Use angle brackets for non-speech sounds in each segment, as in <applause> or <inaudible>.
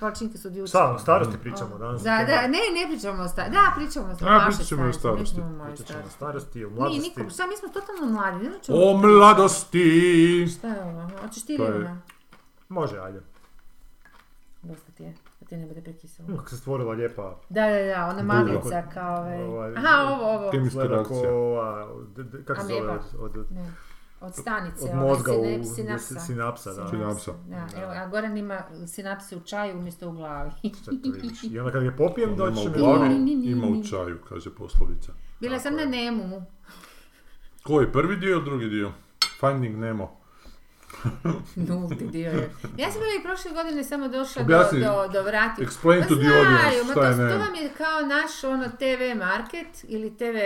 Palačinke su od Šta, o starosti pričamo danas? Da, da, ne, ne pričamo o starosti. Da, pričamo o starosti. pričat ćemo o starosti. Pričamo o mojoj Pričat ćemo o starosti. o Nije mladosti. niko, šta, mi smo totalno mladi. Ne znam O mladosti! Šta je ovo? Hoćeš ti je- Rirona? Može, ajde. Dosta ti je, da ti ne bude prekisalo. Hm, Kako se stvorila lijepa... Da, da, da, ona maglica kao ovaj... Aha, ovo, ovo. Kemijska reakcija. Kako se zove? Od, od, od stanice, od ove mozga u... sinep- sinapsa. Sinapsa, da. Sinapsa. Da, evo, a Goran ima sinapse u čaju umjesto u glavi. To? <laughs> I onda kad ga popijem, doći će u mi glavi, Ni, ni, ni, ima ni. u čaju, kaže poslovica. Bila sam na Nemu. Koji, prvi dio ili drugi dio? Finding Nemo. <laughs> Nulti dio je. Ja sam bila i prošle godine samo došla do, Objasni, do, do vrati. explain Pa to the audience, ma šta to, je to Nemo. vam je kao naš ono TV market ili TV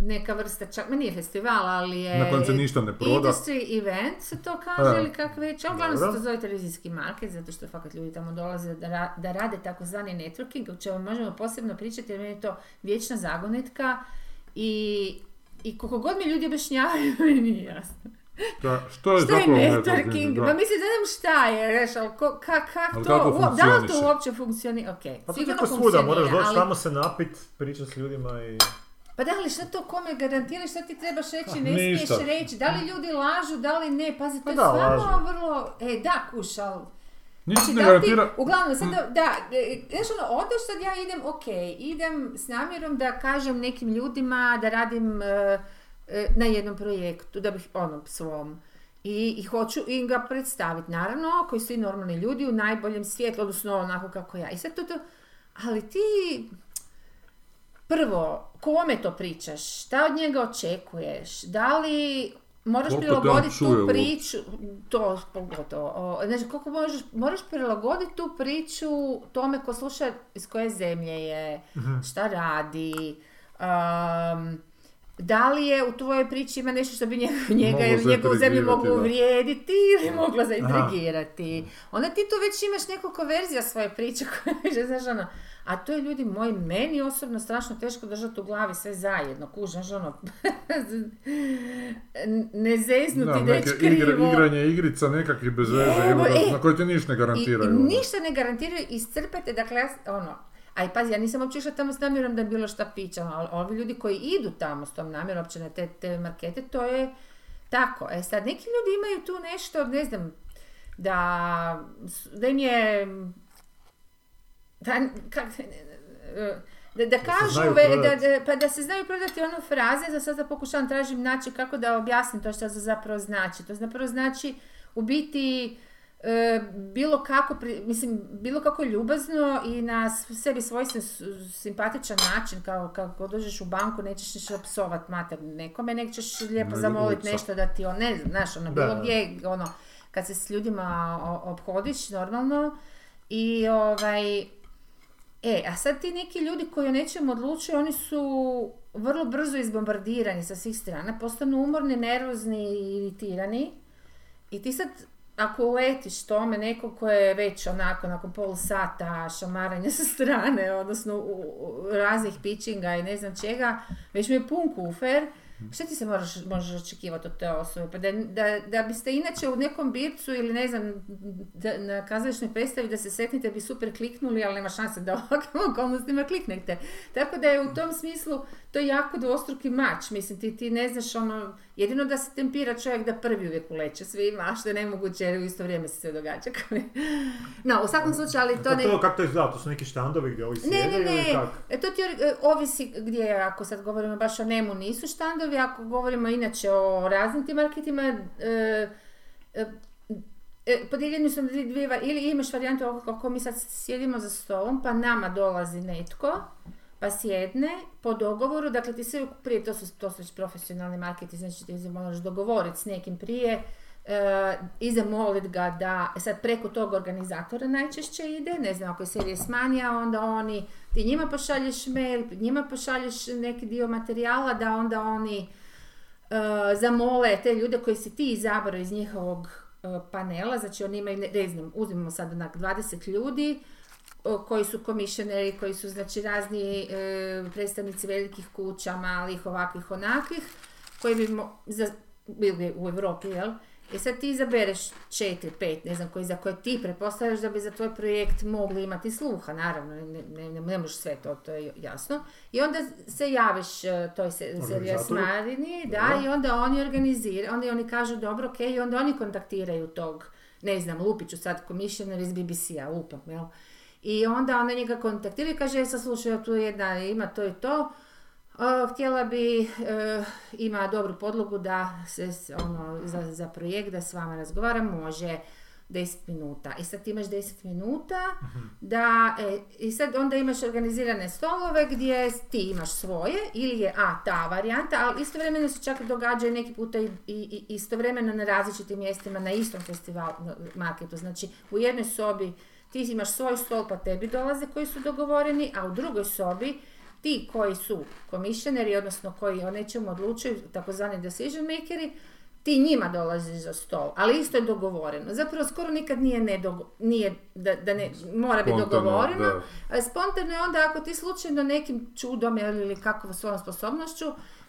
neka vrsta čak, ma nije festival, ali je... Na kojem se ništa ne proda. Industry event se to kaže E. ili kako već. Uglavnom se to zove televizijski market, zato što fakat ljudi tamo dolaze da, ra- da rade takozvani networking, o čemu možemo posebno pričati jer meni je to vječna zagonetka i, i koliko god mi ljudi objašnjavaju, <laughs> meni nije jasno. Da, što je Što je zapravo networking? da. Pa mislim, ne znam šta je, reš, ali ko, ka, kak Ali to, kako da li to uopće funkcionira? Ok, Pa sigurno tako svuda, funkcionira, moraš doći ali- tamo se napit, pričat s ljudima i... Pa da li šta to kome garantira, šta ti trebaš reći, Pa, ne smiješ reći, da li ljudi lažu, da li ne, pazi, to Pa je stvarno vrlo, e da kuš, ali Ništa Znači, ne ti, garantira... uglavnom, sad da, da, e, znaš ono, odeš sad ja idem, ok, idem s namjerom da kažem nekim ljudima da radim e, e, na jednom projektu, da bih, ono, svom. I, i hoću im ga predstaviti, naravno, koji su i normalni ljudi u najboljem svijetlu, odnosno onako kako ja. I sad to, to, ali ti, prvo, kome to pričaš, šta od njega očekuješ, da li moraš prilagoditi tu priču, to pogotovo, o, znači koliko možeš, moraš prilagoditi tu priču tome ko sluša iz koje zemlje je, šta radi, um, da li je u tvojoj priči ima nešto što bi njega, <laughs> njega ili njegovu zemlju moglo uvrijediti ili moglo zaintrigirati. Onda ti tu već imaš nekoliko verzija svoje priče <laughs> koje znaš ono, a to je ljudi moji, meni osobno strašno teško držati u glavi sve zajedno, kuž, znaš ono, <laughs> ne zeznuti Da, krivo. igre, igranje igrica nekakvih bez veze, e. na koje ti ništa ne garantiraju. i ono. ništa ne garantiraju, iscrpete, dakle, ono, a i pazi, ja nisam uopće išla tamo s namjerom da bilo šta pićam, ali ovi ljudi koji idu tamo s tom namjerom uopće na te, te markete, to je tako. E sad, neki ljudi imaju tu nešto, ne znam, da, da im je, da, kak, da, da kažu, da, da- pa da se znaju prodati ono fraze, za sada pokušavam tražim način kako da objasnim to što to zapravo znači. To zapravo znači u biti bilo kako, mislim, bilo kako ljubazno i na sebi svojstven simpatičan način, kao kako dođeš u banku, nećeš ništa psovat mater nekome, nek ćeš lijepo zamoliti nešto da ti on, ne znam, znaš, ono, bilo da. gdje, ono, kad se s ljudima obhodiš normalno i ovaj, E, a sad ti neki ljudi koji o nečem odlučuju, oni su vrlo brzo izbombardirani sa svih strana, postanu umorni, nervozni i iritirani. I ti sad, ako letiš tome neko ko je već onako nakon pol sata šamaranja <laughs> sa strane, odnosno u, u- raznih pitchinga i ne znam čega, već mi je pun kufer, Šta ti se moraš, možeš očekivati od te osobe? Pa da, da, da biste inače u nekom bircu ili ne znam, da, na kazališnoj predstavi da se sretnite bi super kliknuli, ali nema šanse da <laughs> ovakvim okolnostima kliknete. Tako da je u tom smislu to jako dvostruki mač. Mislim, ti, ti ne znaš ono, jedino da se tempira čovjek da prvi uvijek uleće svima, a što je nemoguće jer u isto vrijeme se sve događa. <laughs> no, u svakom slučaju, ali to ne... to, kako to izgleda? To su neki štandovi gdje ovi Ne, sjede ne, ili ne, kak? E, to ti e, ovisi gdje, je, ako sad govorimo baš o Nemu, nisu štandovi, ako govorimo inače o raznim tim marketima, e, e, e, podijeljeni su dvije, ili imaš varijantu kako mi sad sjedimo za stolom, pa nama dolazi netko, pa sjedne po dogovoru, dakle ti sve prije, to su, to su profesionalni marketi, znači ti se dogovoriti s nekim prije, e, i zamolit ga da, e sad preko tog organizatora najčešće ide, ne znam ako je Series Mania, onda oni, ti njima pošalješ mail, njima pošalješ neki dio materijala da onda oni e, zamole te ljude koji si ti izabrao iz njihovog e, panela, znači oni imaju, ne, znam, uzmemo sad onak 20 ljudi, koji su komisioneri, koji su znači razni e, predstavnici velikih kuća, malih, ovakvih, onakvih, koji bi mo- za, bili u Europi, jel? I sad ti izabereš četiri, pet, ne znam koji, za koje ti pretpostavljaš da bi za tvoj projekt mogli imati sluha, naravno, ne, ne, ne, ne možeš sve to, to je jasno. I onda se javiš e, toj. Marini, da, i onda oni organiziraju, onda oni kažu dobro, ok, i onda oni kontaktiraju tog, ne znam, Lupiću sad commissioner iz BBC-a, lupam, jel? I onda ona njega kontaktira i kaže, "E, sad slušaj, tu je jedna, ima to i to, htjela bi, e, ima dobru podlogu da se, ono, za, za projekt, da s vama razgovara, može 10 minuta. I sad imaš 10 minuta da, e, i sad onda imaš organizirane stolove gdje ti imaš svoje, ili je A, ta varijanta, ali istovremeno se čak događaju neki puta i, i, istovremeno na različitim mjestima, na istom festivalu, marketu. Znači, u jednoj sobi ti imaš svoj stol pa tebi dolaze koji su dogovoreni, a u drugoj sobi ti koji su komisioneri, odnosno koji o nečemu odlučuju, takozvani decision makeri, ti njima dolaziš za stol, ali isto je dogovoreno. Zapravo skoro nikad nije, nedogo- nije da, da ne, mora biti dogovoreno. da. Spontano je onda ako ti slučajno nekim čudom ili kakvom svojom sposobnošću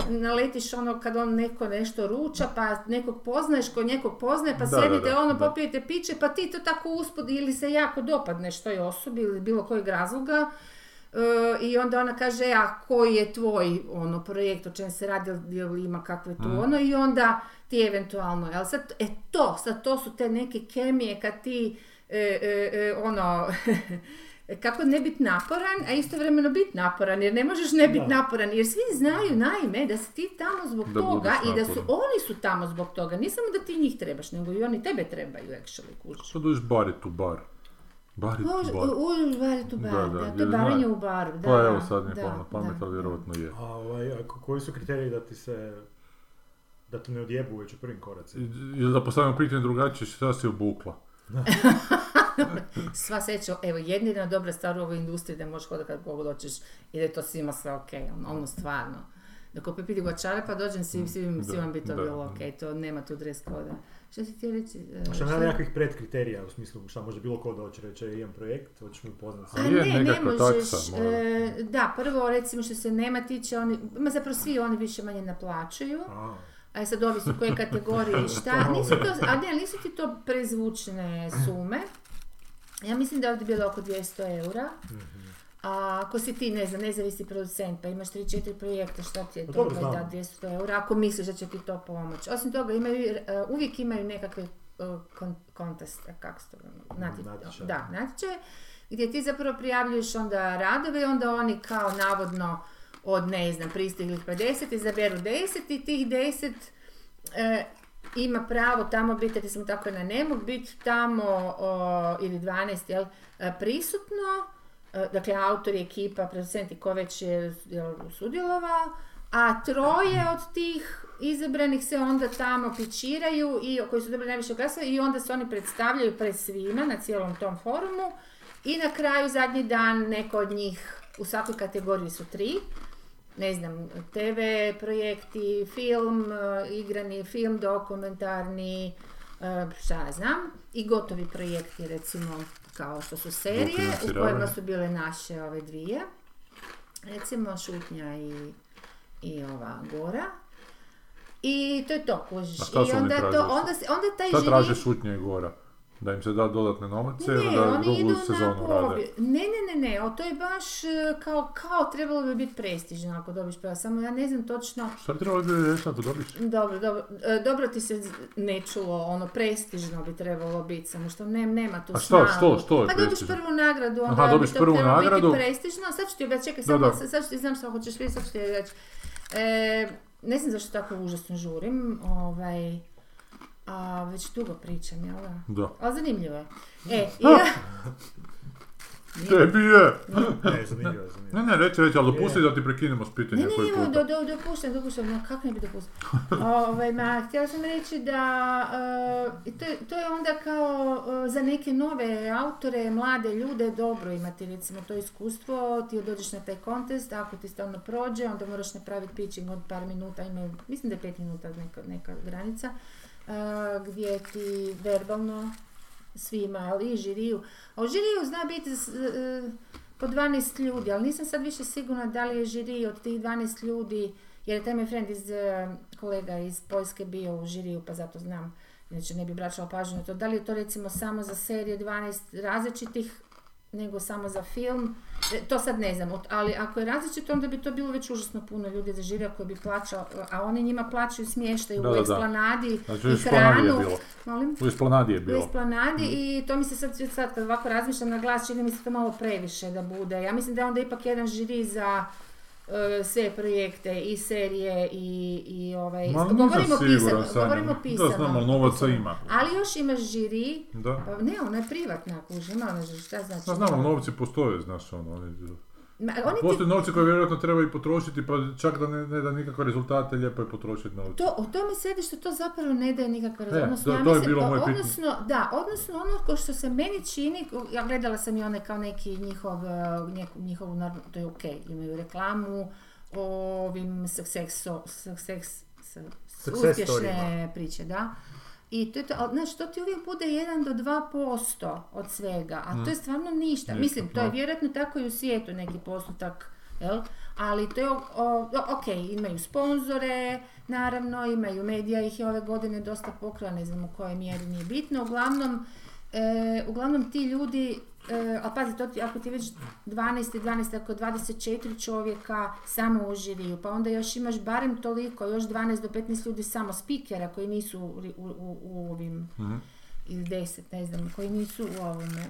naletiš ono kad on neko nešto ruča pa nekog poznaješ ko nekog poznaje pa Da, da, sjedite da, ono da. popijete piće pa ti to tako uspod ili se jako dopadneš toj osobi ili bilo kojeg razloga E, I onda ona kaže, "E, a koji je tvoj ono, projekt, o čem se radi, jel ima kakve tu ono, i onda ti eventualno, jel sad, e to, sad to su te neke kemije kad ti, e, e, e, ono, <laughs> kako ne biti naporan, a istovremeno biti naporan, jer ne možeš ne biti naporan, jer svi znaju naime da si ti tamo zbog Da toga i da su, naporan. oni su tamo zbog toga, ne samo da ti njih trebaš, nego i oni tebe trebaju actually kući. Što dođeš bari tu bar? Bari tu bar. u, u, bar tu bar, Da, da, da, to je barenje u baru, da. Pa da, evo sad mi je pamet, da, ali vjerovatno je. A ovaj, koji su kriteriji da ti se, da te ne odjebu već u prvim koracima? Ili da postavimo pitanje drugačije, šta si obukla? Sva sreća, evo, jedina dobra stvar u ovoj industriji da možeš hodati kad god hoćeš i da je to svima sve ok, ono, ono stvarno. Da ko pipiti guačare pa dođem svim, svim, svima bi to da. bilo ok, to nema tu dress koda. Što si htio reći? e, šta- nema nekakvih predkriterija, u smislu šta može bilo ko doći reći, "E, imam projekt, hoćeš mi upoznati A se. ne, ne možeš, e, da, prvo recimo što se nema tiče, oni, ma zapravo svi oni više manje naplaćuju, A, a sad ovisi u koje <laughs> kategorije i šta, nisu to, a ne, nisu ti to prezvučne sume, ja mislim da je ovdje bilo oko 200 eura, a ako si ti, ne znam, nezavisni producent, pa imaš 3-4 projekta, šta ti je Pa to, da znam. da 200 eura, ako misliš da će ti to pomoći. Osim toga, imaju, e, uvijek imaju nekakve uh, contest, kako se to. Da, natječaje, gdje ti zapravo prijavljuješ onda radove i onda oni kao navodno od, ne znam, pristiglih 50 izaberu 10 i tih 10 e, ima pravo tamo biti, recimo tako je na nemu, biti tamo o, ili 12, jel, e, prisutno, e, dakle autori, ekipa, producenti, ko već je jel, sudjelovao, a troje od tih izabranih se onda tamo pičiraju i koji su dobili najviše glasova i onda se oni predstavljaju pred svima na cijelom tom forumu i na kraju zadnji dan neko od njih u svakoj kategoriji su tri ne znam, TV projekti, film, e, igrani film, dokumentarni, e, šta znam, i gotovi projekti, recimo, kao što su serije, u kojima su bile naše ove dvije, recimo Šutnja i, i ova Gora. I to je to, kužiš. A šta su I onda, to, onda, onda taj Šta traže šutnje i gora? Da im se da dodatne novace ili da oni drugu sezonu rade? Ne, ne, ne, ne, o, to je baš e, kao, kao trebalo bi biti prestižno ako dobiš prava, samo ja ne znam točno, Šta bi trebalo bi reći ako dobiš? dobro, dobro, e, dobro ti se ne čulo, ono, prestižno bi trebalo biti, samo što ne, nema tu A što, snagu. što, što je Pa dobiš prestižno? prvu nagradu, onda Aha, bi to prvu trebalo nagradu. biti prestižno, sad ću ti objasniti, čekaj, Da, da. sad, sad ću ti znam što hoćeš vidjeti, sad ću ti reći. E, ne znam zašto tako užasno žurim, ovaj, a već dugo pričam, jel da? Da. Ali zanimljivo je. E, <laughs> i ja... <laughs> Tebi je! Ne, zanimljivo, je, zanimljivo. Ne, ne, reći, reći, ali dopusti da ti prekinemo s Ne, pitanjem ne, koji puta. do, do, dopuštam, dopuštam, no kako ne bi dopustila? Ovaj, ma, htjela sam reći da e, to, je, to je onda kao e, za neke nove autore, mlade ljude dobro imati recimo to iskustvo, ti dođeš na taj kontest, ako ti stalno prođe, onda moraš napraviti pitching od par minuta, imaju, mislim da je pet minuta neka, neka granica, gdje ti verbalno svima, ali i žiriju. A u žiriju zna biti e, po 12 ljudi, ali nisam sad više sigurna da li je žiri od tih 12 ljudi, jer je taj moj friend iz, e, kolega iz Poljske bio u žiriju, pa zato znam Znači ne bi braćala pažnju na to. Da li je to recimo samo za serije 12 različitih nego samo za film. E, To sad ne znam, ali ako je različito onda bi to bilo već užasno puno ljudi za žirija koji bi plaćao, a oni njima plaćaju smještaj Da, u da, da. eksplanadi Znači, u i Esplanadi je hranu. bilo. Molim? U Esplanadi je U. Esplanadi i to mi se sad, sad kad ovako razmišljam na glas, čini mi se to malo previše da bude. Ja mislim da je onda ipak jedan žiri za sve projekte i serije i, i ovaj... Ma govorimo siguran, pisano, govorimo Da, pisano. znam, ali novaca ima. Ali još imaš žiri, Da. pa ne, ona je privatna, kuži, ima ona, šta znači? Pa znam, ali novci postoje, znaš, ono. Ma, oni ti Postoje novci koje vjerojatno treba i potrošiti, pa čak da ne, ne da nikakve rezultate, lijepo je potrošiti novce. To, o tome sjedi što to zapravo ne daje nikakve E, rezultate. to- ja to je bilo moje pitanje. odnosno, da, odnosno ono ko što se meni čini, ja gledala sam i one kao neki njihov, eh, neku, njihovu, to je ok, imaju reklamu o ovim su- Success uspješne priče, da. I to je to, ali znaš, to ti uvijek bude 1 do 2% od svega, a to je stvarno ništa. Ništa, Mislim, to je vjerojatno tako i u svijetu neki postotak, jel? Ali to je, o- o- ok, imaju sponzore, naravno, imaju medija, ih je ove godine dosta pokrala, ne znam u kojoj mjeri nije bitno. Uglavnom, e, uglavnom ti ljudi, a pazi, to ti, ako ti već 12 i 12, ako je 24 čovjeka samo u žiriju, pa onda još imaš barem toliko, još 12 do 15 ljudi samo spikera koji nisu u, u, u, ovim, Mhm. ili 10, ne znam, koji nisu u ovome,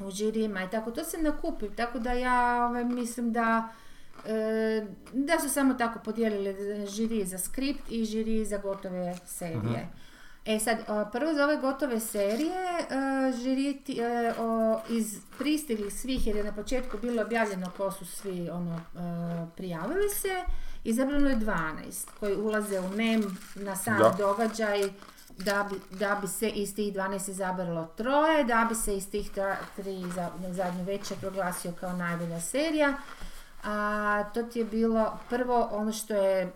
u žirijima i tako, to se nakupi, tako da ja ovaj, mislim da e, da su samo tako podijelili žiri za skript i žiri za gotove serije. E sad, prvo za ove gotove serije, e, žiri ti- e, iz pristiglih svih, jer je na početku bilo objavljeno ko su svi ono, e, prijavili se, izabrano je 12 koji ulaze u mem na sam Da. događaj da bi, da bi se iz tih 12 izabralo troje, da bi se iz tih tri za, zadnju večer proglasio kao najbolja serija. A to ti je bilo prvo ono što je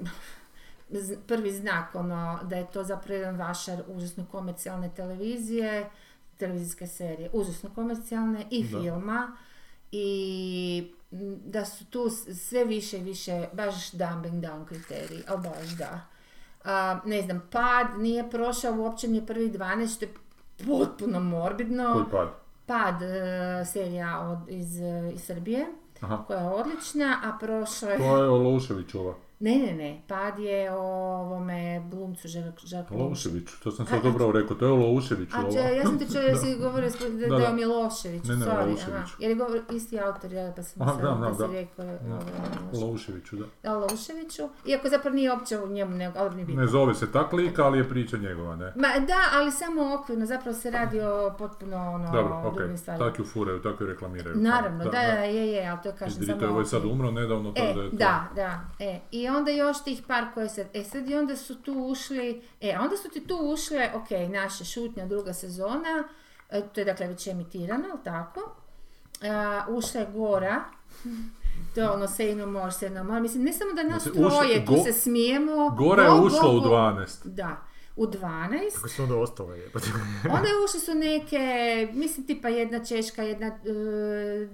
prvi znak ono da je to zapravo jedan vašar užasno komercijalne televizije, televizijske serije, užasno komercijalne i Da. filma i da su tu sve više i više baš dumbing down kriteriji, ali baš da. A, ne znam, pad nije prošao uopće ni prvi 12, što je potpuno morbidno. Koji pad? Pad e, serija od, iz, e, iz Srbije, Aha. koja je odlična, a prošao je... To je Oluševićova. Ne, ne, ne, pad je o ovome glumcu Željko Željko Olušević, to sam sad dobro rekao, to je Olušević A če, ja sam ti čuo <laughs> da si govorio da, Da, da je da. o Miloševiću, Ne, ne, sorry, Milošević. aha. Jer je govor, isti autor, ja pa sam Aha, sad, da znam, si da. rekao Da. ovaj, Milošević. Oluševiću, da. Da, Miloševiću, iako zapravo nije uopće u njemu, nego, ali nije. Ne zove se tak lik, ali je priča njegova, ne? Ma da, ali samo okvirno, zapravo se radi o potpuno ono, Dobro, ok, drugim stvarima. tak ju furaju, tako ju reklamiraju. Naravno, da, da, je, je, ali to kažem samo ovo je sad okvir. umro nedavno, tako E, da je to... da, da, e. I onda još tih par koje se, e sad i onda su tu ušli, e, onda su ti tu ušle, ok, naša šutnja druga sezona, e, to je dakle već emitirano, jel tako? E, ušla je Gora, <laughs> to je ono say no more, say no more, mislim, ne samo da nas Znači, ušla- troje tu Go- se smijemo. Gora je go, go, ušla u go. 12. Da, u 12. Kako su onda ostale jebote? Onda je ušli su neke, mislim tipa jedna Češka, jedna e,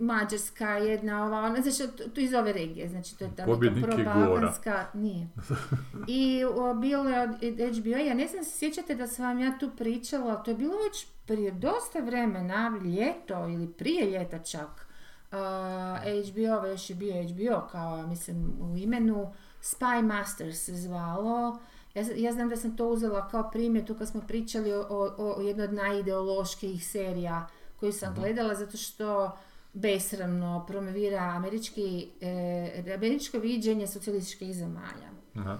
Mađarska, jedna ova, ona, znači tu- iz ove regije, znači to je ta neka Pobjednik je probalkanska, nije. I o, bilo je od HBO, ja ne znam, se sjećate da sam vam ja tu pričala, to je bilo već prije dosta vremena, ljeto ili prije ljeta čak. Uh, HBO, još je bio HBO kao, mislim, u imenu, Spy Masters se zvalo. Ja, ja znam da sam to uzela kao primjer tu kad smo pričali o, o, o jednoj od najideoloških serija koju sam gledala zato što besramno promovira američki, e, američko viđenje socijalističkih zemalja. Aha.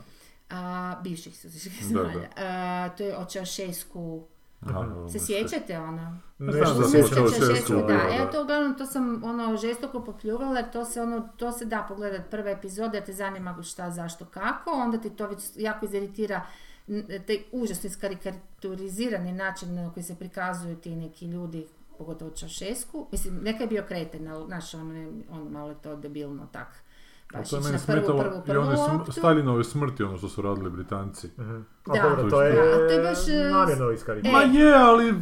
A, bivših socijalističkih Da, da. zemalja. A, to je o Čaušesku. Aha, Se sjećate ono? Ne Nešto znam da se šestu da. bilo, Evo da. to uglavnom, to sam ono žestoko popljuvala jer to se ono, to se da pogledat prve epizode, da te zanima šta, zašto, kako, onda ti to već jako iziritira n- taj užasno iskarikaturizirani način na koji se prikazuju ti neki ljudi, pogotovo Čaušesku. Mislim, neka je bio kreten, ali znaš, ono, ne- ono malo je to debilno tak A baš to je ići meni na prvu, smetalo prvu, i prvu one sm- loptu. Stalinove smrti, ono što su radili Britanci. Mhm. A Da. dobro, to je, Da, a to je baš, e, namjerno E. Ma je, ali...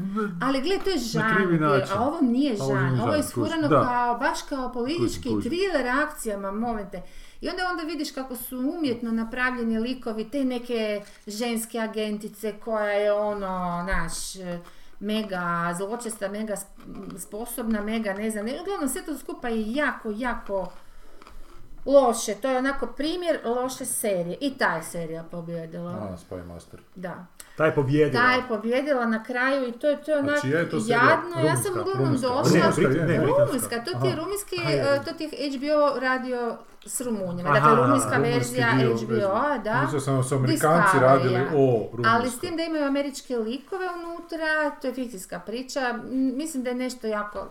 Ali gle, to je žan, a ovo nije ovo žan, ovo je žan, sfurano kužiš, da. kao, baš kao politički thriller akcijama, momente. I onda onda vidiš kako su umjetno napravljeni likovi, te neke ženske agentice koja je ono, naš, mega zločesta, mega sp- sposobna, mega ne znam, ne, uglavnom sve to skupa je jako, jako loše. To je onako primjer loše serije. I ta je serija pobjedila. A, Spy Master. Da. Ta je pobjedila. Ta je pobjedila na kraju i to je, to je A onak čija je to serija? jadno. Ja sam uglavnom došla... Ne, ne. Rumunjska, to ti je Aha. rumunjski, Aha, je. e, to ti je HBO radio s Rumunjima. Aha, Dakle, aha, rumunjska rumunjski verzija HBO-a, da. Mislio sam da su Amerikanci radili o Rumunjskoj. Ali s tim da imaju američke likove unutra, to je fikcijska priča, mislim da je nešto jako...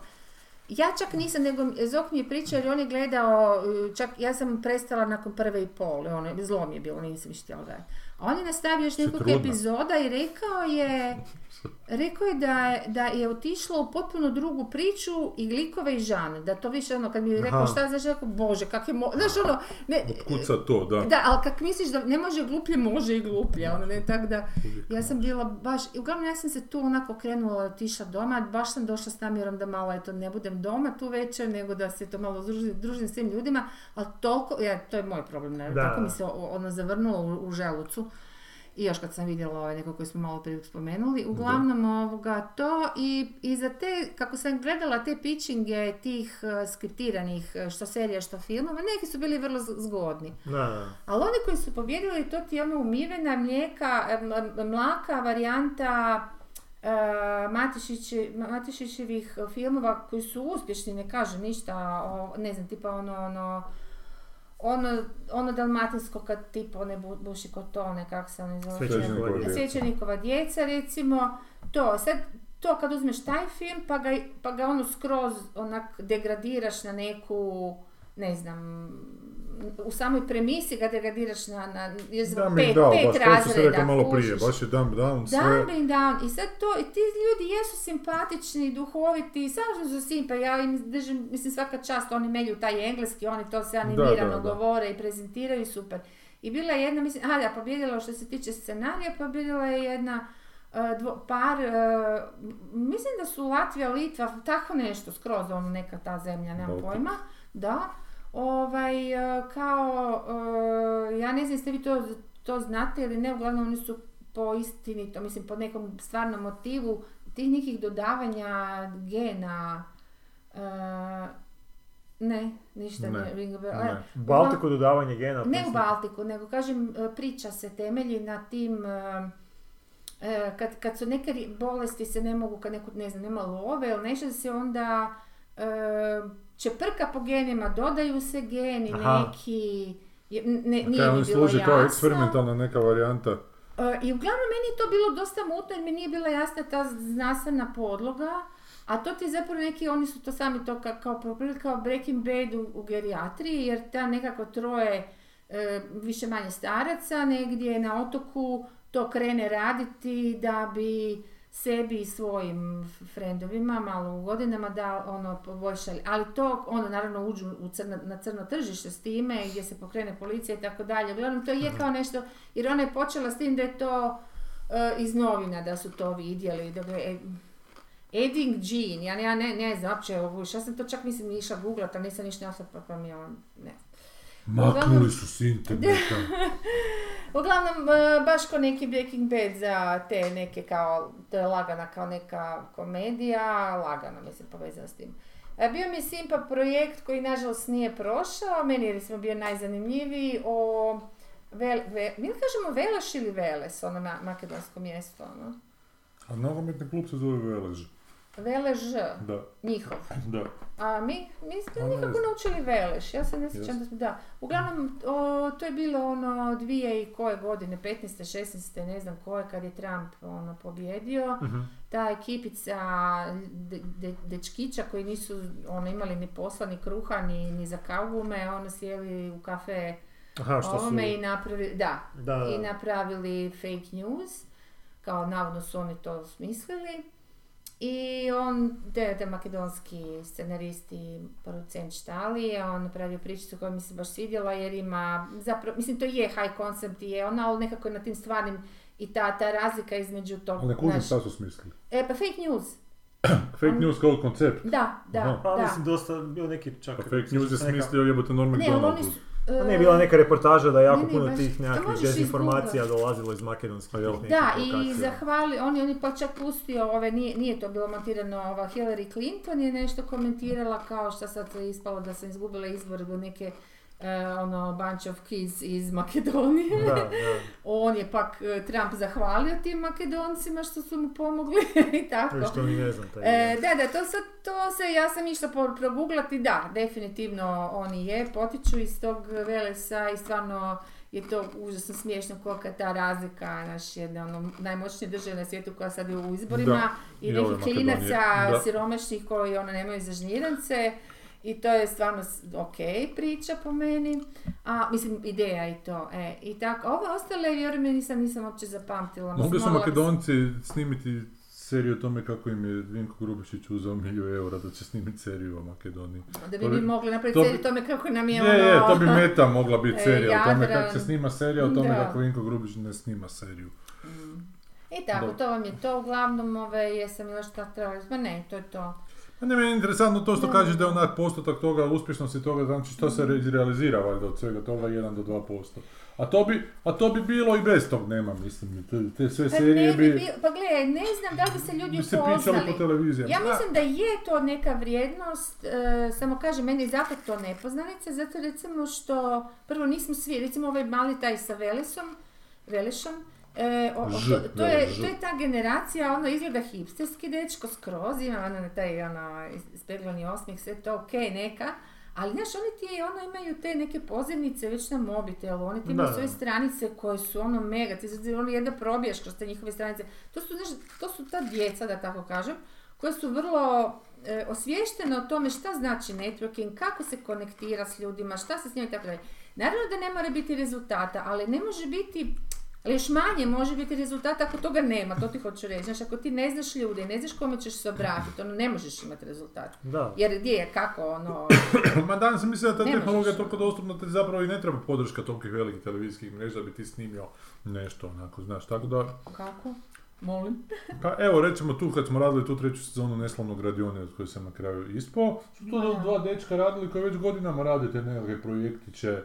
Ja čak nisam, nego Zok mi je pričao jer on je gledao, e, čak ja sam prestala nakon prve i pol, ono, zlo mi je bilo, nisam više htjela gledati. On je nastavio još nekoliko epizoda i rekao je, <laughs> rekao je da, je da je otišlo u potpuno drugu priču i likove i žane, da to više ono, kad mi je rekao Aha. šta znaš, rekao, bože, kak je mo... Znaš ono, ne, Kuca to, da. da, ali kak misliš da ne može gluplje, može i gluplje, ono ne, tako da, ja sam bila baš, i uglavnom ja sam se tu onako krenula, otišla doma, baš sam došla s namjerom da malo, eto, ne budem doma tu večer, nego da se to malo družim, družim s tim ljudima, ali toliko, ja, to je moj problem, ne, Da. tako mi se ono zavrnulo u, u želucu. I još kad sam vidjela ovaj neko koji smo malo prije spomenuli, uglavnom ovoga to i, i za te, kako sam gledala te pitchinge tih eh, skriptiranih eh, što serija što filmova, neki su bili vrlo zgodni. Da, da. Ali oni koji su pobjedili, to ti je ono umivena mlijeka, em, mlaka varijanta e, Matišići- Matišićevih filmova koji su uspješni, ne kažem ništa, o, ne znam, tipa ono, ono, ono, ono dalmatinsko kad tipa one bu, buši kotone, kako se oni zove? Svećenikova djeca, recimo, to, sad to kad uzmeš taj film pa ga, pa ga ono skroz onak degradiraš na neku, ne znam, u samoj premisi ga degradiraš na, na Da mi pet, dao, pet baš razreda, rekao malo prije, baš je dumb down sve. Dumbing down. I sad to, i ti ljudi jesu simpatični, duhoviti, samo su simpa, ja im držim, mislim svaka čast, oni melju taj engleski, oni to se animirano da, da. govore i prezentiraju, super. I bila je jedna, mislim, a da, pobjedila što se tiče scenarija, pobjedila je jedna e, dvo- par, e, mislim da su Latvija, Litva, tako nešto, skroz ono neka ta zemlja, nemam pojma, da, ovaj, e, kao, e, ja ne znam jeste vi to, to znate ili ne, uglavnom oni su po istinito, mislim po nekom stvarnom motivu tih nekih dodavanja gena, e, ne, ništa Ne, ne, ne. U Baltiku dodavanje gena. ne u. Baltiku, nego kažem priča se temelji na tim kad, kad su neke bolesti se ne mogu, kad neko ne znam, nema love ili nešto da se onda čeprka po genima, dodaju se geni Aha. neki, ne, nije mi bilo služi kao jasno. eksperimentalna neka varijanta. E, I uglavnom meni je to bilo dosta mutno jer mi nije bila jasna ta znanstvena podloga, a to ti zapravo neki, oni su to sami to ka, kao poprili kao Breaking Bad u, u gerijatriji, jer ta nekako troje e, više manje staraca negdje na otoku to krene raditi da bi sebi i svojim frendovima malo u godinama da ono poboljšali. Ali to ono naravno uđu u crno, na crno tržište s time gdje se pokrene policija i tako dalje. Uglavnom to je kao nešto, jer ona je počela s tim da je to e, iz novina da su to vidjeli. Da je, Adding gene, ja, ne, ne znam uopće, ja sam to čak mislim išla googlat, ali nisam ništa našla pa, pa mi je on, ne. Maknuli su s interneta. <laughs> Uglavnom, e, baš ko neki Breaking Bad za te neke kao, to je lagana kao neka komedija, lagano mislim povezana s tim. E, Bio mi je Simpa projekt koji nažalost nije prošao, meni je recimo bio najzanimljiviji o Vel, ve, mi li kažemo Veleš ili Veles, ono ma- makedonsko mjesto, ono? A nogometni klub se zove Velež. Velež, Da, njihov. da. A mi, mi smo nikako naučili Veleš, ja se ne sjećam Jes. da smo, da. Uglavnom, o, to je bilo ono dvije i koje godine, 15. 16. ne znam koje, kad je Trump ono pobjedio. Mhm. Ta ekipica de, de- dečkića koji nisu ono, imali ni posla, ni kruha, ni, ni za kaugume, ono sjeli u kafe Aha, što su... ovome i napravili, da, Da, da. i napravili fake news, kao navodno su oni to smislili. I on, te, te makedonski scenarist i producent Štali, on napravio pričicu koja mi se baš svidjela jer ima, zapravo, mislim to je high concept i je ona, ali nekako na tim stvarnim i ta, ta razlika između tog, Ali ne kužim šta su smislili. E, pa fake news. <clears throat> Fake news kao koncept. Da, da, Aha. Pa da. mislim dosta, bio neki čak... Pa fake news je smislio jebote Norm Ne, ali oni su... Pa ne, bila neka reportaža da je jako Ne, ne, puno baš- tih nekakvih dezinformacija dolazilo iz makedonskih Pa Da, i lokacija. zahvali, on je, on je pa čak pustio, ove, nije, nije to bilo montirano, ova Hillary Clinton je nešto komentirala kao što sad je ispalo da sam izgubila izbor do neke e, ono bunch of kids iz Makedonije. Da, da. <laughs> On je pak e, Trump zahvalio tim Makedoncima što su mu pomogli <laughs> i tako. Što ne znam taj E, da, da, to sad, to se, ja sam išla proguglati, da, definitivno oni je, potiču iz tog Velesa i stvarno je to užasno smiješno kolika je ta razlika, naš jedne ono, najmoćnije države na svijetu koja sad je u izborima Da, i, nekih klinaca siromašnih koji ono nemaju za žnjirance i to je stvarno ok priča po meni, a mislim ideja i to, e, i tako, ove ostale vjerujem nisam, nisam uopće zapamtila. Mogli su Makedonci snimiti seriju o tome kako im je Vinko Grubišić uzeo milijun eura da će snimiti seriju o Makedoniji. Da bi To mi mogli napraviti to seriju tome kako nam je Je, ono... je, to bi <laughs> meta mogla biti e, serija o tome kako se snima serija o tome Da. kako Vinko Grubišić ne snima seriju. I tako, Da. to vam je to. Uglavnom, ove, jesam još šta trebala... Ma ne, to je to. Pa ne, meni je interesantno to što kažeš da je onak postotak toga, uspješnosti toga, znači što se re- realizira valjda od svega toga 1 do 2%. A to bi, a to bi bilo i bez tog, nema, mislim, te, te sve Pa, serije bi, bi, pa gledaj, ne znam da li bi se ljudi bi se upoznali. po televizijama. Ja mislim da je to neka vrijednost, e, samo kažem, meni je zato to nepoznanica, zato recimo što, prvo nismo svi, recimo ovaj mali taj sa Velisom, Velišom, e, o- o- to, to je, to je ta generacija, ono izgleda hipsterski dečko skroz, ima ono taj ono, ispeglani osmijeh, sve to ok, neka, ali znaš, oni ti ono imaju te neke pozivnice već na mobitelu, oni ti imaju svoje stranice koje su ono mega, ti sad ono jedno probijaš kroz te njihove stranice. To su, znaš, to su ta djeca, da tako kažem, koja su vrlo e, osviještena o tome šta znači networking, kako se konektira s ljudima, šta se s njima i tako dalje. Naravno da ne mora biti rezultata, ali ne može biti ali još manje može biti rezultat ako toga nema, to ti hoću reći. Znaš, ako ti ne znaš ljude, ne znaš kome ćeš se obratiti, ono ne možeš imati rezultat. Da. Jer gdje je, kako, ono... <clears throat> Ma danas mislim da ta tehnologija je toliko dostupna da ti zapravo i ne treba podrška tolikih velikih televizijskih mreža da bi ti snimio nešto onako, znaš, tako da, Kako? Molim. <laughs> pa evo recimo tu kad smo radili tu treću sezonu Neslavnog radione od koje sam na kraju ispao, su to Da. dva dečka radili koji već godinama rade te nekakve projektiće.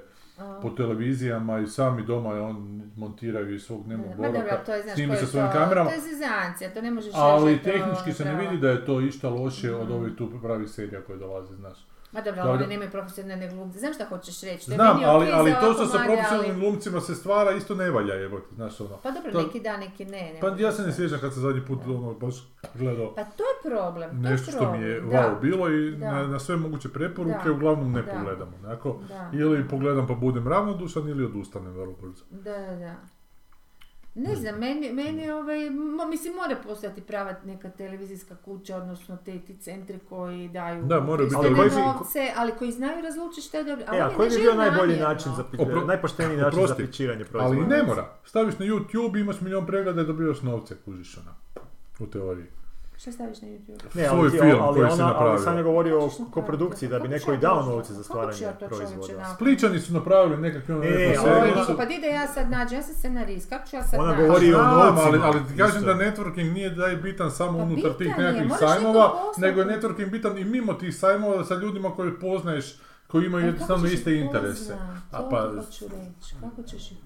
Po televizijama i sami doma on montiraju iz svog dnevnog Ma dobro, boravka, to je, znaš, snimi sa svojim to, kamerama, To je zezancija, to ne možeš ali to tehnički se ne vidi da je to išta loše od Mhm. ovih tu pravih serija koje dolaze, znaš. Ma dobro, Da, ali da. oni nemaju profesionalne glumce. Znam šta hoćeš reći. je Znam, ali, ali to što sa profesionalnim ali- glumcima se stvara isto ne valja, jebote, znaš ono. Pa dobro, To- neki dan, neki ne. ne Pa ja se ne se. sjećam kad sam zadnji put ono, baš gledao Pa to je problem, to je nešto što mi je problem, wow bilo i Da. na, na sve moguće preporuke Da. uglavnom ne Da. pogledam onako. Da. Ili pogledam pa budem ravnodušan ili odustanem vrlo brzo. Da, da, da. Ne znam, meni, meni ovaj, mo- mislim mora postojati prava neka televizijska kuća, odnosno te ti centri koji daju Da, moraju biti- Ali koji bi- novce, ali koji znaju razlučiti što je dobro. E, a koji bi bio najbolji namjerno. način za, pi- Opro- najpošteniji način za oprosti, pičiranje Ali proizvoda? ne mora. Staviš na YouTube, imaš milion pregleda i dobivaš novce, kužiš ona. U teoriji. Šta staviš na YouTube? Ne, Svoj ali, film ali, koji si ona, ali napravio. sam je govorio o koprodukciji, da bi neko i dao novce za stvaranje proizvoda. Spličani su napravili nekakve ono E, ali- Ovo, su- pa di da ja sad nađem, ja sam scenarist, kako ću ja sad Ona govori o novcima, ali, ali kažem isto. da networking nije da je bitan samo Pa unutar tih je, nekakvih sajmova, nego je networking bitan i mimo tih sajmova sa ljudima koje poznaješ, koji imaju Ali jednostavno ćeš iste interese. A pa, reći, kako ćeš ih?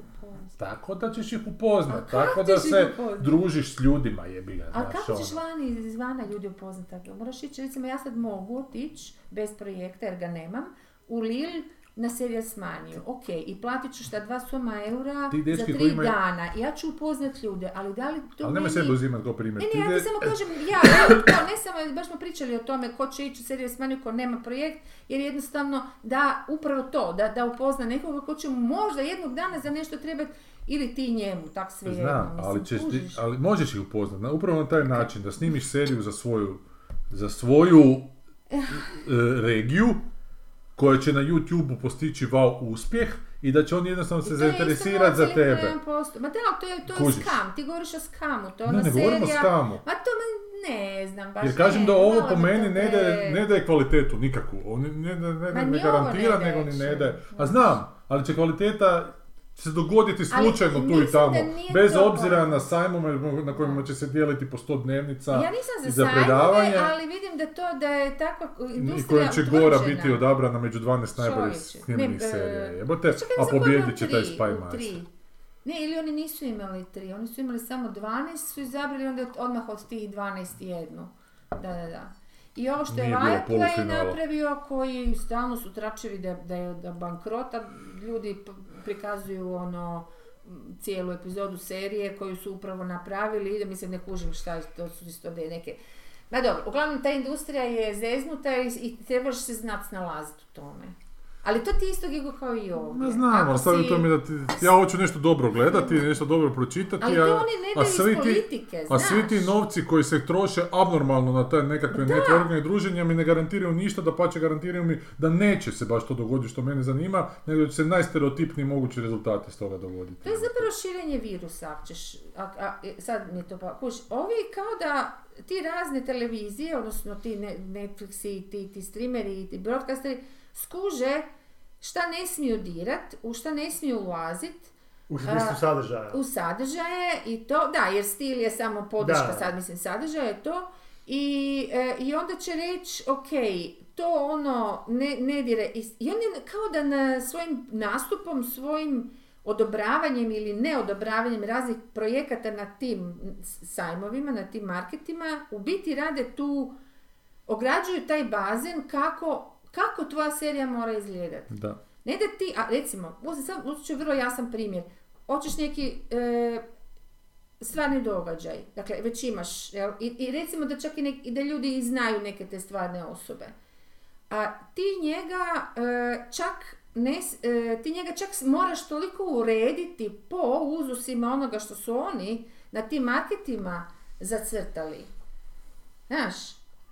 Tako da ćeš ih upoznat, A tako da se upoznat? družiš s ljudima, jebi ga, A znaš, kako ćeš ono. vani izvana ljudi upoznat? Moraš ići, recimo ja sad mogu otići bez projekta jer ga nemam, u Lil na Serious Maniju, ok, i platit ću šta dva soma eura Ti za dečki tri koji imaju- dana, ja ću upoznat ljude, ali da li to Ali nemoj meni- sebe uzimati kao primjer. Ne, Ti ne, ja ide- ti samo kažem, ja, <laughs> ja, to, ne samo, baš smo pričali o tome ko će ići u Serious Maniju, ko nema projekt, jer jednostavno da upravo to, da, da upozna nekoga ko će mu možda jednog dana za nešto trebati ili ti njemu, tak sve Znam, ali, ćeš ti- ali možeš ih upoznat, na, upravo na taj način, da snimiš seriju za svoju, za svoju <laughs> e, regiju, koja će na YouTube postići wow uspjeh i da će on jednostavno se zainteresirati za tebe. Ma da, ali to je, to je skam, ti govoriš o skamu, to je Ne, ona ne serija... govorim o skamu. Ma to, ma ne znam, baš Jer kažem ne, da ovo po meni ne daje, ne daje kvalitetu nikakvu. On ne, ne, ne, ne, Ma ne garantira, ne nego ni ne daje. A znam, ali će kvaliteta se dogoditi slučajno tu i tamo. Bez to obzira na sajmove na kojima će se dijeliti po 100 dnevnica Ja nisam i za, za sajmove, predavanje. ali vidim da to da je takva I industrija koja će Gora utvrđena. biti odabrana među 12 najboljih snimljenih e, serija. Jebote, a pobjedit će taj Spy Master. Ne, ili oni nisu imali tri, oni su imali samo 12, su izabrali onda od- odmah od tih 12 jednu. Da, da, da. I ovo što je Viaplay napravio, koji stalno su tračevi da, da je da bankrota, ljudi prikazuju ono cijelu epizodu serije koju su upravo napravili i da mi se ne kužim šta to su isto da je neke... Ma dobro, uglavnom ta industrija je zeznuta i, i trebaš se znat snalaziti u tome. Ali to ti je isto gigo kao i ovdje. Ne znam, ali sad si- to mi da ti, ja hoću nešto dobro gledati, nešto dobro pročitati, Ali to a, oni ne a daju iz svi ti, politike, a svi znaš. ti novci koji se troše abnormalno na te nekakve Da. networking druženja mi ne garantiraju ništa, da pače garantiraju mi da neće se baš to dogoditi što mene zanima, nego će se najstereotipniji mogući rezultati iz toga dogoditi. To je zapravo širenje virusa, ćeš, a, a, e, sad mi je to pa, kuš, ovi kao da ti razne televizije, odnosno ti ne, Netflixi, ti, ti streameri ti broadcasteri, skuže šta ne smiju dirat, u šta ne smiju ulazit, U smislu sadržaja. u sadržaje i to, da, jer stil je samo podrška, sad mislim sadržaj je to, i, e, i onda će reći, ok, to ono, ne, ne dire, i, i oni kao da na svojim nastupom, svojim odobravanjem ili neodobravanjem raznih projekata na tim sajmovima, na tim marketima, u biti rade tu, ograđuju taj bazen kako, kako tvoja serija mora izgledati. Da. Ne da ti, a recimo, uzet sam, uzet ću vrlo jasan primjer. Hoćeš neki e, stvarni događaj, dakle već imaš, jel? I, i recimo da čak i, nek- i da ljudi i znaju neke te stvarne osobe. A ti njega e, čak ne, e, ti njega čak moraš toliko urediti po uzusima onoga što su oni na tim marketima zacrtali. Znaš,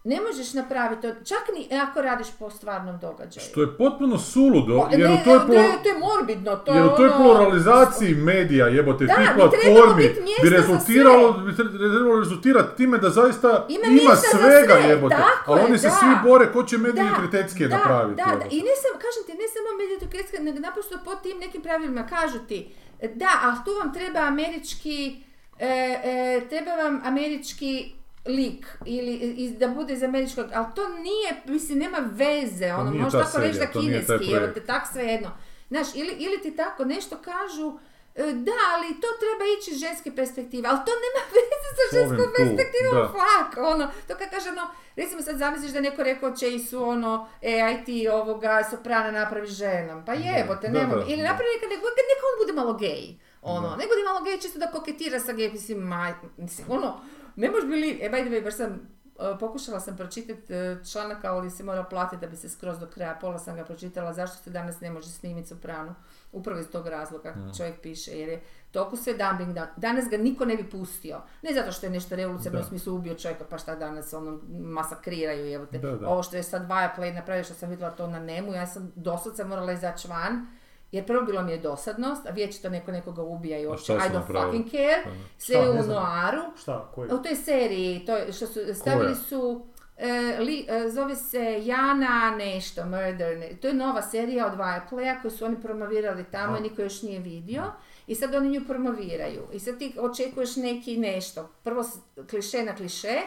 ne možeš napraviti to, čak ni ako radiš po stvarnom događaju. Što je potpuno suludo, Pa, jer ne, u toj, ne, to je morbidno, to jer je u toj ono- pluralizaciji medija, jebote, Da, tih trebalo platformi, bi rezultiralo, bi tre- trebalo rezultirati time da zaista Ima svega, sve, jebote. tako Ali je, oni se da. svi bore ko će medije Da, kritetske da, napraviti. Da, da, i ne samo, kažem ti, ne samo medijetokretska, nego naprosto po tim nekim pravilima kažu ti, da, ali tu vam treba američki, e, e, treba vam američki lik ili iz- da bude iz američkog, ali to nije, mislim, nema veze, ono, ta tako reći da kineski, projekt. te tak svejedno. Znaš, ili, ili ti tako nešto kažu, e, da, ali to treba ići iz ženske perspektive, ali to nema <laughs> veze sa ženskom perspektivom, fuck, ono, to kad kaže, ono, recimo sad zamisliš da neko rekao će i su ono, e, aj ti ovoga soprana napravi ženom, pa jebote, nemoj, ili napravi neka, neka, on bude malo gej, ono, ne bude malo gej čisto da koketira sa gej, mislim, ma, mislim, ono, ne možeš bili, e, by the way, baš sam, e, pokušala sam pročitati e, članak, ali se mora platiti da bi se skroz do kraja, pola sam ga pročitala, zašto se danas ne može snimiti sopranu, upravo iz tog razloga, čovjek piše, jer je toliko sve dumping, da, danas ga niko ne bi pustio, ne zato što je nešto revolucionarno u smislu ubio čovjeka, pa šta danas ono masakriraju, evo te, Da, da. ovo što je sad Viaplay napravio, što sam vidjela to na Nemu, ja sam doslovce morala izaći van, jer prvo bilo mi je dosadnost, a vječito neko nekoga ubija i uopće, I don't fucking care, sve je u noaru, Šta, koji? u toj seriji, to je, što su stavili Koja? su, e, li- e, zove se Jana nešto, Murder, ne- to je nova serija od Viaplaya koju su oni promovirali tamo i niko još nije vidio. I sad oni nju promoviraju. I sad ti očekuješ neki nešto. Prvo kliše na kliše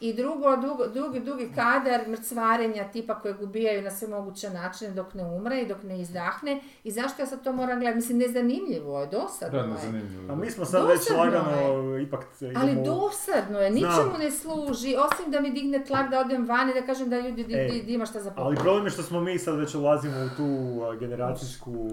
i drugo, dugo- dugi, dugi kadar mrcvarenja tipa kojeg ubijaju na sve moguće načine dok ne umre i dok ne izdahne. I zašto ja sad to moram gledati? Mislim, nezanimljivo je, dosadno Da, je. nezanimljivo. A mi smo sad već Dosadno lagano, ipak idemo... Ali dosadno je, ničemu ne služi, osim da mi digne tlak da odem van i da kažem da ljudi di, Ej, di- di ima šta za Ali problem je što smo mi sad već ulazimo u tu generacijsku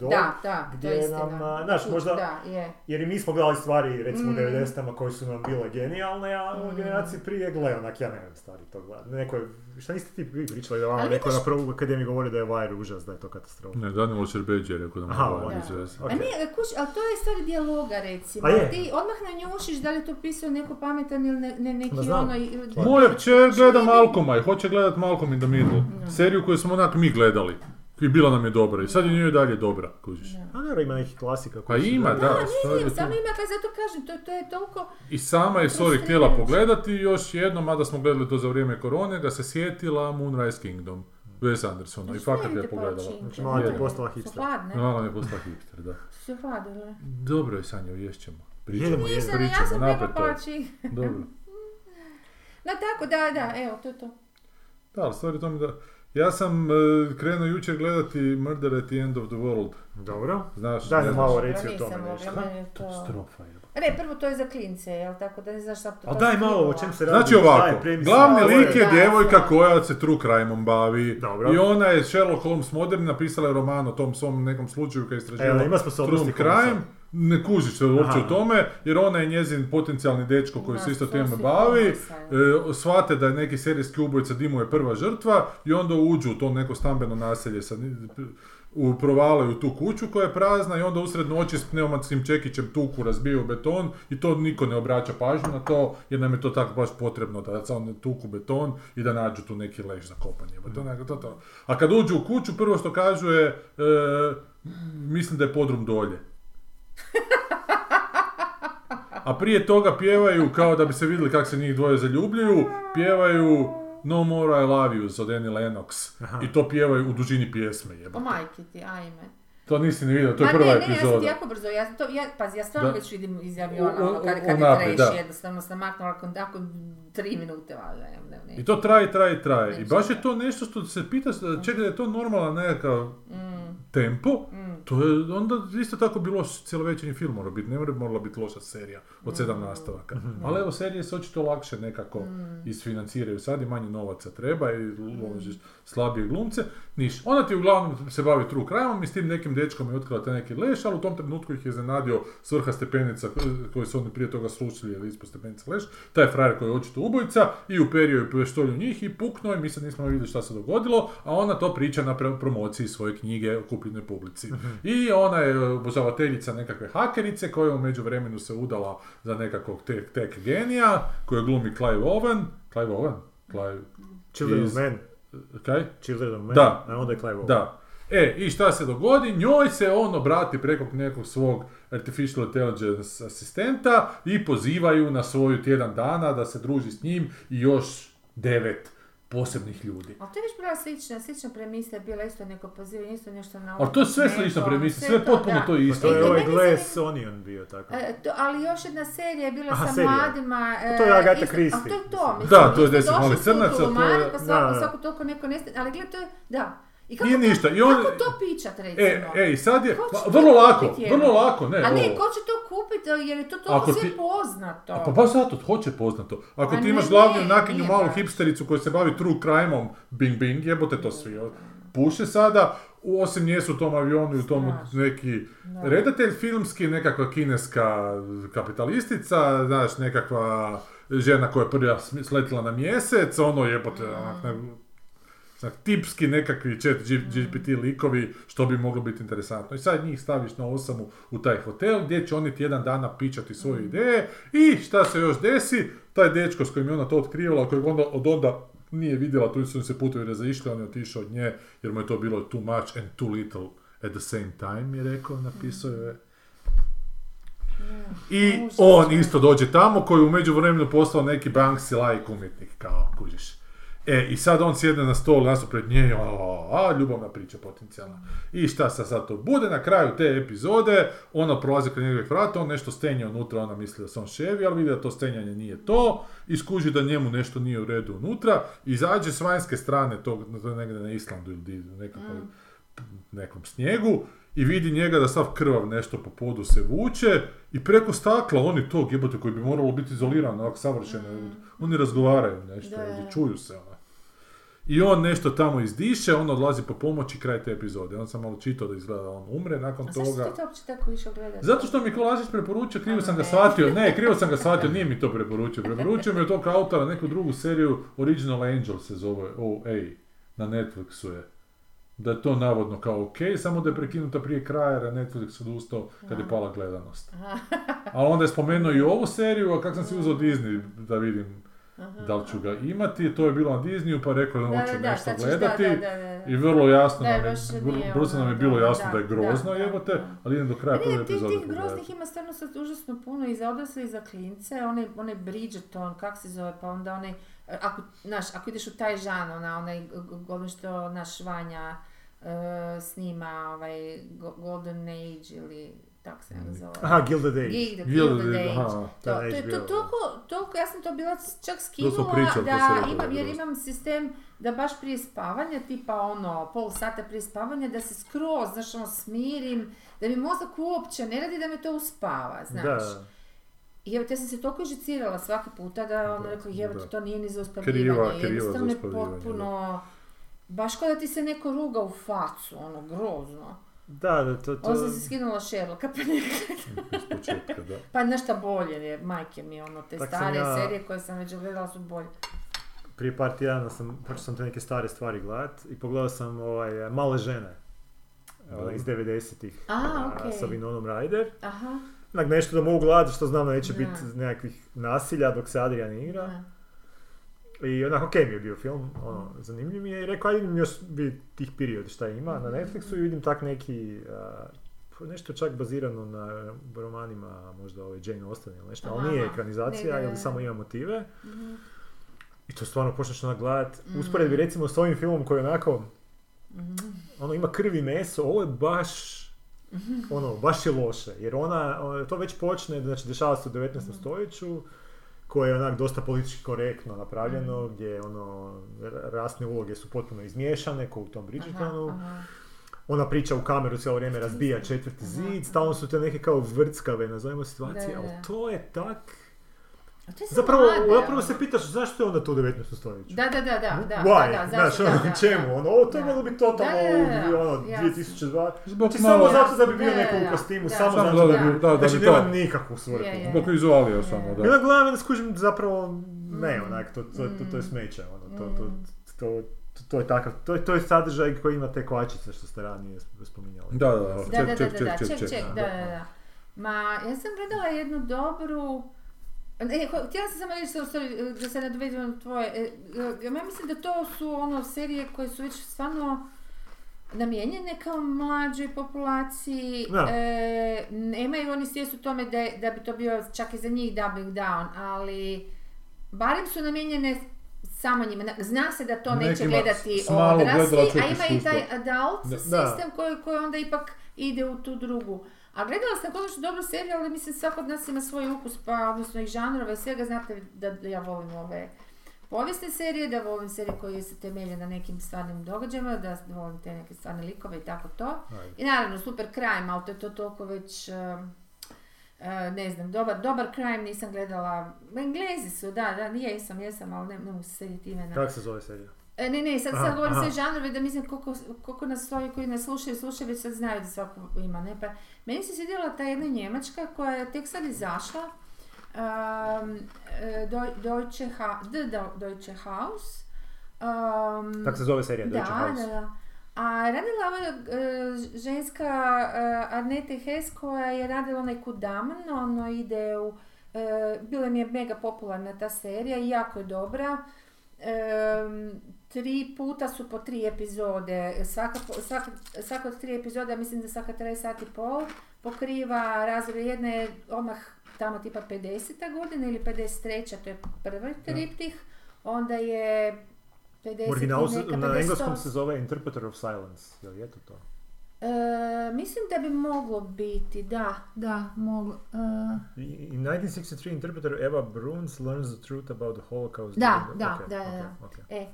dob. Da, da, to gdje je istina. nam, a, znaš, možda- Da, je. Jer i mi smo gledali stvari, recimo Mm. u 90-ama koje su nam bile genijalne, a u Mm. generaciji prije gle, onak, ja ne znam stvari to gledat. Neko je, šta niste ti vi pričali da vama Ali neko vidiš- na prvu akademiji govori da je Wire užas, da je to katastrofa. Ne, Danilo Šerbeđi je rekao da mu Aha, je izveze. Ok. A nije, kuć, ali to je stvar dijaloga recimo. A je. Ti odmah nanjušiš da li je to pisao neko pametan ili ne, ne- neki Ma znam. ono... Moja kćer gleda Što Malcolma i hoće gledat Malcolm in the Middle. Seriju koju smo onak mi gledali. I bila nam je dobra i sad je njoj i dalje dobra, kužiš. Da. A naravno ima nekih klasika Pa koji su ima, da. Da, nije, je samo ima, kaj zato kažem, to, to je toliko... I sama je sorry htjela pogledati još jednom, mada smo gledali to za vrijeme korone, ga se sjetila Moonrise Kingdom. Wes Andersona i fakat ga je vidite pogledala. Znači, malo ti Je. postala Su hipster. hladne. Malo je postala hipster, da. Su se hladile. Dobro je Sanja, ješćemo. Jedemo, jedemo. Nisam, ja pričamo, sam je. pači. Dobro. <laughs> No tako, da, da, evo, to je to. Da, ali stvar je u tome da... Ja sam e, krenuo jučer gledati Murder at the End of the World. Dobro. Znaš, Daj ne nam znaš. malo reci o tome nešto. je to... Katastrofa je. Ne, prvo to je za klince, jel tako da ne znaš šta to Ali daj je malo o čem se radi. Znači je ovako, glavni je- lik je Da, djevojka da. koja se true crime bavi. Dobro. I ona je Sherlock Holmes modern, napisala je roman o tom svom nekom slučaju kad je Evo, istraživala ima sposobnosti true crime. Ne kužiš se uopće Aha. o tome, jer ona je njezin potencijalni dečko koji Da, se isto to time bavi. E, shvate da je neki serijski ubojica Dimo je prva žrtva i onda uđu u to neko stambeno naselje sa u provalaju tu kuću koja je prazna i onda usred noći s pneumatskim čekićem tuku razbiju beton i to niko ne obraća pažnju na to jer nam je to tako baš potrebno da samo tuku beton i da nađu tu neki leš za kopanje. To, nego to, to. A kad uđu u kuću prvo što kažu je e, mislim da je podrum dolje. A prije toga pjevaju, kao da bi se vidjeli kako se njih dvoje zaljubljuju, pjevaju No More I Love Yous od Annie Lennox. Aha. I to pjevaju u dužini pjesme, O jebote. majke ti, ajme. To nisi ni vidio, to je Ma prva ne, ne, ja sam epizoda. jako brzo, ja, to, ja, pazi, ja stvarno Da. već vidim iz aviona, ono, kad, kad je trash, jednostavno sam maknula nakon, nakon tri minute, valjda, ne, ne, ne. I to traje, traje, traje. I baš je to nešto što se pita, čekaj je to normalan nekakav Mm, tempo, mm. to je onda isto tako bi loš cjelovečernji film morao biti, ne mora morala biti loša serija od sedam nastavaka. Ali evo serije se očito lakše nekako isfinanciraju, sad i manje novaca treba i uložiš slabije glumce, niš. Ona ti uglavnom se bavi true crime i s tim nekim dečkom je otkrila taj neki leš, ali u tom trenutku ih je zanadio svrha stepenica koji su oni prije toga slušali ili ispod stepenica leš, taj frajer koji je očito ubojica i uperio je pištolj u njih i puknuo i mi sad nismo vidjeli šta se dogodilo, a ona to priča na promociji svoje knjige o kupljenoj publici. I ona je obožavateljica nekakve hakerice koja je u međuvremenu se udala za nekakvog te- tech genija koji glumi Clive Owen. Clive Owen? Clive... Children of Men. Kaj? Children of Men. Da. A onda je Clive Owen. Da. E, i šta se dogodi? Njoj se on obrati preko nekog svog artificial intelligence asistenta i pozivaju na svoju tjedan dana da se druži s njim i još devet posebnih ljudi. Ali to je već bila slična, slična premisa je bila isto neko pozivanje, isto nešto na... Ali to je sve slična premisa, sve sve to, potpuno da. to isto. to je E, ovaj Glass Onion bio tako. E, to, ali još jedna serija je bila Aha, sa serija. mladima... e, To je Agatha isto- Christie, A to je to, mislim. Da, to je Deset su crnaca, to je- Pa svako, Da, da. svako toliko neko nestane, ali gledaj, to je, da. I kako to, ništa, i on- Kako to pičat, recimo? E, e, i sad je, pa, vrlo lako, kupit, vrlo lako, ne, A ne, ovo. ko će to kupiti, jer je to toliko sve ti- poznato. A pa baš zato, hoće poznato. Ako Ma ti imaš ne, glavnu ne, nakinju malu baš. hipstericu koja se bavi true crime-om, bing bing, jebote to svi puše sada, u- osim nje su u tom avionu i u tom neki Da. redatelj filmski, nekakva kineska kapitalistica, znaš, nekakva žena koja je prva sletila na mjesec, ono jebote, onak, ne, tipski nekakvi chat GPT likovi, što bi moglo biti interesantno. I sad njih staviš na osamu u taj hotel gdje će oni tjedan dana pičati svoje ideje i šta se još desi, taj dečko s kojim je ona to otkrivala, kojeg onda od onda nije vidjela, tu su im se putovi razišli, on je otišao od nje jer mu je to bilo too much and too little at the same time, je rekao, napisao je. I on isto dođe tamo koji je u međuvremenu postao neki Banksy like umjetnik, kao, kužiš. E, i sad on sjedne na stol, nasuprot nje, a, a, ljubavna priča potencijalna. I šta se sad to bude, na kraju te epizode, ona prolazi kod njegovih vrata, on nešto stenja unutra, ona misli da se on ševi, ali vidi da to stenjanje nije to, i skuži da njemu nešto nije u redu unutra, izađe s vanjske strane tog, to je negdje na Islandu ili u nekakvoj nekom snijegu i vidi njega da sav krvav nešto po podu se vuče i preko stakla oni tog jebote koji bi moralo biti izolirano, ovako savršeno, oni razgovaraju nešto, Da, čuju se ono. I on nešto tamo izdiše, on odlazi po pomoć i kraj te epizode. On sam malo čitao da izgleda da on umre nakon A zašto toga. ti to uopće tako išao gledati? Zato što mi Kolažić preporučio, krivo A, sam ga shvatio, ne, krivo sam ga shvatio, nije mi to preporučio. Preporučio mi je tog autora neku drugu seriju, Original Angel se zove, OA, na Netflixu je. Da je to navodno kao ok, samo da je prekinuta prije kraja jer je Netflix odustao kad je pala gledanost. A onda je spomenuo i ovu seriju, a kak sam si uzeo Disney da vidim da li ću ga imati, to je bilo na Disneyu, pa rekao da hoću da, nešto gledati. da, da, da, da. I vrlo jasno Da, nam je, nije brzo nam je ono, bilo jasno da, da, je grozno jebote, ali idem do kraja prve epizode tih groznih ima stvarno sad užasno puno i za odrasle i za klince, onaj, onaj Bridgerton, kak se zove, pa onda onaj, ako, znaš, ako ideš u taj žan, ona, onaj, ono što naš Vanja e, snima, ovaj, Go- Golden Age ili tak se ne zove. Aha, Gilded Age. Gilded, Gilded Gilded Age, Age. aha. To, To to je to, toliko, toliko, ja sam to bila čak skinula da imam, da je jer imam sistem da baš prije spavanja, tipa ono, pol sata prije spavanja, da se skroz, znaš, ono, smirim, da mi mozak uopće ne radi da me to uspava, znaš. Da. I evo, te sam se toliko žicirala svaki puta da ono Da, rekla, evo, da. to nije ni za Kriva- uspavljivanje. kriva za Jednostavno je uspavljivanje, potpuno, baš kao da ti se neko ruga u facu, ono, grozno. Da, da, to, to... Onda sam si skinula Sherlocka, pa. Iz početka, da. Pa nešto bolje je, majke mi, ono, te Tak stare ja- serije koje sam već gledala su bolje. Prije par tjedana sam, počeo sam te neke stare stvari gledat i pogledao sam ovaj, Male žene. Dobro. iz 90-ih. A, okej. Sa Vinonom Ryder. Aha. Onak nešto da mogu gledati što znam da neće Da. biti nekakvih nasilja dok se Adrian igra. Da. I onako ok mi je bio film, ono, zanimljiv mi je i rekao ajde još vidjeti tih period šta ima na Netflixu i vidim tak neki, a, nešto čak bazirano na romanima, možda ovaj Jane Austen ili nešto, ali nije ekranizacija ili samo ima motive. Mhm. I to stvarno počneš onak gledat. Mm. Usporedbi recimo s ovim filmom koji onako, Mhm. ono ima krvi meso, ovo je baš, ono, baš je loše. Jer ona, ona- to već počne, znači dešava se u 19. stoljeću, koje je onak dosta politički korektno napravljeno, gdje ono, ra- rasne uloge su potpuno izmiješane, kao u tom. Aha, aha. Ona priča u kameru cijelo vrijeme, razbija četvrti zid, stalno su te neke kao vrckave, nazovimo situacije, ali to je tak... Zapravo, mlade, zapravo se ono. pitaš zašto je onda to u 19. stoljeću? Da, da, da, da, da, Why? da, da, Znaš, zašto, ono, da, da, čemu? Ono, ovo to je moglo biti totalno Da, da, da, u, ono, jasno. 2002. Zbog Znači, malo... samo zato da bi bio neko u kostimu, Da. samo Samo zato da, da da, bi... da, da Znači, nema nikakvu svrhu. Je, je. Zbog vizualija samo, I da. gledam da skužim zapravo, ne, Mm. onak, to, to, to, to je Mm. smeće, ono, to, to, Mm. to, to, to je takav, to, je- to je sadržaj koji ima te kvačice što ste ranije spominjali. Da, da, da. Da, da, da, da, ček, da, ček, ček, ček. ček, da, da, da. Ma, ja sam gledala jednu dobru... E, ho- htjela sam samo reći, sorry, da se nadoveđem na tvoje. E, e, Ja mislim da to su ono serije koje su već stvarno namijenjene kao mlađoj populaciji. Da. E, nemaju oni svijest u tome da, da bi to bio čak i za njih dubbing down, ali barem su namijenjene samo njima. Na- Zna se da to neće Nekima gledati s malog odrasli, a ima i taj adult Da. sistem koji, koji onda ipak ide u tu drugu. A gledala sam konačno dobru seriju, ali mislim svako od nas ima svoj ukus, pa odnosno i žanrove, svega znate da, ja volim ove povijesne serije, da volim serije koje se temelje na nekim stvarnim događajima, da volim te neke stvarne likove i tako to. Ajde. I naravno super crime, ali to je to toliko već, um, uh, ne znam, dobar, dobar crime nisam gledala, Englezi su, da, da, jesam, jesam, ali ne, ne mogu se sjetiti imena. Kako se zove serija? E, ne, ne, sad, sad govorim sve žanrove da mislim koliko, koliko nas ovi koji nas slušaju, slušaju već sad znaju da svako ima, ne, pa meni se svidjela ta jedna njemačka koja je tek sad izašla, um, e, Deu- Deutsche, ha- Deutsche Haus, um, Kako se zove serija? da, Deutsche House? da, da. A radila ova e, ženska e, Arnete Hess koja je radila onaj Kudaman, ono ide u, e, bila mi je mega popularna ta serija i jako je dobra. E, tri puta su po tri epizode, svaka, svaka, svaka od tri epizoda, mislim da svaka traje sat i pol, pokriva razvoj jedne je odmah tamo tipa 50. godina ili 53. to je prvi triptih, onda je 50 U originalu i se- neka na 58. engleskom se zove Interpreter of Silence, jel je to to? E, mislim da bi moglo biti, da, da, moglo. e, In 1963, interpreter Eva Bruns learns the truth about the Holocaust. Da, da, da, da. ok. E,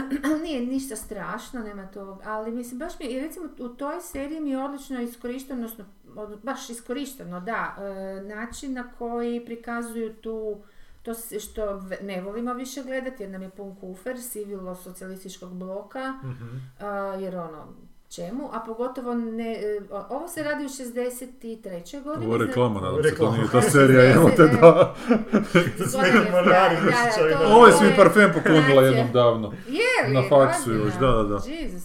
<clears throat> nije ništa strašno, nema tog, ali mislim baš mi, recimo u toj seriji mi je odlično iskorišteno, odnosno od- baš iskorišteno, da, e, način na koji prikazuju tu to što ne volimo više gledati jer nam je pun kufer sivilo socijalističkog bloka, Mhm. a, jer ono, čemu, a pogotovo ne, e, ovo se radi u 63. godini. Ovo je reklama, nadam se, to nije ta serija, evo te da. <laughs> To-. Ovo je to svi parfem poklonila jednom davno. Je li? Na faksu još, da, da, da. Jesus.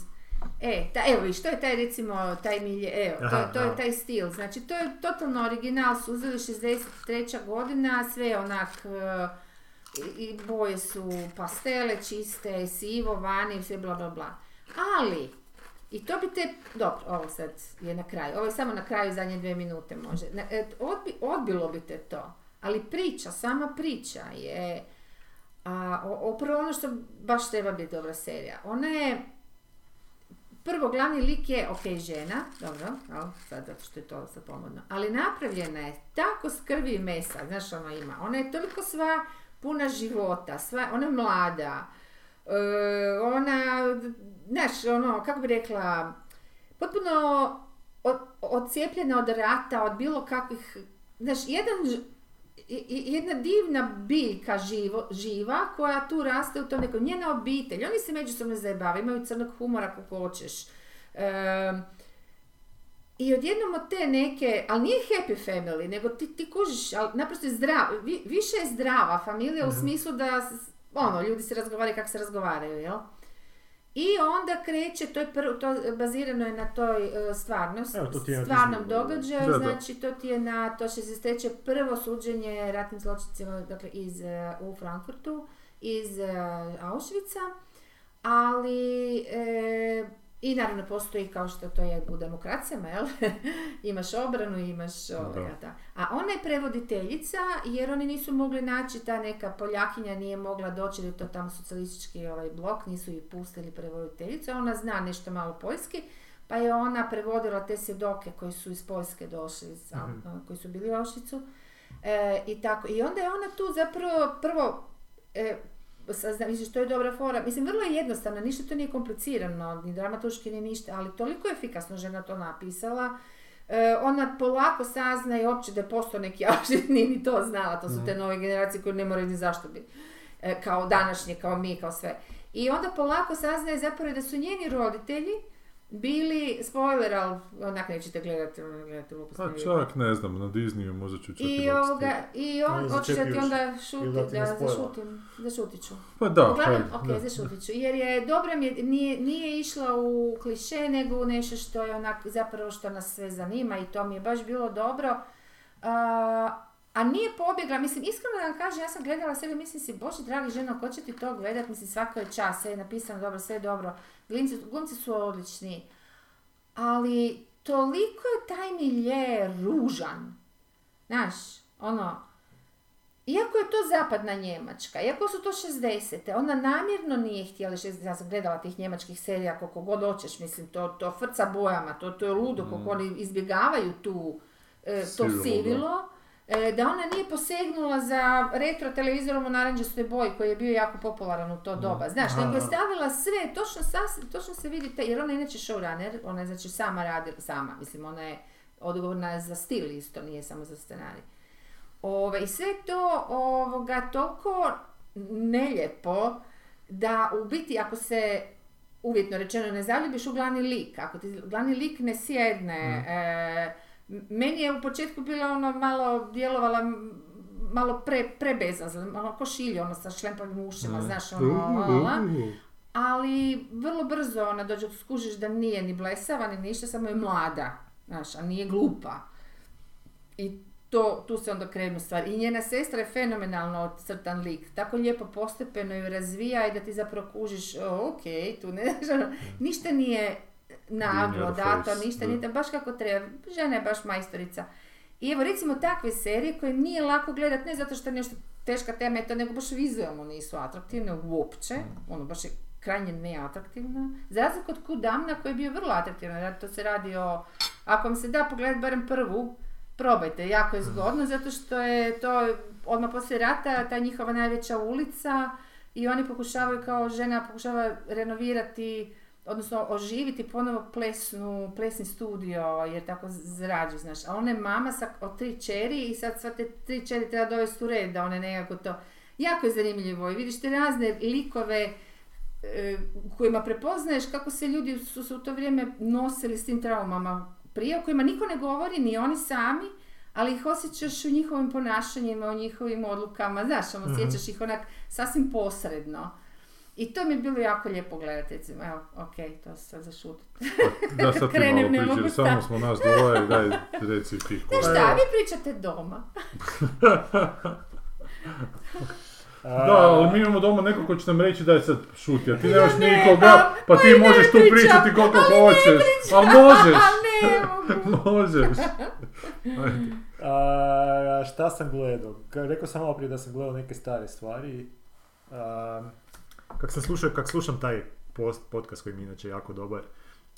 E, ta, evo, i što je taj recimo, taj milje, evo, to, Aha, to je aha. taj stil, znači to je totalno original, su uzeli 63. godina, sve je onak, e, i, i boje su pastele čiste, sivo, vani, sve bla bla bla. Ali, i to bi te, dobro, ovo sad je na kraju, ovo je samo na kraju zadnje dvije minute može, e, odbi, odbilo bi te to, ali priča, sama priča je, a, o, upravo ono što baš treba biti dobra serija, ona je, prvo glavni lik je, ok, žena, dobro, sad zato što je to sad pomodno, ali napravljena je tako s i mesa, znaš ono ima, ona je toliko sva puna života, sva, ona je mlada, e, ona, znaš, ono, kako bi rekla, potpuno od, odcijepljena od rata, od bilo kakvih, znaš, jedan, jedna divna biljka živo, živa koja tu raste u tom nekom, njena obitelj, oni se međusobno zajebavaju, imaju crnog humora kako hoćeš. Em, I odjednom od te neke, ali nije happy family, nego ti, ti kužiš, ali naprosto je zdrav, vi- više je zdrava familija u smislu da, ono, ljudi se razgovaraju kako se razgovaraju, jel? I onda kreće, to je prvo, to bazirano je na toj e, stvarnosti, to stvarnom Disneyu, događaju, da, da. znači to ti je na, to 63. prvo suđenje ratnim zločincima, dakle iz, e, u Frankfurtu, iz e, Auschwitza, ali e, i naravno postoji kao što to je u demokracijama, jel? <laughs> imaš obranu, imaš ovoga, da. A ona je prevoditeljica jer oni nisu mogli naći, ta neka Poljakinja nije mogla doći jer je to tamo socijalistički ovaj blok, nisu ju pustili prevoditeljicu, ona zna nešto malo poljski, pa je ona prevodila te svjedoke koji su iz Poljske došli, Au- koji su bili u Auschwitzu. E, i, tako. I onda je ona tu zapravo prvo e, sazna, misliš, to je dobra fora. Mislim, vrlo je jednostavno, ništa to nije komplicirano, ni dramatuški, ni ništa, ali toliko je efikasno žena to napisala. E, ona polako sazna i uopće da je postao neki <laughs> Auschwitz, nije ni to znala, to su te nove generacije koje ne moraju ni zašto biti. E, kao današnje, kao mi, kao sve. I onda polako saznaje zapravo da su njeni roditelji bili, spoiler, ali onak nećete gledati, ono, gledate gluposti. Pa čak, ne znam, na Disneyu možda ću čak i ovoga, i on, hoćeš da ti onda šuti, da da zašutim, zašutit ću. Pa da, Uglavnom, hajde, ok, da. zašutit ću. Jer je dobra mi je, nije, nije išla u kliše, nego u nešto što je onak, zapravo što nas sve zanima i to mi je baš bilo dobro. A, a nije pobjegla, mislim, iskreno da vam kažem, ja sam gledala sebe, mislim si, bože dragi ženo, ko će ti to gledat, mislim, svaka je čas, sve je napisano dobro, sve je dobro, glumci, glumci su odlični, ali toliko je taj milje ružan, znaš, ono, iako je to zapadna Njemačka, iako su to 60. ona namjerno nije htjela, 60, ja sam gledala tih njemačkih serija koliko god hoćeš, mislim, to, to frca bojama, to, to je ludo, koliko oni izbjegavaju tu, e, to Sivilo, da. e, da ona nije posegnula za retro televizorom u naranđastoj boji koji je bio jako popularan u to doba. Znaš, nego je stavila sve, točno, sas, točno se vidi, te- jer ona je inače showrunner, ona je znači sama radi, sama, mislim, ona je odgovorna za stil isto, nije samo za scenarij. Ove, I sve to ovoga, toliko neljepo da u biti ako se uvjetno rečeno ne zaljubiš u glavni lik, ako ti glavni lik ne sjedne, e, m- meni je u početku bila ono malo djelovala malo pre, prebezazna, malo ko šilje ono sa šlempavim ušima, znaš ono, ali vrlo brzo ona dođe, skužiš da nije ni blesava ni ništa, samo je mlada, znaš, a nije glupa. I to, tu se onda krenu stvari. I njena sestra je fenomenalno odcrtan lik. Tako lijepo postepeno ju razvija i da ti zapravo kužiš, o, ok, tu ne, znaš, <laughs> ono, ništa nije naglo dato, face, ništa da. nije, baš kako treba. Žena je baš majstorica. I evo recimo takve serije koje nije lako gledat, ne zato što je nešto teška tema je to, nego baš vizualno nisu atraktivne uopće, ono baš je krajnje neatraktivna. Za razliku od Kudamna koji je bio vrlo atraktivan, to se radi o, ako vam se da pogledat barem prvu, probajte, jako je zgodno, zato što je to odmah poslije rata ta njihova najveća ulica i oni pokušavaju kao žena pokušava renovirati odnosno oživiti ponovo plesnu, plesni studio, jer tako zrađu, znaš. A ona je mama sa od tri čeri i sad sva te tri čeri treba dovesti u red, da one nekako to... Jako je zanimljivo i vidiš te razne likove e, kojima prepoznaješ kako se ljudi su se u to vrijeme nosili s tim traumama prije, o kojima niko ne govori, ni oni sami, ali ih osjećaš u njihovim ponašanjima, u njihovim odlukama, znaš, ono, osjećaš ih onak sasvim posredno. I to mi je bilo jako lijepo gledati, recimo, evo, ok, to sad zašutim. Da, sad <laughs> ti Krenem, malo ne jer samo smo nas dvoje, daj, reci ti <laughs> Znaš ko. šta, vi pričate doma. <laughs> Da, ali mi imamo doma neko ko će nam reći daj sad šuti, a ti nemaš ne, nikoga, pa ti ne možeš tu pričati koliko ali ne hoćeš. Ali možeš, ne možeš. A, šta sam gledao? Ka- Rekao sam malo prije da sam gledao neke stare stvari. A, kak sam slušao, kak slušam taj post, podcast koji mi je inače jako dobar,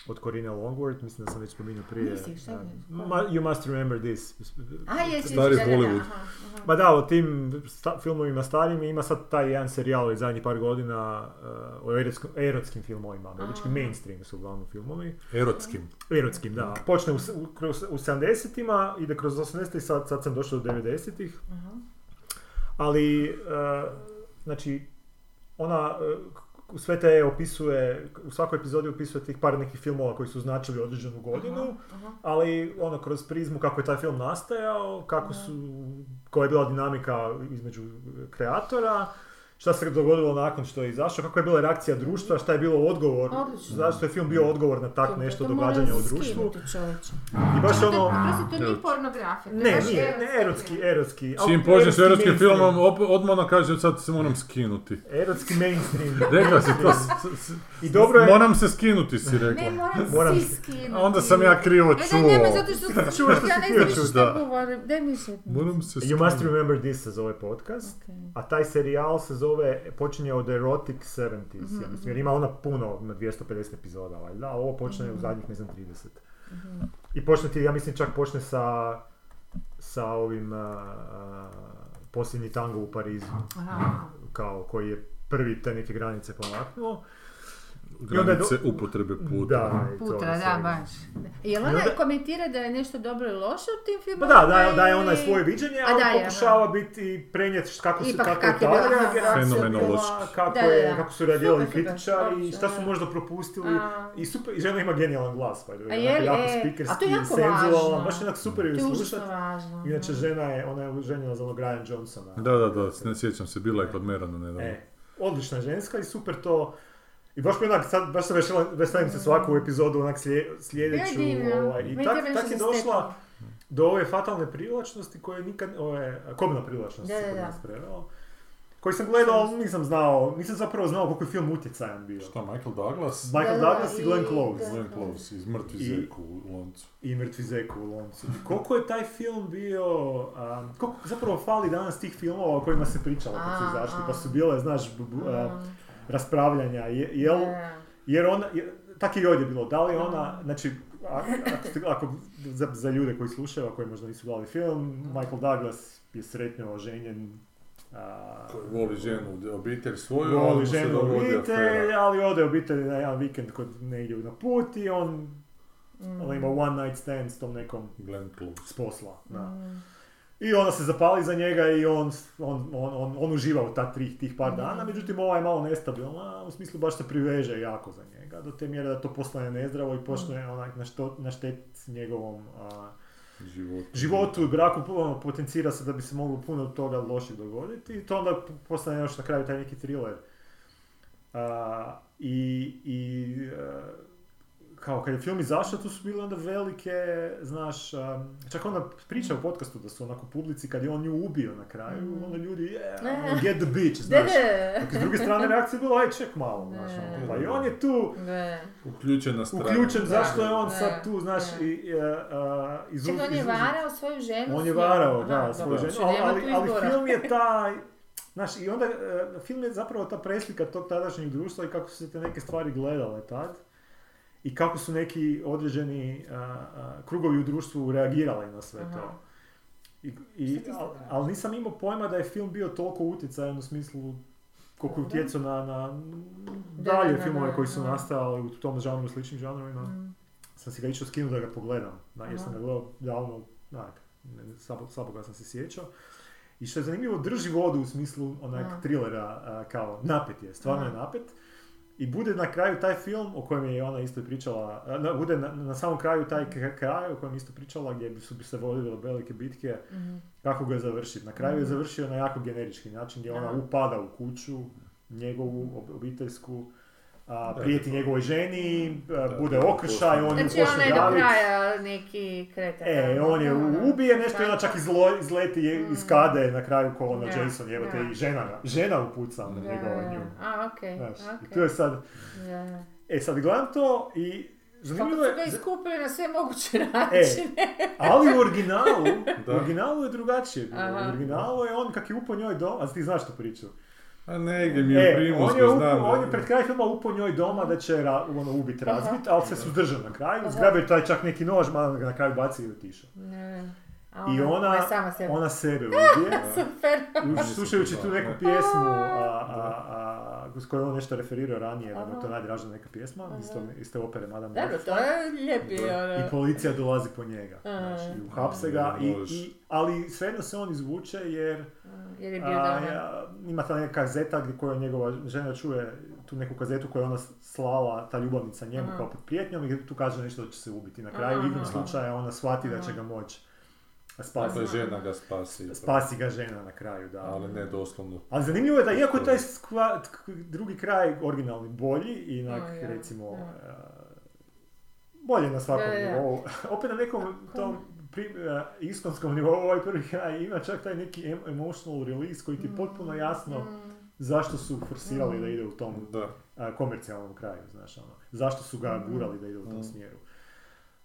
od Corina Longworth, mislim da sam već spominjao prije. Nisi, šta je? you must remember this. A, jesi, Stari da, da, da, Hollywood. aha, aha. Ma da, o tim sta- filmovima starim ima sad taj jedan serijal već zadnjih par godina uh, o erotskim, erotskim filmovima, američkim Aha. mainstream su uglavnom filmovi. Erotskim. Erotskim, da. Počne u, u, kroz, u 70-ima, ide kroz 80-ih, sad, sad sam došao do 90-ih. Aha. Ali, uh, znači, ona uh, sve te opisuje, u svakoj epizodi opisuje tih par nekih filmova koji su značili određenu godinu, aha. ali ono kroz prizmu kako je taj film nastajao, kako su, koja je bila dinamika između kreatora, šta se dogodilo nakon što je izašao, kako je bila reakcija društva, šta je bilo odgovor, Odlično. zašto je film bio odgovor na tak To- nešto to događanja mora u društvu. I baš ono, to nije pornografija. ne, nije, ne erotski, erotski. Čim počneš s erotskim mainstream. filmom, odmah ona kaže sad se moram skinuti. Erotski mainstream. <laughs> Rekla si to, <laughs> I dobro je, moram se skinuti si Ne, rekla. moram, Moram se- skinuti. A onda sam ja krivo E, Ne, ne, čuo. zato što Čuo što ja ne znam čuo, što govorim. Daj mi se. Moram se You must remember this se zove podcast. A taj serijal se zove, počinje od Erotic 70s, Mhm, ja mislim, jer ima ona puno, ima 250 epizoda, valjda, a ovo počne u zadnjih, ne znam, 30. Mhm. I počne ti, ja mislim, čak počne sa, sa ovim a, posljednji tango u Parizu, Aha. kao koji je prvi te neke granice pomaknuo. I onda je do- Granice upotrebe puta. Da, i Puta, da, baš. Jel I ona onda- komentira da je nešto dobro ili loše u tim Pa filmovima? da, daje, daje ona svoje viđenje, A ali daje, pokušava biti, prenijeti kako, su, Ipak kako je je aha. reakcija bila, kako, Da, da, je, da. kako su reagirali kritičari i šta su da. možda propustili. A. I super, i žena ima genijalan glas, pa A je li? jako E, speakerski, a to je jako senzualan, važno. baš onak super ju je užasno slušat. važno. Inače, žena je, ona je ženjena za onog Ryan Johnsona. Da, da, da, ne sjećam se, bila je kod Merana nedavno. E, odlična je ženska i super to. I baš mi onak, sad, baš se veselim, veselim se svaku epizodu onak slije, sljedeću. Ovaj, I tak, tak je došla do ove fatalne privlačnosti koje nikad, ove, kobna privlačnost Da, se kod nas preveo. Koji sam gledao, ali nisam znao, nisam zapravo znao koliko je film utjecajan bio. Šta, Michael Douglas? Michael Da, Douglas i i- Glenn Close. da. Glenn Close iz Mrtvi I- zek u loncu. I Mrtvi zek u loncu. I koliko je taj film bio, um, koliko zapravo fali danas tih filmova o kojima se pričalo kad su izašli, pa su bile, znaš, b- b- a, Mm, raspravljanja. Je, jel. Jer ona, je- tak je i ovdje bilo, da li ona, znači, a- ako, ste- ako za, za ljude koji slušaju, a koji možda nisu gledali film, Michael Douglas je sretno oženjen, a, Koji voli ženu, obitelj svoju, voli ženu obitelj, ali ode obitelj na jedan vikend kod negdje na put i on, Mm. on ima one night stand s tom nekom Glenn Close. s posla. Da. Mm. I ona se zapali za njega i on, on, on, on, on uživa u ta tri, tih par dana, međutim ova je malo nestabilna, u smislu baš se priveže jako za njega, do te mjere da to postane nezdravo i počne onak na, što, na štet njegovom a, Život. životu i braku, ono, potencira se da bi se moglo puno toga lošeg dogoditi i to onda postane još na kraju taj neki thriller. A, I, i a, kao kad je film izašao, tu su bile onda velike, znaš, um, čak ona priča u podcastu da su onako publici, kad je on nju ubio na kraju, Mhm. onda ljudi, yeah, Ne. ono, get the bitch, znaš. Dok s druge strane reakcija je bila, aj ček malo, znaš, Ne. ono, pa i on je tu Da. Uključena strana. uključen, zašto je on da, sad tu, znaš, da. i, uh, uh, iz, Čekaj, on je varao svoju ženu on je varao, Aha, da, svoju dobro, ženu, znači ali, ali, ali film je <laughs> taj, znaš, i onda e, film je zapravo ta preslika tog tadašnjeg društva i kako su se te neke stvari gledale tad i kako su neki određeni a, a, krugovi u društvu reagirali na sve Aha. to. I, i, ti al- ali nisam imao pojma da je film bio toliko utjecajan u smislu koliko je utjecao na, na Da, dalje da, da, filmove da, koji su nastajali u tom žanru i sličnim žanrovima Mm. sam si ga išao skinuti da ga pogledam, da, jer sam ga gledao davno, onak, slabo, ga sam se sjećao. I što je zanimljivo, drži vodu u smislu onak Aha. trilera, a, kao napet je, stvarno je napet. I bude na kraju taj film o kojem je ona isto pričala, na, bude na, na samom kraju taj kraj o kojem je isto pričala gdje bi su bi se vodile velike bitke, Mhm. kako ga je završiti. Na kraju je Mhm. završio na jako generički način gdje ona upada u kuću, njegovu ob- obiteljsku, a, prijeti njegovoj ženi, a, bude okršaj, on ju Znači on je do kraja neki kretan. E, on je ubije nešto i onda da. čak izlo, izleti iz kade na kraju ko ono Da, Jason, evo te da. i žena, žena upuca onda Da, njegova da, nju. A, okej, Znaš, i okej. tu je sad, Da. e sad gledam to i Kako zanimljivo su ga iskupili na sve moguće E, načine. ali u originalu, <laughs> u originalu je drugačije. U originalu je on kak je upo njoj doma, a ti znaš tu priču. A negdje mi je E, primus, on je, znam. on je pred kraj filma upo njoj doma da će ra, ono, ubiti, Aha. razbit, ali se suzdržao na kraju, zgrabio je taj čak neki nož, malo ga na kraju baci i otišao. Ne. A I ona, sama sebe. ona sebe <laughs> ubije. Super. Slušajući tu neku pjesmu a, a, a, s kojom on nešto referirao ranije, da mu je to najdraža neka pjesma, isto, iste opere Madame Dobro, to je lijepi, ono. I policija dolazi po njega, znači, uhapse ga, i, i, ali svejedno se on izvuče jer Jer je bio a, doma. ja, ima ta neka kazeta gdje koja njegova žena čuje tu neku kazetu koju je ona slala, ta ljubavnica njemu Aha. kao pod prijetnjom i tu kaže nešto da će se ubiti. Na kraju Aha. igrom slučaja ona shvati da će ga moći Pa spasiti. žena ga spasi. Spasi ga žena na kraju, da. Ali ne doslovno. Ali zanimljivo je da iako je taj skva- drugi kraj originalni bolji, inak O, ja, recimo ja. e, bolje na svakom Da, da, da. nivou. <laughs> Opet na nekom tom pri, e, iskonskom nivou ovaj prvi kraj ima čak taj neki em- emotional release koji ti je potpuno jasno Mm. zašto su forsirali Mm. da ide u tom Da. komercijalnom kraju, znaš ono. Zašto su ga gurali da ide u tom Mm. smjeru.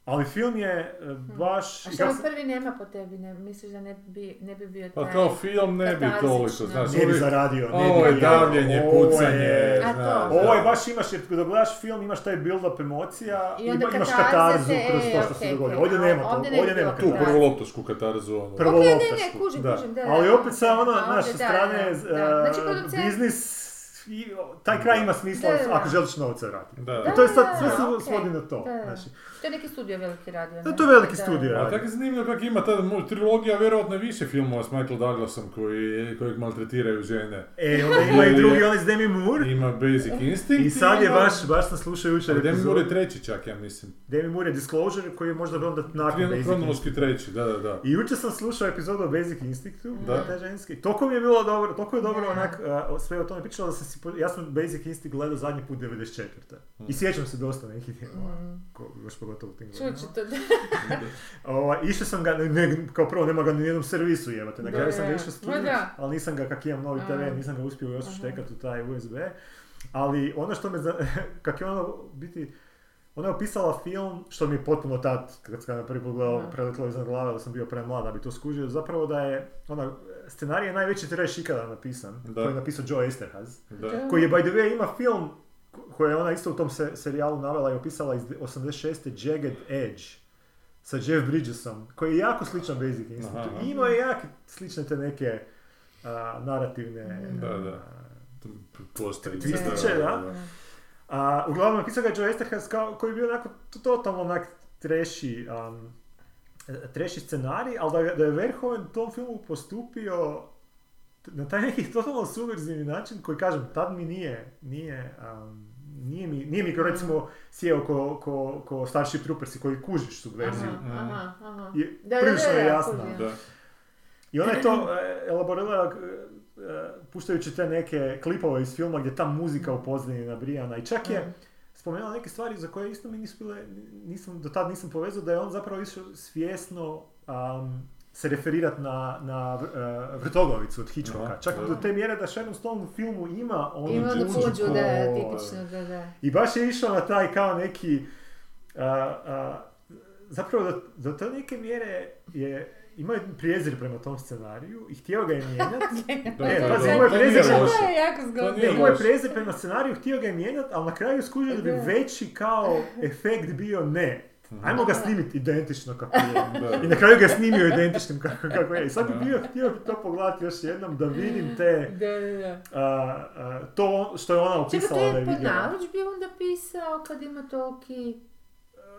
Ali film je e, baš... A što prvi nema po tebi? Ne, misliš da ne bi, ne bi bio Pa taj... kao film ne bi toliko, znaš. Ne bi zaradio, ne Ovo bi je davljenje, ovo pucanje, znaš. Ovo je baš imaš, jer kada gledaš film imaš taj build-up emocija I onda imaš katarzu kroz to e, što se okej, dogodilo. okej, Ovdje nema to, ovdje ovdje nema bilo Tu prvoloptošku katarzu, ono. Prvo Ok, ne, ne, kužim, da. kužim, da, Ali opet sa ono, a naš, ovdje sa da, strane, da. Znači, biznis, i, taj kraj ima smisla Da, da, da. ako želiš novce vratiti. Da. I to je sad, sve se okej. svodi na to. Da, da. Znači, To je neki studio veliki radio. Da, ne? to je veliki Da, studio, da. A tako je zanimljivo kako ima ta trilogija, vjerojatno je više filmova s Michael Douglasom koji, kojeg maltretiraju žene. E, onda ima i drugi, onaj s Demi Moore. Ima Basic Instinct I sad je baš, baš sam slušao jučer Demi Moore je treći čak, ja mislim. Demi Moore je Disclosure koji je možda onda nakon Basic Kronološki treći, da, da, da. I jučer sam slušao epizodu o Basic Instinctu, Da. da. taj ženski. Toliko mi je bilo dobro, toliko je dobro Da. onak, sve o tome pričalo da sam si, po- ja sam Basic Instinct gledao zadnji put 94. I sjećam se dosta nekih dijelova, Mm. ko, još pogotovo u tim godinama. to, da. <laughs> Ovaj, išao sam ga, ne, ne, kao prvo nema ga ni u jednom servisu jebate, na Da, kraju sam ga išao skinut, ali nisam ga kak imam novi. TV, nisam ga uspio još Aha. štekati u taj USB. Ali ono što me, za- <laughs> kak je ono biti, ona je opisala film, što mi je potpuno tad, kad sam ga prvi put gledao, Da. preletilo iznad glave, da sam bio premlad da bi to skužio, zapravo da je, ona, scenarij je najveći trash ikada napisan, Da. koji je napisao Joe Esterhaz, da. koji je, by the way, ima film koji je ona isto u tom se, serijalu navela i opisala iz 86. Jagged Edge sa Jeff Bridgesom, koji je jako sličan Basic Instinct. Aha. I imao je jako slične te neke a, narativne... Da, da. a, Postoji. Twistiće, da. A, uglavnom napisao ga je Joe Esterhaz kao, koji je bio onako to- totalno onak treši, um, treši scenarij, ali da, je- da je Verhoeven u tom filmu postupio na taj neki totalno subverzivni način koji kažem, tad mi nije, nije, um, nije mi, nije mi kao recimo sjeo ko, ko, ko Starship Troopersi koji kužiš subverziju. Aha, aha, aha. I Da, da, prilično je kužim. Da. I ona je to e, elaborirala e, puštajući te neke klipove iz filma gdje ta muzika u pozadini nabrijana i čak je Mm. Spomenula neke stvari za koje isto mi nisu bile, nisam, do tad nisam povezao da je on zapravo išao svjesno um, se referirat na, na uh, vrtoglavicu od Hitchcocka. Aha, Čak da. do te mjere da Sharon Stone u filmu ima onu Ima onu džuđu puđu, da, tipično, da, da. I baš je išao na taj kao neki, a, a, zapravo do, do te neke mjere je imao je prijezir prema tom scenariju i htio ga je mijenjati. Ne, <laughs> da, pazi, imao je to loše. To je jako To zgodno. imao je prema scenariju, htio ga je mijenjati, ali na kraju skužio da bi veći kao efekt bio ne. Mhm. Ajmo ga snimiti identično kako je. I na kraju ga je snimio identičnim kako, kako je. I sad bi bio, htio bi to pogledati još jednom da vidim te, Da, da, da. a, a, to što je ona Čekaj, to opisala da je je pod vidjela. narudžbi onda pisao kad ima toliki...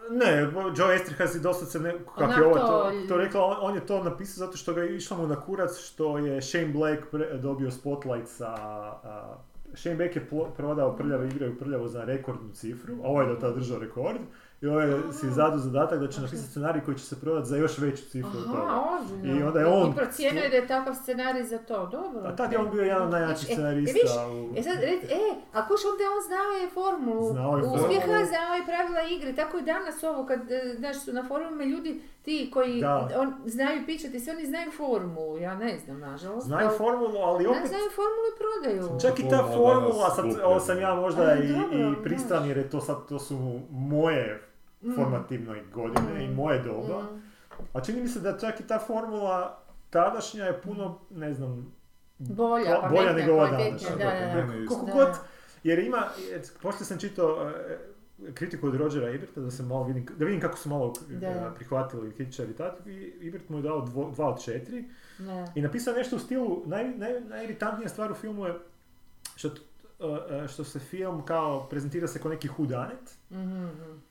Ne, Joe Esterhaz je dosta se ne, kako je ovo to- to, rekla, on, on je to napisao zato što ga je išlo mu na kurac što je Shane Black pre- dobio spotlight sa a, Shane Beck je plo- prodao prljave igre u prljavo za rekordnu cifru, a ovaj je do tada držao rekord. I ovaj si zadao zadatak da će napisati scenarij koji će se prodati za još veću cifru od toga. Aha, ozbiljno. I onda je on- I procijenio je da je takav scenarij za to, dobro. A tad je on bio jedan od najjačih E, e, scenarista vidiš, u... E sad, red, e, a kuš onda on znao je formulu Znao je uspjeha, formulu. znao je pravila igre, tako i danas ovo, kad, e, znaš, su na forumima ljudi ti koji Da. on, znaju pičati, svi oni znaju formulu, ja ne znam, nažalost. Znaju ali- formulu, ali opet... znaju formulu i prodaju. Čak i ta Formula sad, ovo sam ja možda i, dobro, i pristran jer je to sad, to su moje formativne godine i moje doba. Mm. A čini mi se da čak i ta formula tadašnja je puno, ne znam, Bolja, Bo- bolja nego ova današnja. da, da, da. Meni Koliko god, jer ima, poslije sam čitao e, kritiku od Rogera Iberta da se malo vidim, da vidim kako su malo Da. e, prihvatili kritičari tad i Ibert mu je dao dvo, dva od četiri Da. i napisao je nešto u stilu, naj, naj, najiritantnija stvar u filmu je što, što se film kao prezentira se kao neki hudanet, Mhm,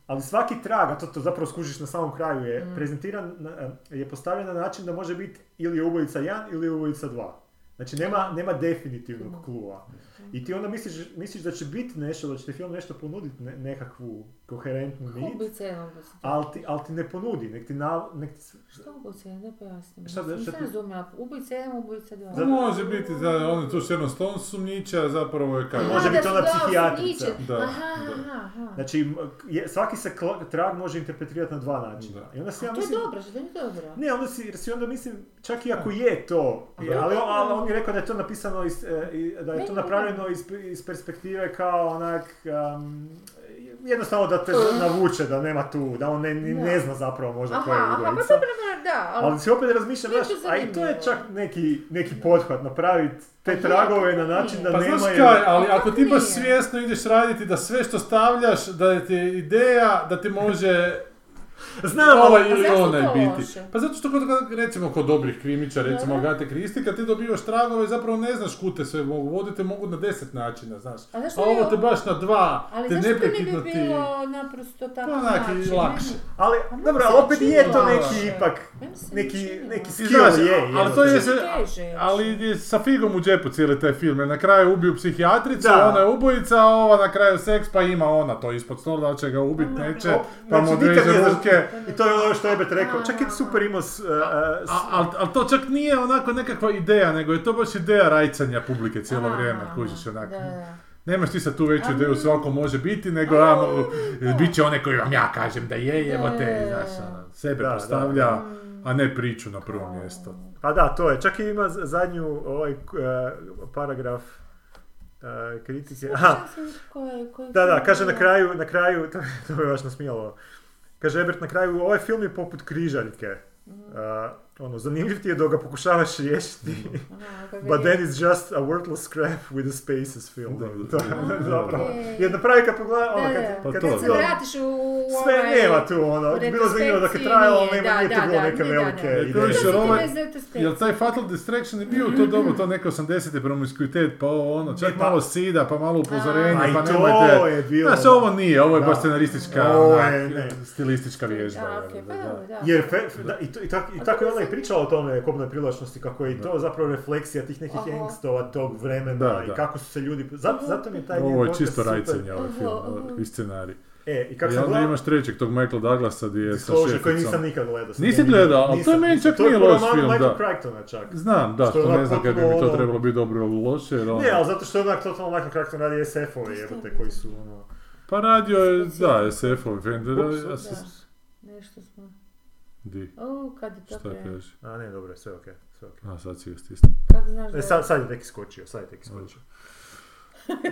ali svaki trag, a to, to zapravo skužiš na samom kraju, je Mm. prezentiran, e, je postavljen na način da može biti ili je ubojica 1 ili je ubojica 2. Znači nema, nema definitivnog klua. I ti onda misliš, misliš da će biti nešto, da će ti film nešto ponuditi, ne, nekakvu koherentnu nit, Ubice, ubice. ali ti, ali ti ne ponudi, nek ti, na, nek ti Što ubice, da pojasnim. Šta da- šta Nisam ti- razumjela. Ubice jedan, ubica dva. Zato- Može biti da on je tu Sharon Stone sumnjiča, a zapravo je kaj. Može biti da ona psihijatrica. Da, Aha, da. aha, aha. Znači, je, svaki se kla- trag može interpretirati na dva načina. Da. I onda si ja To je mislim... dobro, što je dobro. Ne, onda si, jer si onda mislim, čak i ako je to, je, je ali, ali on je rekao da je to napisano, iz, e, i- da je to ne, napravljeno iz, iz perspektive kao onak, um, jednostavno da te navuče, da nema tu, da on ne, Da. ne zna zapravo možda koja je aha, pa dobro, da, ali... Ali si opet razmišljam, znaš, a i to je čak neki, neki pothvat, napraviti te Pa tragove na način da Pa nema... znaš kaj, ali ako ti baš svjesno ideš raditi da sve što stavljaš, da ti je ideja da ti može Znam, ovaj ali- ili zašto onaj biti. loše? Pa zato što kod, recimo kod dobrih krimića, recimo. Agate Kristi, kad ti dobivaš tragove, zapravo ne znaš kud te sve mogu voditi, mogu na deset načina, znaš. A zašto A ovo ne- te baš na dva, Ali te zašto to ne neprekidno bi ti... bilo naprosto tako Pa način? lakše. Ali, A meni dobro, ali opet je to neki ipak, neki, neki skill Znaš, je. ali to je ali je sa figom u džepu cijeli taj film, na kraju ubiju psihijatricu, ona je ubojica, a ova na kraju seks, pa ima ona to ispod stola, će ga ubit, Pa, neće, pa mu znači, nikad ruke. I to je ono što je Ebert rekao. Čak je super imao s, uh, uh, s- A, ali al to čak nije onako nekakva ideja, nego je to baš ideja rajcanja publike cijelo vrijeme, kužiš onak. Da, da. Nemaš ti sad tu veću A ideju, svako može biti, nego mo- bit će one koji vam ja kažem da je, evo te, znaš, ono, sebe Da, postavlja, Mm. a ne priču na prvo mjesto. Pa da, to je. Čak i ima zadnju ovaj uh, paragraf uh, kritike. Aha, da, da, kaže je na kraju, na kraju, to, <laughs> to me baš nasmijalo. Kaže Ebert na kraju, ovaj film je poput križaljke. Uh, ono, zanimljiv ti je dok ga pokušavaš riješiti. <laughs> But then it's just a worthless scrap with a spaces film. Da, To da, je <laughs> da. zapravo. Jer na pravi kad pogleda, ono, Da, kad, da. Pa kad to, Kad se da. vratiš u Sve ovaj... nema tu, ono, u bilo zanimljivo je retrospekciji trajalo, nije, nema, da, nije da, bilo da, neke da, velike da. ideje. Više, To ti ovaj-. Jel taj Fatal Distraction je bio to dobro, to neke 80. promiskuitet, pa ovo ono, čak pa- malo sida, pa malo upozorenja, pa to nemojte... je bilo. Znaš, ovo nije, ovo je Da. baš scenaristička, stilistička vježba. Da, da, pa da. da. Jer da, i, to, tako je to i sam- pričala o tome kobnoj privlačnosti, kako je i to zapravo refleksija tih nekih Aha. engstova tog vremena Da, i da. kako su se ljudi... Zato, zato mi je taj Ovo je čisto rajcenje ovaj film, i scenarij. E, i kako I sam onda gledao... imaš trećeg, tog Michael Douglasa gdje je sa Disclosure koji nisam šeficom. nikad gledao. Nisi gledao, ali to je meni čak to je nije loš film, Michael da. Crichtona čak. Znam, da, Što je što ne znam kako bi to ono- trebalo biti dobro ili loše, jer ono... Ne, ali zato što je onak totalno Michael Crichton radi SF-ove jebote koji su ono... Pa radio je, da, Da. Nešto smo... Di, O, kad je to šta kažeš? A ne, dobro, je, sve okej, sve okej. A, sad si ga stisnuo. Kako znaš da E, sad, sad je tek iskočio, sad je tek iskočio.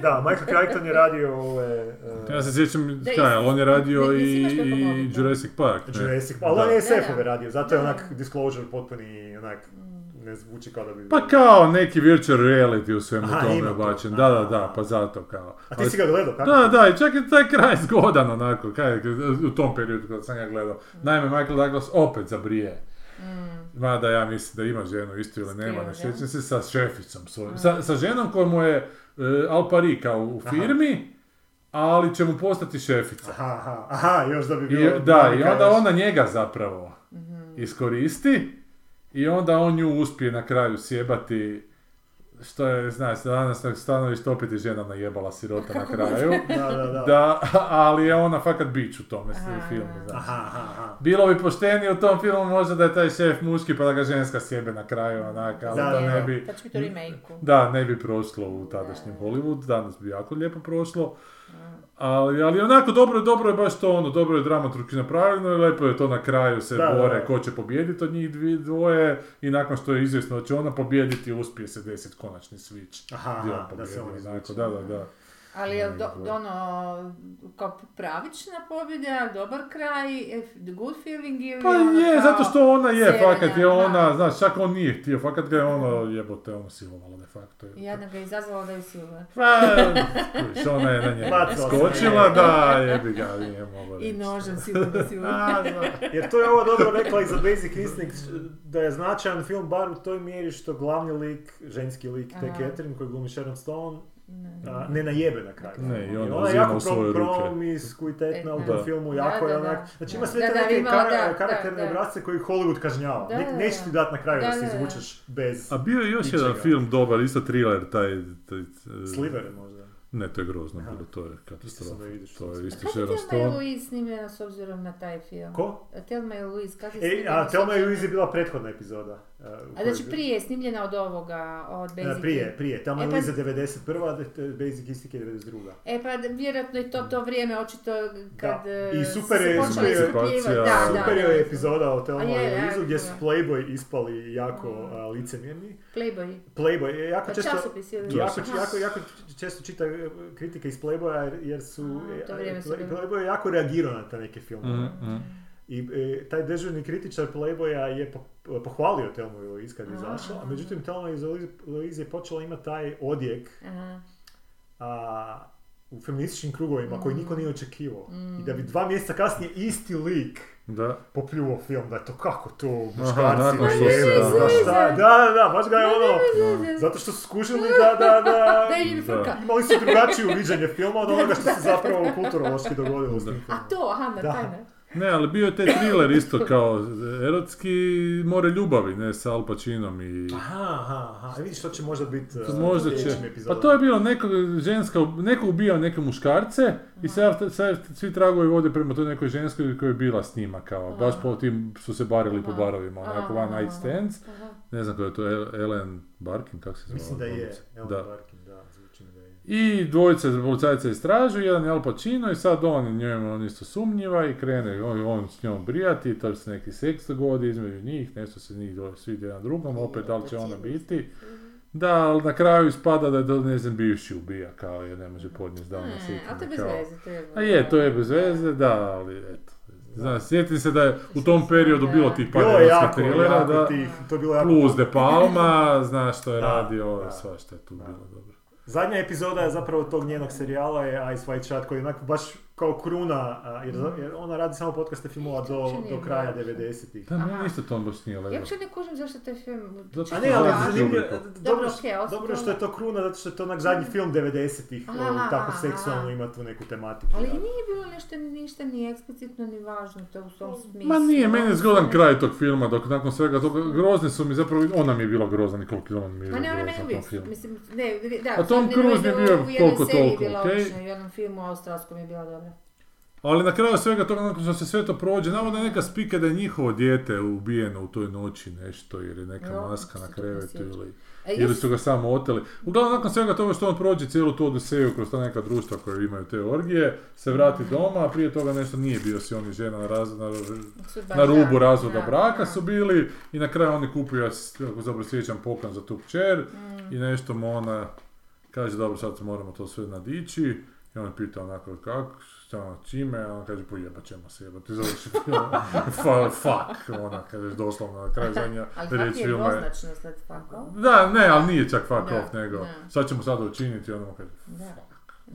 Da, Michael Crichton je radio ove... uh, Ja se sjećam, Da, kaj, on je radio ne- i, i da. Jurassic Park, ne? Jurassic, ali on Da. je Da, da. SF-ove radio, zato je Da, onak da. disclosure potpuni, onak, ne zvuči kao da bi... Pa kao neki virtual reality u svemu Aha, tome to. ubačen, da, da, Aha. da, pa zato kao. A ti si ga gledao, kako? Da, da, i čak je taj kraj zgodan onako, kaj, u tom periodu kad sam ga gledao. Naime, Michael Douglas opet zabrije. Mm. Mada ja mislim da ima ženu isto ili nema, ne sjećam se, sa šeficom svojom. Sa, sa ženom koja mu je e, al pari kao u Aha. firmi, ali će mu postati šefica. Aha, aha, aha, još da bi I, bilo... da, mi i onda ona njega zapravo Mhm. iskoristi i onda on nju uspije na kraju sjebati što je, znaš, danas tak stano istopiti žena najebala sirota na <laughs> kraju. Da, da, da. Da, ali je ona fakat bić u tome Aha. filmu, znaš. Aha, aha, aha. Bilo bi poštenije u tom filmu možda da je taj šef muški pa da ga ženska sjebe na kraju, onak, ali Da, to da, ne da. bi... To će biti u remake-u. Da, ne bi prošlo u tadašnjem Hollywoodu, danas bi jako lijepo prošlo. Ali, ali onako dobro je, dobro je baš to ono, dobro je dramaturgi napravljeno i lijepo je to na kraju se Da, da, bore da. ko će pobijediti od njih dvoje i nakon što je izvjesno da će ona pobijediti uspije se desiti konačni switch. Aha, da se on izvuče. Da, da, da. Ali je do, ono, kao pravična pobjeda, dobar kraj, eh, the good feeling ili Pa ono je, kao zato što ona je, serena, fakat je ona, da. znaš, čak on nije htio, fakat ga je ono jebote, ono silovalo de facto. I Jedna ga je izazvala da ju siluje. Pa, kužiš, ona je na njega se. skočila, da, jebi ga, nije mogla I nožem siluje da <laughs> siluje. A, da. Jer to je ovo dobro rekla i za Basic Instinct, da je značajan film bar u toj mjeri što glavni lik, ženski lik, te. Catherine koji glumi Sharon Stone, Ne. A, ne najebe na kraju. Ne, i ona ona je jako prom, promiskuitetna u tom filmu, Da, jako je onak, znači ima sve te neke da, karakterne obrazce koji Hollywood kažnjava. Da, Ne- Neće ti dat na kraju da, Da, se izvučeš bez A bio je još Ničega. jedan film dobar, isto thriller, taj... taj e, slivere možda. Ne, to je grozno Aha. bilo, to je Isto sam katastrofa. To je isto Kad je Sharon Thelma i Stone. Louise snimljena s obzirom na taj film? Ko? Thelma i Louise, kad je E, snimljena a s Thelma i Louise je bila prethodna epizoda. uh, A znači je- prije je snimljena od ovoga, od E, Basic prije, prije. Thelma E, i pa- Louise je 91. a Basic Instinct je 92. E pa vjerojatno je to to vrijeme očito kad Da. e, I su super se je- je- iskupljivati. Da, da, Super da. je epizoda o Thelma A i je, je, Louise gdje su. Playboy ispali jako Mm. a, licemjerni. Playboy. Playboy je jako Pa često... Jako, jako, jako često čita e, kritike iz Playboya jer, jer su... A, e, to. Playboy je jako reagirao na te neke filmove. Mhm, mhm. I e, taj dežurni kritičar Playboya je po- pohvalio Thelmu i Louise kad je izašla, a međutim Thelma i Louise je počela imati taj odjek Aha. a, u feminističkim krugovima koji niko nije očekivao. Mm. I da bi dva mjeseca kasnije isti lik Da. popljuvao film, da je to kako to muškarci jedu, da. da, šta da, da, da, baš ga je ono, zato što su skužili da, da, da, Da imali su drugačije viđenje filma od onoga što se <laughs> zapravo kulturološki dogodilo s tim A to, aha, na taj ne. Ne, ali bio je taj thriller isto kao erotski more ljubavi, ne, sa Al Pacinom i... Aha, aha, aha, E, vidiš što će možda biti uh, Možda će. Pa to je bilo neko ženska, neko ubijao neke muškarce i sad, sad svi tragovi vode prema toj nekoj ženskoj koja je bila s njima kao, baš po tim su se barili po Aha. barovima, onako one night Aha. stands. Aha. Ne znam ko je to, El- Ellen Barkin, kako se zove? Mislim da je, Ellen. Barkin, da, zvuči mi da je. I dvojica policajca istražuju, jedan je Al Pacino i sad on njemu on isto sumnjiva i krene on, on s njom brijati, to se neki seks dogodi između njih, nešto se njih svidi jedan drugom, opet da li će ona biti. Da, ali na kraju ispada da je to, ne znam, bivši ubija, kao jer ne može podnijeti Ne, sjećanje. ali to je bez veze, to je... A je, to je bez veze, da, ali eto. Znaš, sjetim se da je u tom periodu bilo tih par je jako, trilera, jako da, tih, to je bilo jako... plus De Palma, znaš što je Da, radio, da. svašta je tu Da. bilo dobro. Zadnja epizoda je zapravo tog njenog serijala je Ice White Shot koji je onako baš kao kruna, jer, Mhm. jer ona radi samo podcaste filmova do, do kraja bilo. 90-ih. Da, meni isto to baš nije Ja legal. uopće ne kužim zašto taj film... Zato A ne, ali Dobro, zanimljivo, dobro. ali dobro to- što je to kruna, zato što je to onak zadnji film 90-ih, Aha, o, tako seksualno ima tu neku tematiku. Ali da. nije bilo nešto ništa ni eksplicitno ni važno to u tom smislu. Ma nije, meni je Ono zgodan kraj tog filma, dok nakon svega toga, grozne su mi zapravo, ona mi je bila grozna, Nicole Kidman mi je Ma ne, ona meni uvijek, mislim, ne, da, A Tom Cruise mi je bio koliko toliko, bila okej. u jednom filmu australskom je bila dobra. Ali na kraju svega toga, nakon što se sve to prođe, navodno je neka spika da je njihovo dijete ubijeno u toj noći nešto, je neka maska na krevetu ili... E, Ili su ga samo oteli. Uglavnom, nakon svega toga što on prođe cijelu tu odiseju kroz ta neka društva koje imaju te orgije, se vrati doma, a prije toga nešto nije bio si on i žena na, raz, na, rubu da, razvoda da, braka su bili i na kraju on je kupio, ja se ako dobro sjećam, poklon za tu kćer Mm. i nešto mu ona kaže, dobro, sad moramo to sve nadići i on pita onako kako, šta ono, čime, a on kaže, pojebat ćemo se, jebati, završi film, <laughs> fuck, ona, kažeš doslovno, na kraju zadnja Ali riječ fuck je filma je, sad fuck off. da, ne, ali nije čak fuck Da, off, nego da. sad ćemo sada učiniti, ono mu kaže, Da.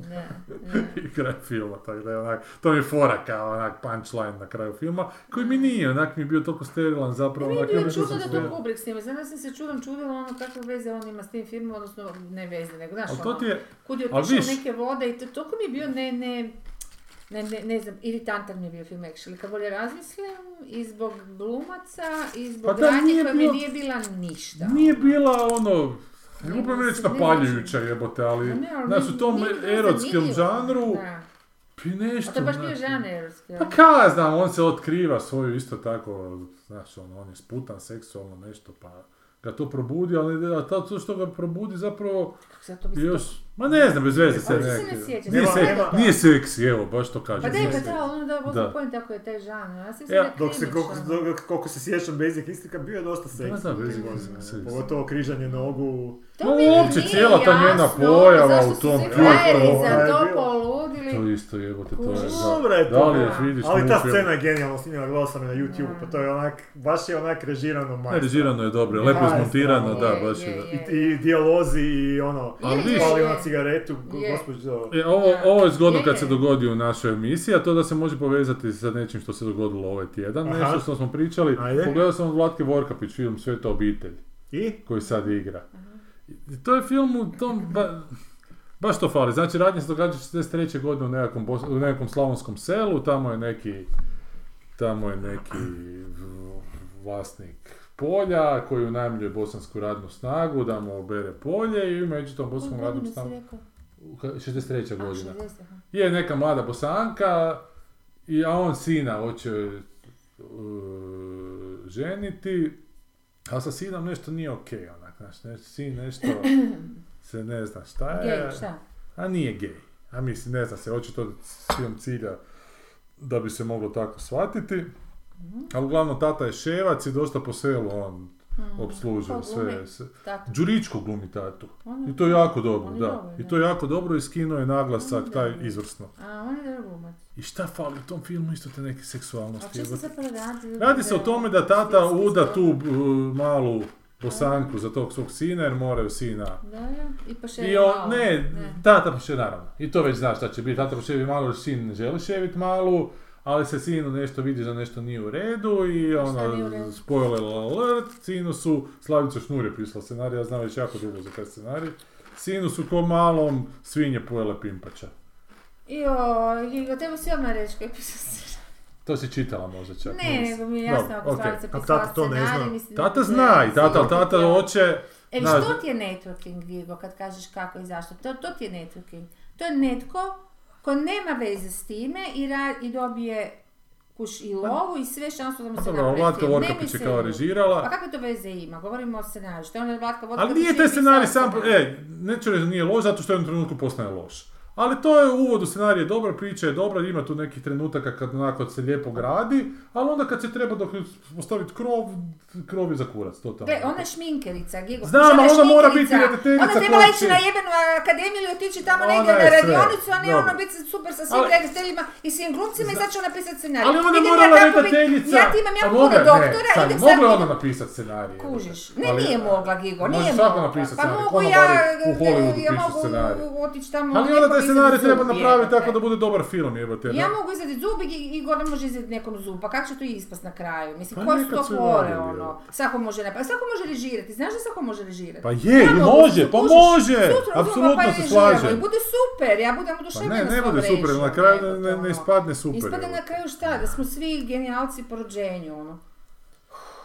Ne, ne. <laughs> i kraj filma, tako da je onak, to mi je fora kao onak punchline na kraju filma, koji mi nije, onak mi je bio toliko sterilan zapravo, je bilo ja mislim čudno sam da to Kubrick snima. Znam da sam se čudom čudila ono kakve veze on ima s tim filmom, odnosno ne veze, nego znaš Ali to ono, ti je, kud je ali otišao neke vode i to toliko mi je bio ne, ne, ne, ne, ne znam, iritantan mi je bio film actually. Kad bolje razmislim, i zbog glumaca, i zbog Pa radnje koja mi bio- nije bila ništa. nije bila ono Ne glupo mi reći Ne, napaljujuća jebote, ali, ne, znaš, u tom erotskom žanru, Da. pi nešto, A to baš nije znaš, žan erotski. Pa kaj ja znam, on se otkriva svoju isto tako, znaš, on, on je sputan seksualno nešto, pa ga to probudi, ali a to to što ga probudi zapravo Kako se to bi još, ma ne znam, bez veze se ne neke. sjećam. Nije, se, nije seksi, evo, baš to kažem. Pa daj, pa da, ono da, Da. da. point ako je taj žan. Ja se Ja, Dok se, koliko, dok- koliko se sjećam Basic Instinct bio je dosta seksi. Da, da, Basic. Pogotovo križanje nogu. Ma uopće cijela ta njena pojava u tom ključu. to. To isto jebote, to je. Dobro je to. li je, da. vidiš, Ali ta scena je genijalno snimljena, gledao sam je na YouTube, pa to je onak, baš je onak režirano Ne, majstor. režirano je dobro, lepo izmontirano, da, baš je. I, I dijalozi i ono, Ali Je, vidiš- pali je, na je. cigaretu, gospođo. E, ovo, ovo je zgodno kad se dogodi u našoj emisiji, a to da se može povezati sa nečim što se dogodilo ovaj tjedan, nešto što smo pričali. Pogledao sam od Vlatke Vorkapić film Sveta obitelj, I? koji sad igra. I to je film u tom, ba- baš to fali. Znači, radnje se događa 43. godine u nekakvom, bos- u nekakvom slavonskom selu, tamo je neki, tamo je neki vlasnik polja koji unajmljuje bosansku radnu snagu da mu obere polje i među tom bosanskom radnom snagom 63. godina. Je neka mlada bosanka, i, a on sina hoće uh, ženiti, a sa sinom nešto nije okej, onak, znaš, nešto, sin nešto <clears throat> se ne zna šta je, Gej, šta? a nije gej. A mislim, ne zna se, očito film cilja da bi se moglo tako shvatiti. Mhm. Ali uglavnom tata je ševac i dosta po selu on Ko glumi? sve. sve. Đuričko glumi tatu. I to je jako dobro, da. dobar, I to je jako dobro i skinuo je naglasak je taj izvrsno. A, on je glumac. I šta fali u tom filmu isto te neke seksualnosti? se radi? Se o tome da tata uda tu uh, malu bosanku za tog svog sina jer moraju sina Da. I pa še I on, ne, tata poše naravno. I to već znaš šta će biti. Tata poševi malu jer sin ne želi ševit malu, ali se sinu nešto vidi da nešto nije u redu i šta ono, spoiler alert, sinu su, Slavica Šnur je pisala scenarij, ja znam već jako dugo za taj scenarij, sinu su ko malom svinje pojele pimpača. Joj, o tebi si odmah reći koji pisao. To si čitala možda čak. Ne, nego mi je jasno Dobro, ako okej. Slavica Ako pisala tata to ne zna. mislim Tata zna i se tata, ali tata hoće... E, znaš, što ti je networking, Diego, kad kažeš kako i zašto? To, to ti je networking. To je netko ko nema veze s time i, ra- i dobije kuš i lovu i sve šansu da mu se napravi Vlatka. Vorkapić je se kao režirala. Pa kakve to veze ima? Govorimo o scenariju. Što je onda Vlatka Vorkapić Ali nije je taj scenarij sam, e, neću reći da nije loš, zato što je u trenutku postane loš. Ali to je uvod u scenarij je dobra, priča je dobra, ima tu nekih trenutaka kad onako se lijepo gradi, ali onda kad se treba dok postaviti krov, krov je za kurac, totalno. Gle, ona je šminkerica, Gigo. Znam, Ona je ali ona mora biti redateljica Ona koja ići na jebenu akademiju ili otići tamo Ona negdje je na radionicu, a ne dobro. ono biti super sa svim redateljima i svim glumcima i sad će ona napisati scenarij. Ali Idem ja morala redateljica... Ja ti imam jako puno ne, doktora, sad, idem sad... Mogla je ona napisati scenarij. Kužiš. Ne, nije mogla, Gigo, Može nije svako mogla. napisati Pa scenarij, mogu konobari ja, ja mogu otići tamo... Ali izvaditi scenarij treba napraviti tako da bude dobar film, jebote. Ja ne? mogu izvaditi zub i Igor ne može izvaditi nekom zub, pa kako će to ispast na kraju? Mislim, Pa koje su to i fore, ono? Svako može napraviti, svako može režirati, znaš da svako može režirati? Pa je, Ja i može, pa može, uzmemo apsolutno pa se režiramo slažem. I bude super, ja budem Pa oduševljena ne, ne svom bude super, na kraju ne, ne ono. ispadne super. Ispada evo. na kraju šta, da smo svi genijalci po rođenju, ono.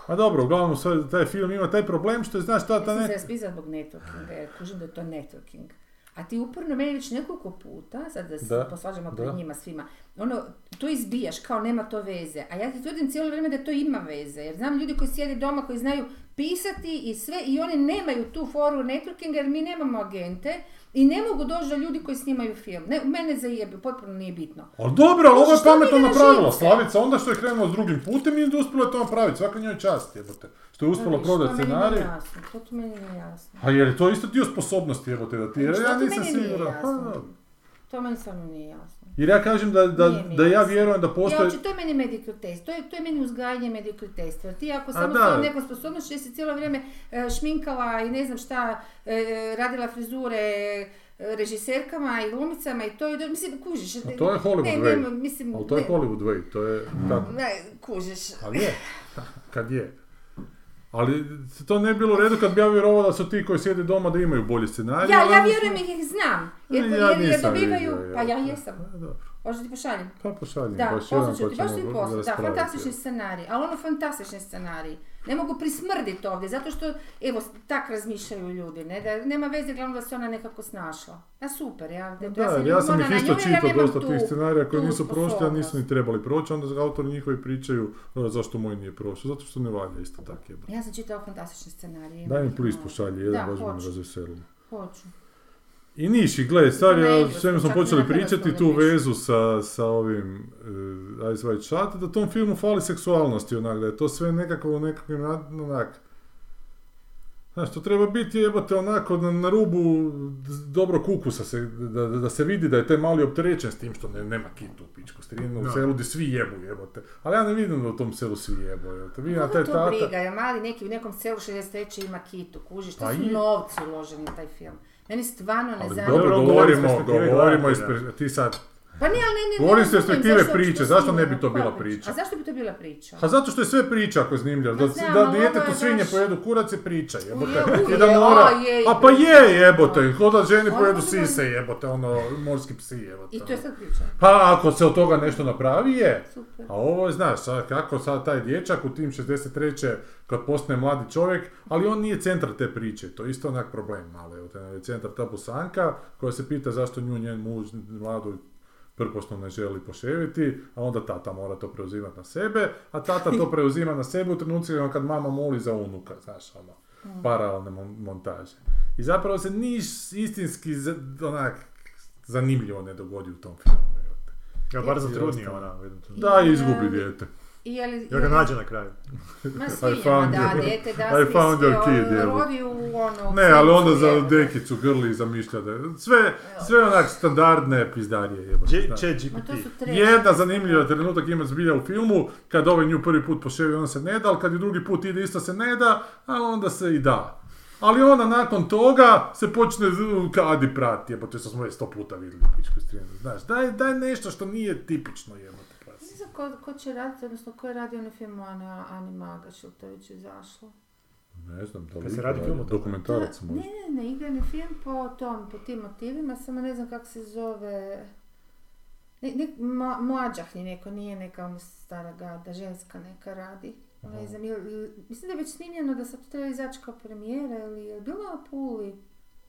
A dobro, uglavnom sve, taj film ima taj problem što je, znaš, ta, Ja ta sam se ne... raspizala zbog networkinga, jer kužim da je to networking. A ti uporno meni već nekoliko puta, sad da se Da, posvađamo da. pred njima svima, ono, to izbijaš kao nema to veze. A ja ti tvrdim cijelo vrijeme da to ima veze. Jer znam ljudi koji sjede doma, koji znaju pisati i sve, i oni nemaju tu foru networkinga jer mi nemamo agente i ne mogu doći do ljudi koji snimaju film. Ne, mene zajebe, potpuno nije bitno. Ali dobro, ali ovo je pametno napravila. Slavica, onda što je krenulo s drugim putem i uspjela je to napraviti. Svaka njoj čast, jebote. Što je uspjela prodati scenarij. nije jasno, to meni nije jasno. A jer je to isto dio sposobnosti, jebote, da ti... Jer ja nisam siguran. To meni stvarno nije jasno. Jer ja kažem da, da, Nije mi da ja jasno. vjerujem da Ja, postoji... hoće, to je meni test, to je, to je meni uzgajanje medical test. Jer ti ako samo da. svojom nekom sposobnošću jesi cijelo vrijeme e, šminkala i ne znam šta, e, radila frizure e, režiserkama i glumicama i to je, mislim, kužiš. A to je Hollywood ne, way. ne, mislim, Ali to je ne, Hollywood way, to je tako. ne, kužiš. Ali je, <laughs> kad je. Ali to ne bi bilo u redu kad bi ja vjerovao da su ti koji sjede doma da imaju bolji scenarij. Ja, ja vjerujem ih ih znam. Jer, Ja jer, jer dobivaju, vidio, pa ja jesam. A, dobro. Možda ti pošaljem. Pa pošaljem, Da, baš jedan ti, baš ti poslat. Da, fantastični scenarij, ali ono fantastični scenarij. Ne mogu prismrditi ovdje, zato što, evo, tak razmišljaju ljudi, ne, da nema veze, glavno da se ona nekako snašla. A super, ja, da, Da, ja sam ja sam ih isto ja čitao dosta tu- tih scenarija koji nisu prošli, a nisu ni trebali proći, onda autori njihovi pričaju "A, zašto moj nije prošao, zato što ne valja isto tako jebote. Ja sam čitala fantastični scenarij. Daj mi malo. pošalji, jedan Da, baš me hoću. razveselilo. Hoću. I niši, gle, stvar Na je, smo počeli na pričati, tu vezu sa, sa ovim uh, Ice White Shut, da tom filmu fali seksualnosti, onak, da je to sve nekako u nekakvim, na- onak, Znaš, to treba biti jebote onako na, na rubu dobro kukusa, se, da, da, da se vidi da je taj mali opterećen s tim što ne, nema kitu u pičku strinu u Da. selu gdje svi jebu jebote. Ali ja ne vidim da u tom selu svi jebu jebote. Vidim da Koga taj to tata... briga, je mali neki u nekom selu 63. ima kitu, kužiš, to Pa su i- novci uloženi u taj film. Meni stvarno ne Ali zanima. dobro, govorimo, govorimo govorimo ti sad, Pa ne, ali ne, ne, Govorim ne, s ne, perspektive priče, što zašto ne bi to bila priča? A zašto bi to bila priča? Pa zato što je sve priča ako je snimljeno. Da, znam, da ali ovo djetetu je svinje baš- pojedu kurac je priča jebote. Je, I da mora... a, A pa je jebote, ko da ženi Ono pojedu sise jebote, ono, morski psi jebote. I to je ono. sad priča. Pa ako se od toga nešto napravi je. Super. A ovo je, znaš, sad, kako sad taj dječak u tim 63. kad postane mladi čovjek, ali on nije centar te priče, to je isto onak problem malo, evo, je centar ta busanka koja se pita zašto nju njen muž mladu prkosno ne želi poševiti, a onda tata mora to preuzimati na sebe, a tata to <laughs> preuzima na sebe u trenucima kad mama moli za unuka, znaš, ono, paralelne mon- montaže. I zapravo se niš istinski, onak, zanimljivo ne dogodi u tom filmu. Ja bar ostalo. ona trenutku. Da, i izgubi dijete. I je li, Ja ga nađe na kraju. Ma <laughs> svi da, dete, da, I svi found your kid, ono, rodi u ono... Ne, ali onda za dekicu grli i zamišlja da je- sve, sve onak standardne pizdarije jebote. Č- znaš. Chat Ma to GPT. Jedna zanimljiva trenutak ima zbilja u filmu, kad ovaj nju prvi put poševi, ona se ne da, ali kad ju drugi put ide isto se ne da, a onda se i da. Ali onda nakon toga se počne kadi prati, jebote, što smo već sto puta vidjeli u pičku strinu, znaš, daj, daj nešto što nije tipično jebote. Ko, ko će raditi, odnosno ko je radio onaj film o Ani, Magaš, ili to već izašlo? Ne znam, da li se radi film o dokumentarac Da, možda. Ne, ne, ne, igrani film po tom, po tim motivima, samo ne znam kako se zove... Ne, ne, ma, mlađahni neko, nije neka ono stara gada, ženska neka radi. Ne znam, ili- mislim da je već snimljeno da sad to treba izaći kao premijera ili je bilo na Puli?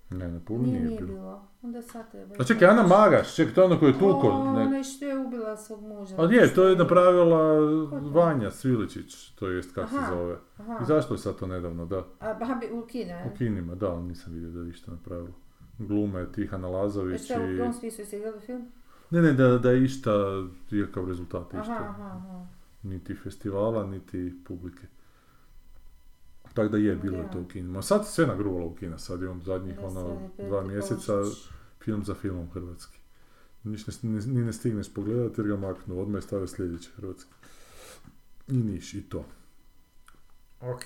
Ne, na puno Nije, nije, bilo. bilo. Onda sad treba. A čekaj, Ana Magaš, čekaj, to je ono koji je tuko. O, ne- Ona što je ubila svog muža. A je, to je napravila je to? Vanja Sviličić, to jest kako se zove. Aha. I zašto je sad to nedavno, da. A, aha, bi- u kine, U kinima, da, ali nisam vidio da je išta napravila. Glume Tihana Lazović u i... tom smislu jeste gledali film? Ne, ne, da, da je išta, ikakav rezultat Aha, išta. aha, aha. Niti festivala, niti publike. Tako da je, bilo je to u kinima. Sad se sve nagruvalo u kina, sad je on zadnjih ono, dva mjeseca film za filmom hrvatski. Niš ne, ni, ni ne stigneš pogledati jer ga maknu, odmah je stavio sljedeći hrvatski. I niš, i to. Ok,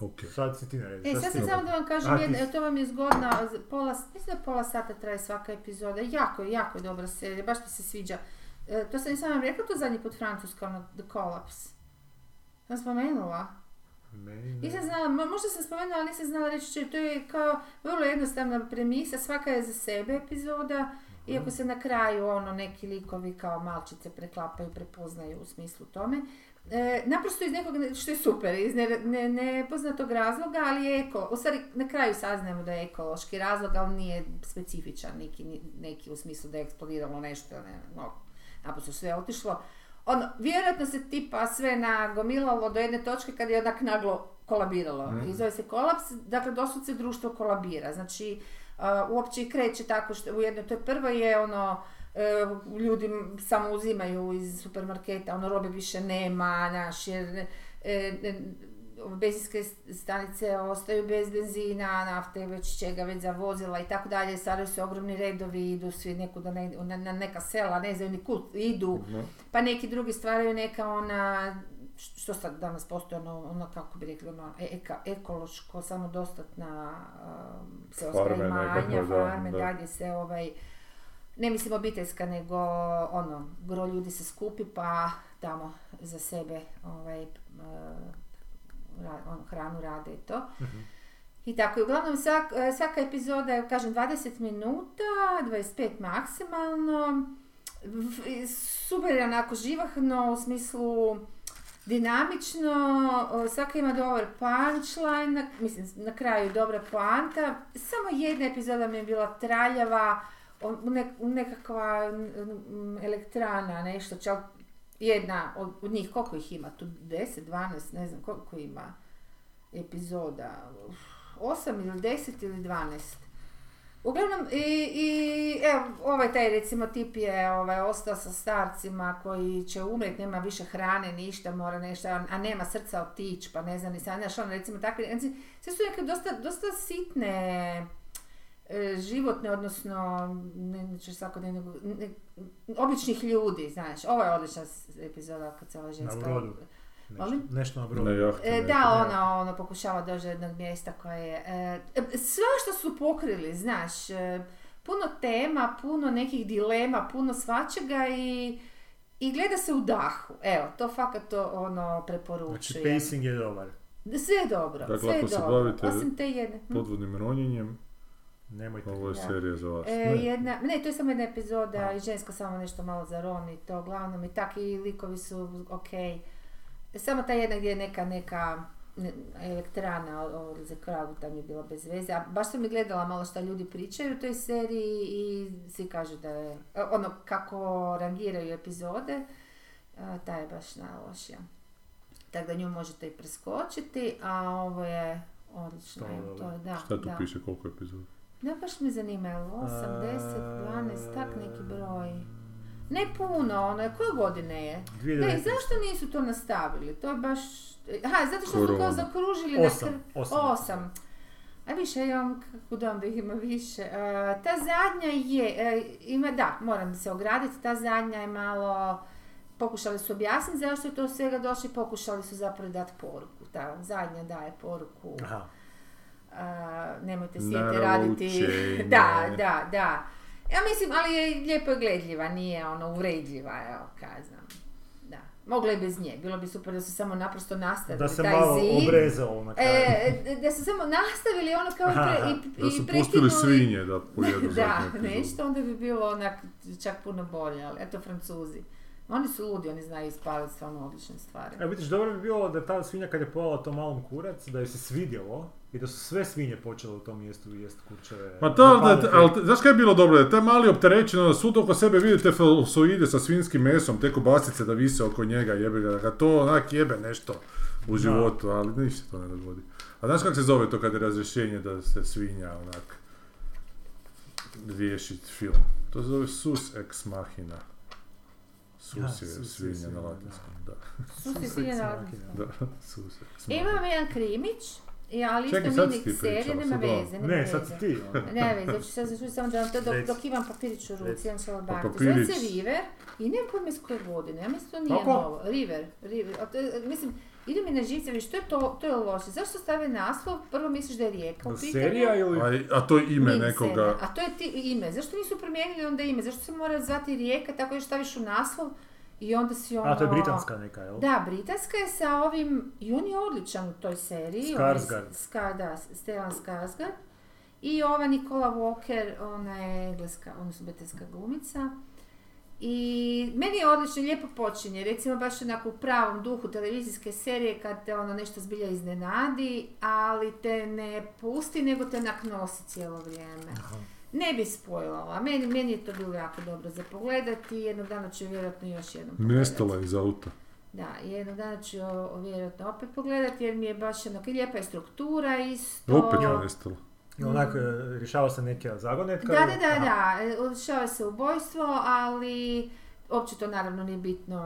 Ok. sad si ti na redu. E, sad sam samo da vam kažem, A, jedna, to vam je zgodna, z- pola, mislim da pola sata traje svaka epizoda, jako, je, jako je dobra serija, baš mi se sviđa. E, to sam i sam vam rekla to zadnji put francuska, ono, The Collapse. Sam spomenula. Meni ne. Nisam znala, mo- možda sam spomenula, ali nisam znala reći to je kao vrlo jednostavna premisa, svaka je za sebe epizoda, iako se na kraju ono neki likovi kao malčice preklapaju, prepoznaju u smislu tome. E, naprosto iz nekog, što je super, iz ne, ne- nepoznatog razloga, ali je eko, u stvari na kraju saznajemo da je ekološki razlog, ali nije specifičan neki, neki u smislu da je eksplodiralo nešto, ne, no, naprosto sve je otišlo. Ono, vjerojatno se tipa sve nagomilalo do jedne točke kad je onak naglo kolabiralo. I zove se kolaps, dakle doslovce društvo kolabira. Znači, a, uopće i kreće tako što u jednoj, to je prvo je ono, e, ljudi samo uzimaju iz supermarketa, ono robe više nema, naš, jer ove benzinske stanice ostaju bez benzina, nafte, već čega, već za vozila i tako dalje, stvaraju se ogromni redovi, idu svi nekuda ne, na, na neka sela, ne znaju ni kud idu, pa neki drugi stvaraju neka ona, što sad danas postoji ono, ono kako bi rekli, ono, e- eka, ekološko, samodostatna um, seoska Farme imanja, nekakve, da, farme, da. dalje se ovaj, ne mislim obiteljska, nego ono, gro ljudi se skupi pa tamo za sebe ovaj, uh, ono, hranu rade i to. I tako, i uglavnom svak, e, svaka epizoda je, kažem, 20 minuta, 25 maksimalno. Super je onako živahno, u smislu dinamično, svaka ima dobar punchline, na- mislim, na kraju dobra poanta. Samo jedna epizoda mi je bila traljava, nekakva elektrana, nešto, čak jedna od, njih, koliko ih ima tu, 10, 12, ne znam koliko ima epizoda, 8 ili 10 ili 12. Uglavnom, i, i evo, ovaj taj recimo tip je ovaj, ostao sa starcima koji će umrijeti, nema više hrane, ništa, mora nešto, a, nema srca otići, pa ne znam ni sad, znaš, ono, recimo takve, recimo, sve su neke dosta, dosta sitne e, životne, odnosno, ne, neću svakodnevno, ne, običnih ljudi, znaš, ovo je odlična epizoda kad se ova ženska... brodu. Molim? Nešto, nešto na brodu. Na. E, da, ona, ona pokušava doći do jednog mjesta koje je... E, e, sve što su pokrili, znaš, e, puno tema, puno nekih dilema, puno svačega i, i gleda se u dahu. Evo, to fakat to ono Znači, preporučujem. pacing je dobar. sve je dobro, Dakle, sve je ako se dobro. bavite Osim te jedne. hm? Podvodnim ronjenjem, Nemojte. ovo je serija za vas. E, Ne. jedna, ne, to je samo jedna epizoda A. i žensko samo nešto malo zaroni, to uglavnom i tak i likovi su ok. Samo ta jedna gdje je neka, neka ne- elektrana za kragu tam je bila bez veze. A baš sam mi gledala malo šta ljudi pričaju u toj seriji i svi kažu da je, e, ono kako rangiraju epizode, a, ta je baš najlošija. Tako da nju možete i preskočiti, a ovo je odlično. To da, Šta tu da. piše, koliko epizoda? Ne, baš me zanima, je li 8, 10, 12, tak neki broj. Ne puno, ono, koje godine je? 2019. Ne, zašto nisu to nastavili? To je baš... Aha, zato što su kao zakružili na Osam, kr... osam. Osam. A više, ja vam kako da ih ima više. E, ta zadnja je, e, ima, da, moram se ograditi, ta zadnja je malo... Pokušali su objasniti zašto je to svega došlo i pokušali su zapravo dati poruku. Ta zadnja daje poruku Aha. A, nemojte sjeti raditi. <laughs> Da, da, da. Ja mislim, ali je lijepo je gledljiva, nije ono uvredljiva, evo, kaj znam. Da. Mogla je bez nje, bilo bi super da su samo naprosto nastavili Da se taj malo zid. obrezalo na kraju. E, da su samo nastavili ono kao i, pre, i, Da i su pustili svinje da <laughs> pojedu da, nešto, onda bi bilo onak čak puno bolje, ali eto Francuzi. Oni su ludi, oni znaju ispaliti stvarno odlične stvari. E, vidiš, dobro bi bilo da ta svinja kad je pojela to malom kurac, da joj se svidjelo i da su sve svinje počele u tom mjestu jest kurčeve. Ma to, da, ali, znaš kaj je bilo dobro? Da je taj mali opterećen, da svud oko sebe vidite felsoide sa svinskim mesom, te kobasice da vise oko njega, jebe ga, da ga to onak jebe nešto u životu, ali ništa to ne dogodi. A znaš kako se zove to kad je razrješenje da se svinja onak riješi film? To se zove sus ex machina. Sus je je svinja svinja, na latinskom, da. Su <laughs> Sus svinje ex na. Da, sus ex Imam jedan krimić, i- ali isto Čekaj, si mini serija, pričala, nema veze, nema Ne, veze. sad si ti. Ne veze, ću sad ću samo da to dok, dok imam papirić u ruci, imam svoj Pa baktu. Zove se. River i ne pojma iz koje godine, ja mislim to nije Kako? novo. River, River, a to mislim, ide mi na živce, viš, to je to, to je loše. Zašto stave naslov? Prvo misliš da je rijeka u pitanju. Serija ili... A, a to je ime nekoga, A to je ti ime. Zašto nisu promijenili onda ime? Zašto se mora zvati rijeka, tako još staviš u naslov i onda si ono... A, to je britanska neka, jel? Da, britanska je sa ovim, i on je odličan u toj seriji. on je Skarsgård. Ska, da, Stellan Skarsgård. I ova Nikola Walker, ona je engleska, odnosno britanska glumica. I meni je odlično, lijepo počinje, recimo baš onako u pravom duhu televizijske serije kad te ono nešto zbilja iznenadi, ali te ne pusti, nego te onak nosi cijelo vrijeme. Aha. Ne bi spojlala, meni, meni je to bilo jako dobro za pogledati, jednog dana ću vjerojatno još jednom nestala iz auta. da, jednog dana ću o- vjerojatno opet pogledati jer mi je baš onako lijepa je struktura isto. Opet je nestala. I onak, e, rješava se neka zagonetka. Da, da, da, Aha. da, rješava se ubojstvo, ali uopće to naravno nije bitno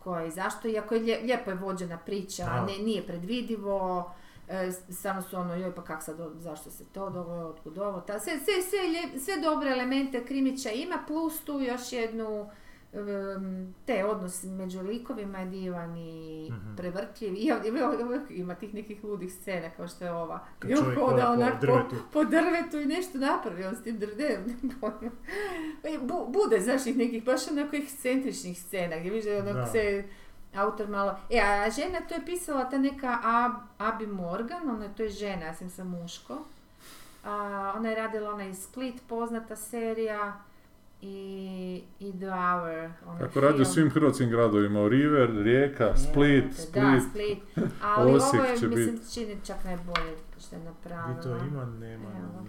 ko je i zašto, iako je lijepo je vođena priča, Aha. ne, nije predvidivo, e, samo su ono, joj pa kak sad, zašto se to dogodilo, otkud ovo, ta, sve, sve, sve, sve dobre elemente krimića ima, plus tu još jednu te odnos među likovima je divan i Mhm. prevrtljiv. I, ima tih nekih ludih scena kao što je ova. Kad I on čovjek hoda po onak po, drvetu. po drvetu i nešto napravi on s tim drvetom. <laughs> Bu, bude, znaš, ih nekih baš onako ekscentričnih scena gdje vidiš Da. se autor malo... E, a žena to je pisala ta neka Ab, Abi Morgan, ona to je žena, ja sam sam muško. A, ona je radila ona iz Split, poznata serija i, i The Hour. onaj Kako radi u svim hrvatskim gradovima, River, Rijeka, Split, Da, Split. Split. Ali Osijek ovo je, će mislim, bit. čini čak najbolje što je napravila. Gdje to ima, nema Evo.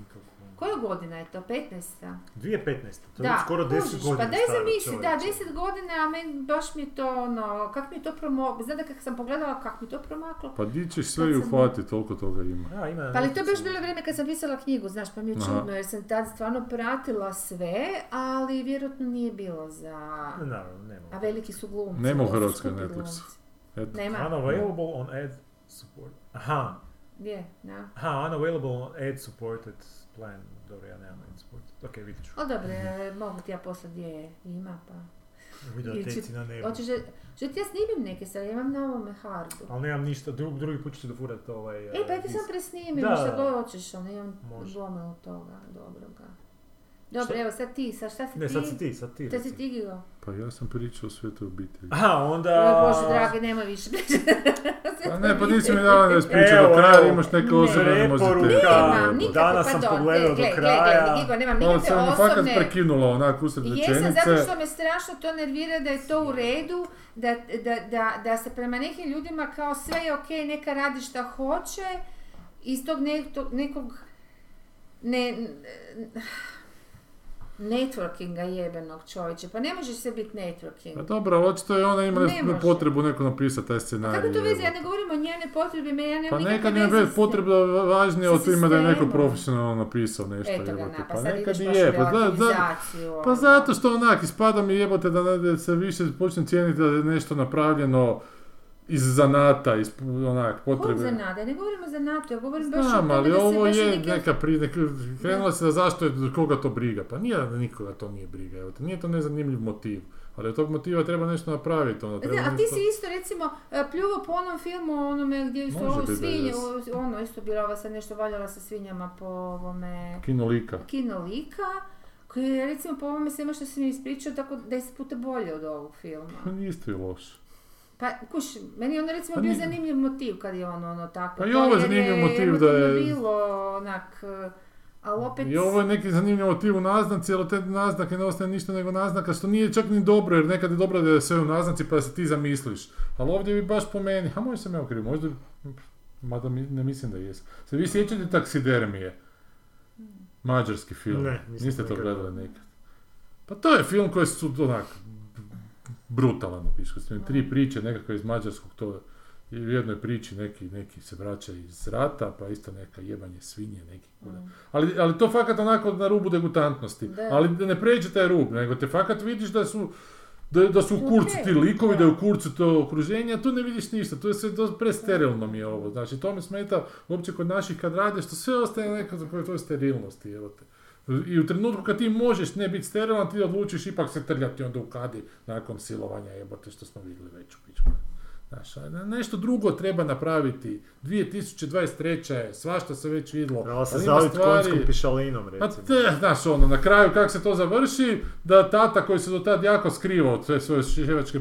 Koja godina je to? 15. 2015. To je Da, skoro 10 kužiš, godina Pa daj zamisli, da, čovječe. 10 godina, a meni baš mi je to ono, kak mi je to promaklo, znate kako sam pogledala, kak mi je to promaklo? Pa di ćeš sve i uhvatiti, toliko toga ima. Da, ima Pa ali to je baš bilo vrijeme kad sam pisala knjigu, znaš, pa mi je čudno jer sam tad stvarno pratila sve, ali vjerojatno nije bilo za... Naravno, nema. A veliki su glumci. Nema u Hrvatskoj Netflixu. Nema? Unavailable on ad support. Aha, Gdje? Da. aha, unavailable ad supported plan. Dobro, ja nemam ad support. Ok, vidit ću. O dobro, e, mogu ti ja poslati gdje je, ima pa. Videoteci na nebu. Hoćeš da, že ti ja snimim neke stvari, ja imam na ovome hardu. Ali nemam ništa, drug, drugi put ću ti dofurat ovaj... E, pa ja ti disk. sam presnimim, Da, šta god hoćeš, ali imam gomilu toga, dobroga. Dobro, Šta? evo sad ti, sad šta si Ne, ti? sad si ti, sad ti. Šta reci. si ti Gigo? Pa ja sam pričao o svetoj obitelji. Aha, onda... Oj Bože dragi, nema više. Pa ne, pa nisi mi dala da ispričam Evo, do kraja, imaš neke Ne. osobne. Preporuka. Nemam nikakve, Danas sam pogledao gle, do kraja. Gle, gle, nemam nikakve sam me fakat osobne... prekinula onak usred Jesam, zato rečenice. što me strašno to nervira da je to u redu, da, da, da, da se prema nekim ljudima kao sve je ok, neka radi šta hoće, iz tog nekog, nekog ne, networkinga jebenog čovječe. Pa ne možeš se biti networking. Pa dobro, ali očito je ona ima Ne može. potrebu neko napisati taj Pa scenarij. kako to veze? Ja ne govorim o njenoj potrebi, me- ja nemam Pa nekad je već važnije od ima da je neko profesionalno napisao nešto. Eto ga na, pa, Pa sad nekad je. Pa, da, da, relativizaciju, pa ono. zato što onak ispada mi jebote da, da se više počne cijeniti da je nešto napravljeno iz zanata, iz onak Kog potrebe. za nada? Ja ne govorim o zanatu, ja govorim baš o Znam, tome ali da se ovo je neke- neka pri, neka, krenula se da zašto je, koga to briga. Pa nije da nikoga to nije briga, evo te, nije to nezanimljiv motiv. Ali od tog motiva treba nešto napraviti, ono, treba Da, a ti nešto... si isto recimo e, pljuvo po onom filmu onome gdje su ovo svinje, ono isto bila ova sad nešto valjala sa svinjama po ovome Kino lika. kino lika, koji je recimo po ovome svema što si mi ispričao tako deset puta bolje od ovog filma. Pa nije isto i loš. Pa, kuš, meni je ono recimo Pa bio nije- zanimljiv motiv kad je ono, ono tako. Pa i ovo je zanimljiv motiv da je- bilo onak, ali opet... I ovo je neki zanimljiv motiv u naznaci, ali od te naznake ne ostaje ništa nego naznaka, što nije čak ni dobro, jer nekad je dobro da je sve u naznaci pa da se ti zamisliš. Ali ovdje bi baš po meni, a možda sam ja kriv, možda, mada mi- ne mislim da jesam. Se vi sjećate taksidermije? Mađarski film. Ne, Niste to gledali nekad. Pa to je film koji su onak brutalan opišu. Tri priče nekako iz mađarskog to i u jednoj priči neki, neki se vraća iz rata, pa isto neka jebanje svinje neki. Mm. Ali, ali to fakat onako na rubu degutantnosti. Da. Ali ne pređe taj rub, nego te fakat vidiš da su da, da su u kurcu ti likovi, da. je u kurcu to okruženje, a tu ne vidiš ništa, tu je sve do, presterilno mi je ovo. Znači, to me smeta uopće kod naših kad rade, što sve ostaje neka za koje to je sterilnosti, evo te. I u trenutku kad ti možeš ne biti sterilan, ti odlučiš ipak se trljati onda u kadi nakon silovanja jebote što smo vidjeli već u pičku. Znaš, nešto drugo treba napraviti. 2023. je, svašta se već vidjelo. Trebalo se zaviti stvari- konjskom pišalinom, pa recimo. te, znaš ono, na kraju kako se to završi, da tata koji se do tad jako skrivao od sve svoje ševačke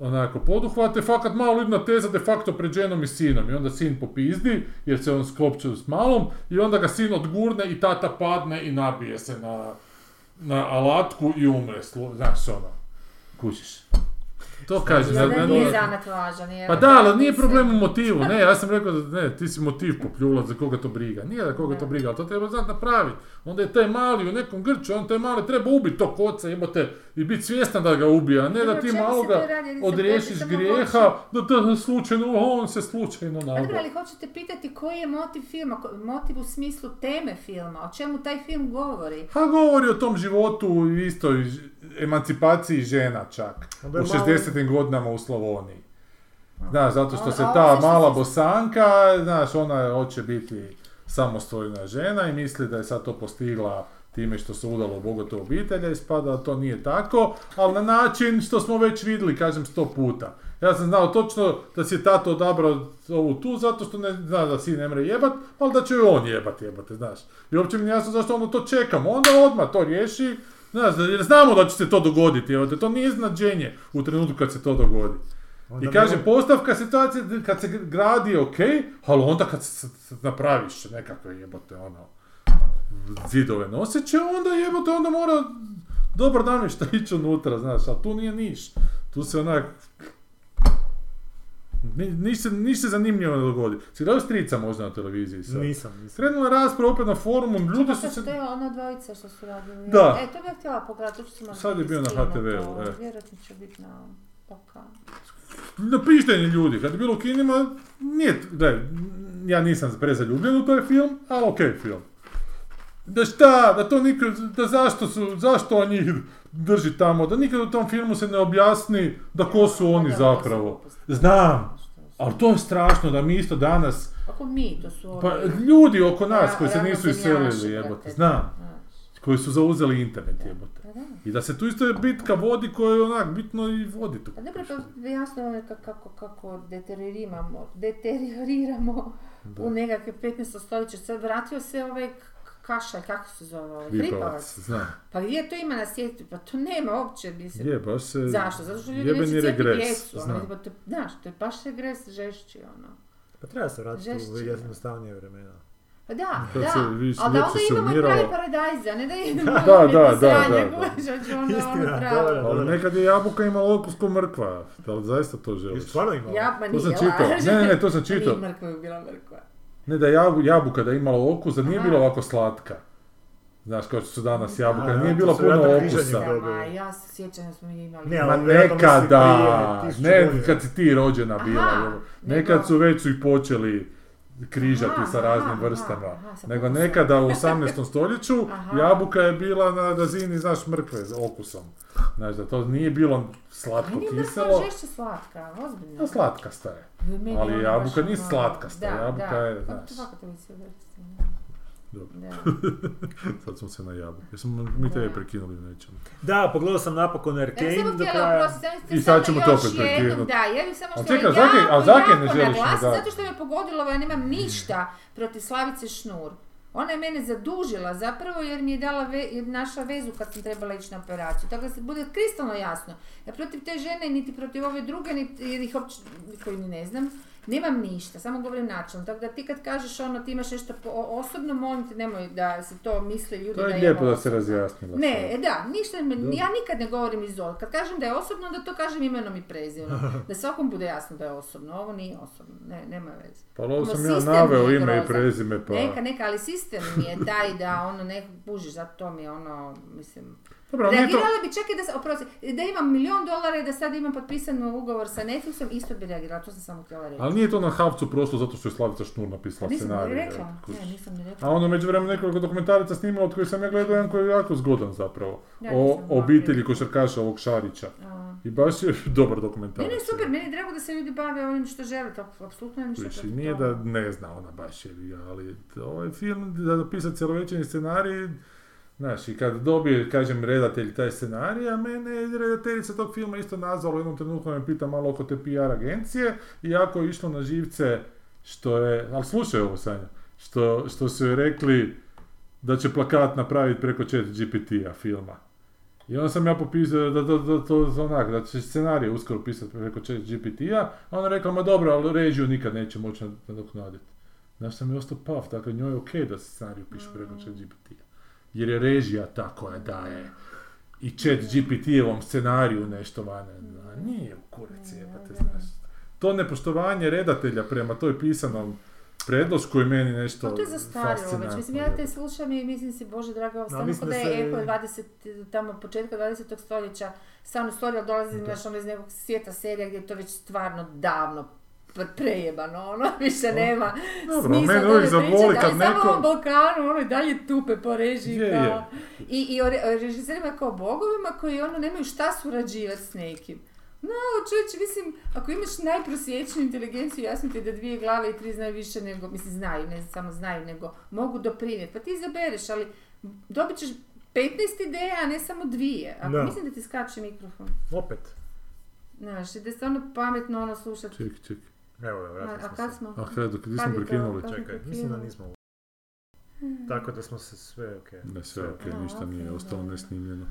onako poduhvate, fakat malo idna teza de facto pred ženom i sinom i onda sin popizdi jer se on skopče s malom i onda ga sin odgurne i tata padne i nabije se na, na alatku i umre, znaš ono, kužiš. To kažem. Da, da, nije za važan. Pa ono da, ali nije problem u motivu. Ne, ja sam <laughs> rekao da ne, ti si motiv popljulac, za koga to briga. Nije da koga to briga, ali to treba znat napraviti. Onda je taj mali u nekom grču, on taj mali treba ubiti tog oca, i biti svjestan da ga ubija, ne da ti maloga odriješiš grijeha, da, da slučajno, on se slučajno nago. Dobro, ali hoćete pitati koji je motiv filma, motiv u smislu teme filma, o čemu taj film govori? Ha, govori o tom životu isto, emancipaciji žena čak, u 60 godnama godinama u Slavoniji. Da, zato što se ta mala bosanka, znaš, ona hoće biti samostojna žena i misli da je sad to postigla time što se udalo bogato obitelja i spada to nije tako, ali na način što smo već vidjeli, kažem, sto puta. Ja sam znao točno da si je tato odabrao ovu tu zato što ne zna da si ne mre jebat, ali da će joj on jebat jebate, znaš. I uopće mi jasno zašto ono to čekamo, onda odmah to riješi, znaš, jer znamo da će se to dogoditi, te, to nije iznadženje u trenutku kad se to dogodi. Onda I kaže, postavka situacije kad se gradi okej, ali onda kad se napraviš nekakve jebote, ono, zidove noseće, onda jebote, onda mora dobar dan šta ići unutra, znaš, a tu nije niš. Tu se onak... Ni, niš, se, niš se zanimljivo ne dogodi. Si gledao strica možda na televiziji sad? Nisam, nisam. Krenula je rasprava opet na forumu, ljudi su Čekaj, se... to je ona dvojica što su radili. Da. E, to bih htjela pogledati, to možda Sad je bio na HTV-u, e. Vjerojatno će biti na Balkanu. Napišteni ljudi, kad je bilo u kinima, nije, gledaj, ja nisam prezaljubljen u taj film, ali okej film. Da šta, da to niko, da zašto su, zašto on njih drži tamo, da nikad u tom filmu se ne objasni da ko su oni zapravo. Znam, ali to je strašno da mi isto danas, Ako mi, to su pa ljudi oko nas koji se nisu iselili, jebote, znam, koji su zauzeli internet, jebote. Pa. I da se tu isto je bitka vodi koja je onak bitno i vodi tu. Pa dobro, to jasno je ka- kako, kako deterioriramo, deterioriramo u nekakve 15. stoljeće. Sad vratio se ovaj kašalj, kako se zove ovaj, hripavac. znam. Pa gdje to ima na svijetu? Pa to nema uopće, mislim. Je, baš se... Zašto? Zato što ljudi neće cijepiti djecu. ono, znam. pa to, znaš, to je baš regres žešći, ono. Pa treba se vratiti u jednostavnije vremena. Pa da, Kad da, se viš- ali da onda se idemo i umirala. pravi paradajza, ne da <laughs> idemo Da, da, da, da, da, ono dobro. Ali nekad je jabuka imala okus ko mrkva, da li zaista to Je želiš? stvarno imao? Ja, ma To nije sam čitao. Ne, ne, ne, to sam <laughs> čitao. Nije mrkva je bila mrkva. Ne da jabu- jabuka da je imala okus, da nije Aha. bila ovako slatka. Znaš, kao što su danas jabuka, nije bilo puno okusa. ma, ja se sjećam da smo mi imali. Ne, Ma nekada, ne kad si ti rođena bila, nekad su već su i počeli križati Aha, sa raznim aha, vrstama. aha, Nego nekada u 18. stoljeću <laughs> jabuka je bila na razini, znaš, mrkve s okusom. Znaš, da to nije bilo slatko Meni je kiselo, žešće slatka, ozbiljno. a slatkasta je. Meni ali jabuka nije ono- slatkasta, jabuka da. je, Pa znaš. da. Dobro. Da. <laughs> Sad smo se na jabuku. Jesmo mi tebe Da. prekinuli u nečemu? Da, pogledao sam napokon Ja Arcane samo do kraja. ja I sad ćemo još opet jednom, prekinut. Da, ja bih samo htjela čekaj, jako, a Zaki ne jako želiš mi zato što me pogodilo, ja nemam ništa protiv Slavice Šnur. Ona je mene zadužila zapravo jer mi je dala ve, jer naša vezu kad sam trebala ići na operaciju. Tako da se bude kristalno jasno. Ja protiv te žene, niti protiv ove druge, niti jer ih uopće, koji ni ne znam, nemam ništa, samo govorim načelno. Tako da ti kad kažeš ono, ti imaš nešto po- osobno, molim te, nemoj da se to misle ljudi To da je je lijepo da se osobno. razjasnila. Ne, e da, ništa, ja nikad ne govorim iz ol. Kad kažem da je osobno, onda to kažem imenom i prezimenom. <laughs> Da svakom bude jasno da je osobno, ovo nije osobno, ne, nema veze. Pa ovo Ono, sam ja naveo je ime i prezime, pa... Neka, neka, ali sistem mi je taj da ono nekog bužiš, zato to mi je ono, mislim... Dobro, nije to... Reagirala bi čak i da, se- oprosti, da imam milion dolara i da sad imam potpisan ugovor sa Netflixom, isto bi reagirala, to sam samo htjela reći. Ali nije to na Havcu prošlo zato što je Slavica Šnur napisala Pa nisam ni scenarij. rekla, ne, nisam ni rekla. A ono među vremenu nekoliko dokumentaraca snimala od kojih sam ja gledao jedan koji je jako zgodan zapravo. Ja o obitelji vidjeti. košarkaša ovog Šarića. A. I baš je <laughs> dobar Ne, dokumentarac. ne, super, meni je drago da se ljudi bave ovim što žele, to apsolutno ništa Više, nije da ne zna ona baš je ali ovaj film da napisati cjelovečerni scenarij, znaš, i kad dobije, kažem, redatelj taj scenarij, a mene je redateljica tog filma isto nazvala u jednom trenutku me pita malo oko te PR agencije, i jako je išlo na živce što je, ali slušaj ovo Sanja, što, što su joj rekli da će plakat napraviti preko chat GPT-a filma. I onda sam ja popisao da, da, da, to onak, da će scenarije uskoro pisati preko chat GPT-a, a ona rekla, ma dobro, ali režiju nikad neće moći nadoknaditi. Znaš sam je ostao paf, dakle njoj je okej da se scenariju piše preko chat GPT-a. Jer je režija ta koja daje i chat GPT-evom scenariju nešto vane. A nije u kurac jebate, znaš. To nepoštovanje redatelja prema toj pisanom predlošku je meni nešto Pa to je zastarilo već. fascinantno, Mislim, ja te slušam i mislim si, bože draga, ovo stvarno kao da je Eho 20, tamo početka 20. stoljeća, stvarno stolja dolazi znaš, ono iz nekog svijeta serija gdje je to već stvarno davno prejebano, ono, <laughs> više nema Dobro, smisla mene o uvijek zaboli kad neko- samo u Balkanu, ono, i dalje tupe po režiji, Je, je. kao... I, i o re- o režiserima kao bogovima koji ono nemaju šta surađivati s nekim. No, čovječe, mislim, ako imaš najprosječniju inteligenciju, jasno ti je da dvije glave i tri znaju više nego, mislim, znaju, ne samo znaju, nego mogu doprinijeti. Pa ti izabereš, ali dobit ćeš 15 ideja, a ne samo dvije. Ako Da. mislim da ti skače mikrofon. Opet. Znaš, da je stvarno pametno ono slušati. Ček, ček. Evo, vratili smo se. smo? A kad, dok nismo prekinuli? Čekaj, mislim da nismo. Tako da smo se sve ok. Ne, sve ok, A, ništa nije ostalo nesnimljeno.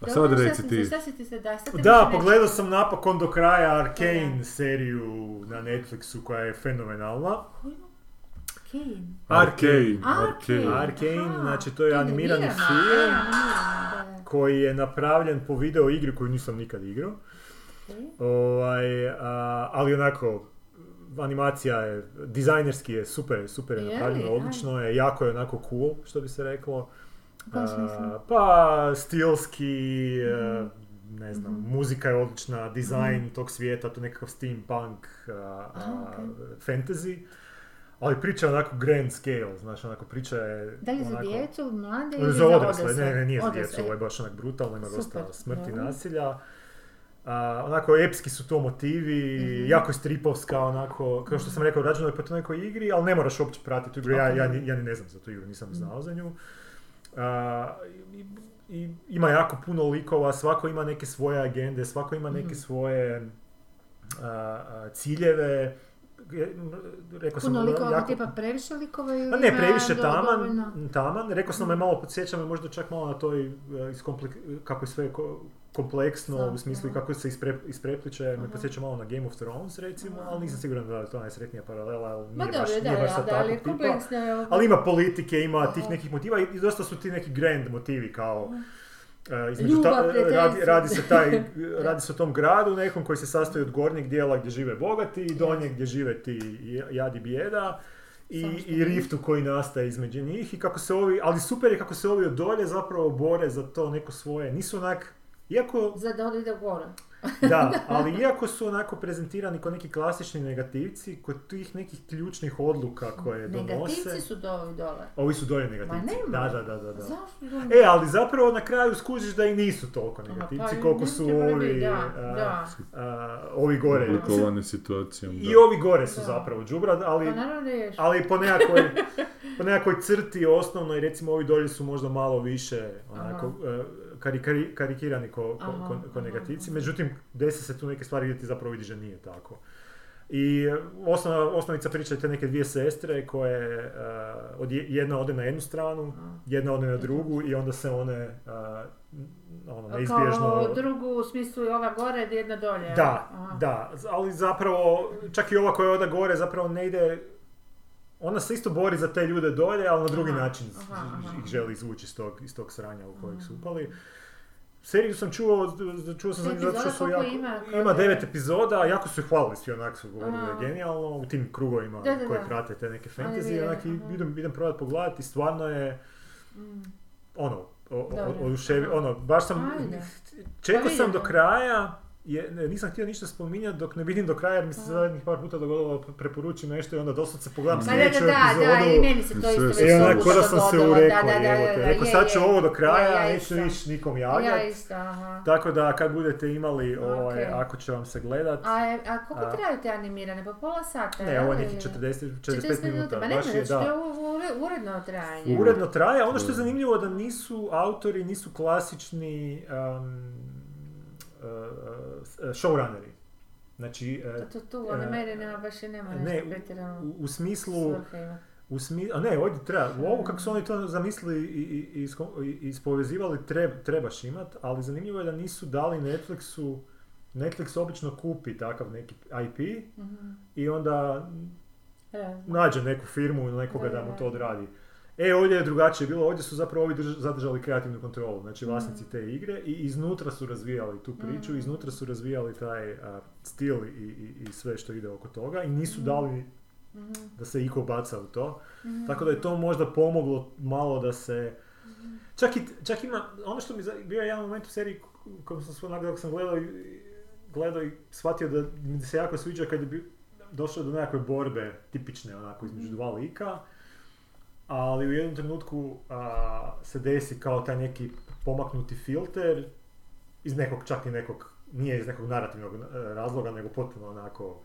A sad reci ti. Šta si ti? Sad Da, više pogledao sam napokon do kraja Arcane Da. seriju na Netflixu koja je fenomenalna. Kane. Arcane. Arcane. Arcane. Arcane, Aha, znači to je animirani film. da, da. koji je napravljen po video igri koju nisam nikad igrao. Ovaj, a, ali onako, animacija je, dizajnerski je super, super je napravljeno, odlično je, jako je onako cool, što bi se reklo. A, pa, stilski, e, Mhm. ne znam, muzika je odlična, dizajn tog svijeta, to nekakav steampunk, a, a, okej. fantasy. Ali priča je onako grand scale, znaš, onako priča je Da li za djecu, mlade ili Za odrasle, ne, ne, nije za djecu, ovo je baš onak brutalno, ima dosta smrti, nasilja. A, onako, epski su to motivi, Mhm. jako je stripovska, onako, kao što sam rekao, rađeno je po toj nekoj igri, ali ne moraš uopće pratiti tu igru, ja, ja, ni, ja ni ne znam za tu igru, nisam Mhm. znao za nju. A, i, i ima jako puno likova, svako ima neke svoje agende, svako ima neke Mhm. svoje a, ciljeve. Rekao sam, Puno likova, jako- tipa previše likova ili pa ne, previše taman, dovoljno? taman. Rekao sam me malo, podsjeća me možda čak malo na toj, e, iskomplek- kako je sve ko- kompleksno, u smislu i kako se ispre, isprepliče, me Aha. podsjeća malo na Game of Thrones recimo, ali nisam siguran da je to najsretnija paralela, ali Ma nije baš, dobro, da, nije baš da, ali tipa. Ali ima politike, ima tih nekih motiva i dosta su ti neki grand motivi kao e, između Ljubav, ta- radi, radi se taj, <laughs> radi se o tom gradu nekom koji se sastoji od gornjeg dijela gdje žive bogati i donjeg gdje žive ti jadi bijeda i, i riftu koji nastaje između njih i kako se ovi, ali super je kako se ovi od dolje zapravo bore za to neko svoje, nisu onak, iako, Za da ide gore. <laughs> da, ali iako su onako prezentirani kao neki klasični negativci, kod tih nekih ključnih odluka koje donose, Negativci su dole dole. ovi su dolje negativci, Ma nema. da, da, da, da. Zašto dole? E, ali zapravo na kraju skužiš da i nisu toliko Aha, negativci pa koliko su ovi, da, a, da. a, ovi gore. Oblikovane situacijom, I da. ovi gore su Da. zapravo džubrad, ali, Pa ali po nekakvoj, <laughs> po nekakvoj crti osnovnoj, recimo ovi dolje su možda malo više onako, kari- kari- karikirani ko, ko, Aha, ko- ko negativci, aha. međutim desi se tu neke stvari gdje ti zapravo vidiš da nije tako. I e, osnova, osnovica priča je te neke dvije sestre koje e, od je- jedna ode na jednu stranu, jedna ode na drugu i onda se one a, ono, neizbježno... Kao drugu u smislu i ova gore, jedna dolje. Da, da, ali zapravo, čak i ova koja ode gore zapravo ne ide, ona se isto bori za te ljude dolje, ali na drugi Aha, način aha, aha. ih želi izvući iz tog, iz tog sranja u kojeg su upali. Seriju sam čuo, čuo sam nju zato što su jako, ima? ima devet epizoda, jako su ih hvalili svi onak su govorili da je genijalno u tim krugovima Da, da, koji da. prate te neke fantasy, onak idem, idem probat pogledati, stvarno je Mm. ono, ono, baš sam, Ajde. čekao Pa sam do kraja, je, ne, nisam htio ništa spominjati dok ne vidim do kraja jer mi se zadnjih par puta dogodilo preporučim nešto i onda doslovce pogledam Ma da, da, sljedeću da, da, i epizodu. meni se to isto se- I već da sam se urekao, Da, da, da, jebote. da, Rekao, je, sad ću je. ovo do kraja, Ja, ja neću niš nikom Ja javljati. isto, aha. Tako da kad budete imali, ovaj, Ok. ako će vam se gledat, A, je- a koliko A- traju te animirane? Pa pola sata? ne, ovo je neki Ili- 40, 45 40 minuta, Ma ne, je, znači to je da. u- u- uredno trajanje. Uredno traje, ono što je zanimljivo da nisu autori, nisu klasični showrunneri. Znači, uh, To, to tu, E, animirane baš i nema ne, u, u, u smislu, u smi, a ne, ovdje treba, u ovo kako su oni to zamislili i, i, i, ispovezivali, treb, trebaš imat, ali zanimljivo je da nisu dali Netflixu, Netflix obično kupi takav neki IP Mhm. i onda nađe neku firmu ili nekoga da mu to odradi. E, ovdje je drugačije bilo, ovdje su zapravo ovi drž- zadržali kreativnu kontrolu, znači vlasnici Mm. te igre i iznutra su razvijali tu priču, Mm. iznutra su razvijali taj a, stil i, i, i sve što ide oko toga i nisu Mm. dali Mhm. da se iko baca u to. Mhm. Tako da je to možda pomoglo malo da se... Čak, i, čak ima, ono što mi za- bio je jedan moment u seriji u kojem sam dok sam gledao i, gledao i shvatio da mi se jako sviđa kad je bi, došlo do nekakve borbe tipične onako između dva lika, ali u jednom trenutku a, se desi kao taj neki pomaknuti filter iz nekog, čak i nekog, nije iz nekog narativnog e, razloga, nego potpuno onako,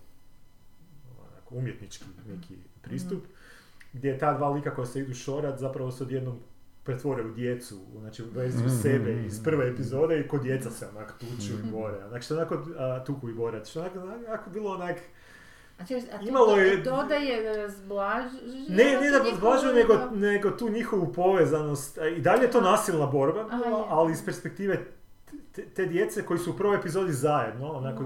onako umjetnički neki pristup, gdje ta dva lika koja se idu šorat zapravo se odjednom pretvore u djecu, znači u verziju Mhm. sebe iz prve epizode i kod djeca se onako tuču i Mhm. bore. Znači što onako a, tuku i bore. Što onako, onako bilo onak, A, čekaj, a Imalo je- dodaje razblaž... ne, ne da razblažuju, nego, nego tu njihovu povezanost. A I dalje je to nasilna borba, Aha, ali iz perspektive te, te djece koji su u prvoj epizodi zajedno, onako,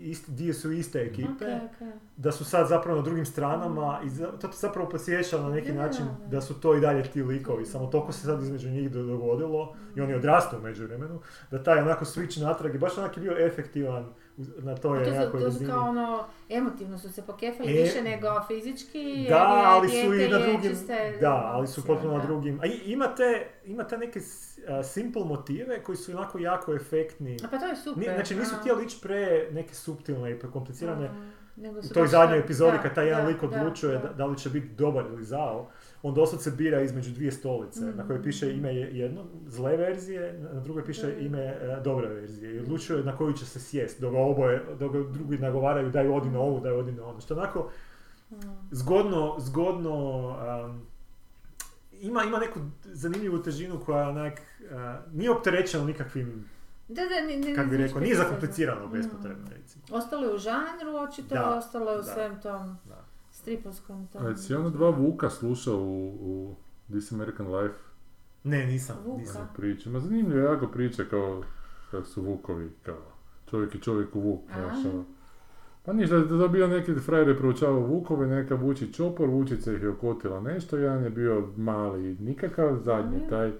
isti, dio su iste ekipe, Ok, ok. da su sad zapravo na drugim stranama i za- to te zapravo podsjeća na neki način da. su to i dalje ti likovi, samo toliko se sad između njih do- dogodilo i oni odrastu u međuvremenu, da taj onako switch natrag je baš onak je bio efektivan na toj to nekakvoj su, to su kao ono, emotivno su se pokefali E, više nego fizički, jer Da, je ali su i na je drugim, čiste da, ali su potpuno na drugim. A imate, imate neke simple motive koji su onako jako efektni. A pa to je super. Ni- Znači nisu htjeli ići pre neke suptilne i prekomplicirane. A, nego U su toj baš zadnjoj epizodi kad taj jedan da, lik odlučuje da, da li će biti dobar ili zao, on doslovce bira između dvije stolice, na kojoj piše ime je- jedno, zle verzije, na drugoj piše Da. ime e, dobre verzije i odlučuje na koju će se sjest, dok ga oboje, dok ga drugi nagovaraju daj odi na ovu, daj odi na onu. Što onako zgodno, zgodno um, ima, ima neku zanimljivu težinu koja onak, uh, nije opterećena nikakvim, Da, da, ni, ni, kako bi rekao, ni- nije ni- zakomplicirano Mm. bespotrebno recimo. Ostalo je u žanru, očito, Da, ostalo je u da, svem tom da. Stripovskom tom. A jesi ono dva Vuka slušao u, u This American Life? Ne, nisam, Vuka. nisam. Priče. Ma zanimljivo je jako priče kao kako su Vukovi, kao čovjek i čovjek u Vuk, znaš, Aha. ono. Pa ništa, da je bio neki frajer je proučavao Vukove, neka Vuči čopor, Vučica ih je okotila nešto, jedan je bio mali i nikakav, zadnji taj.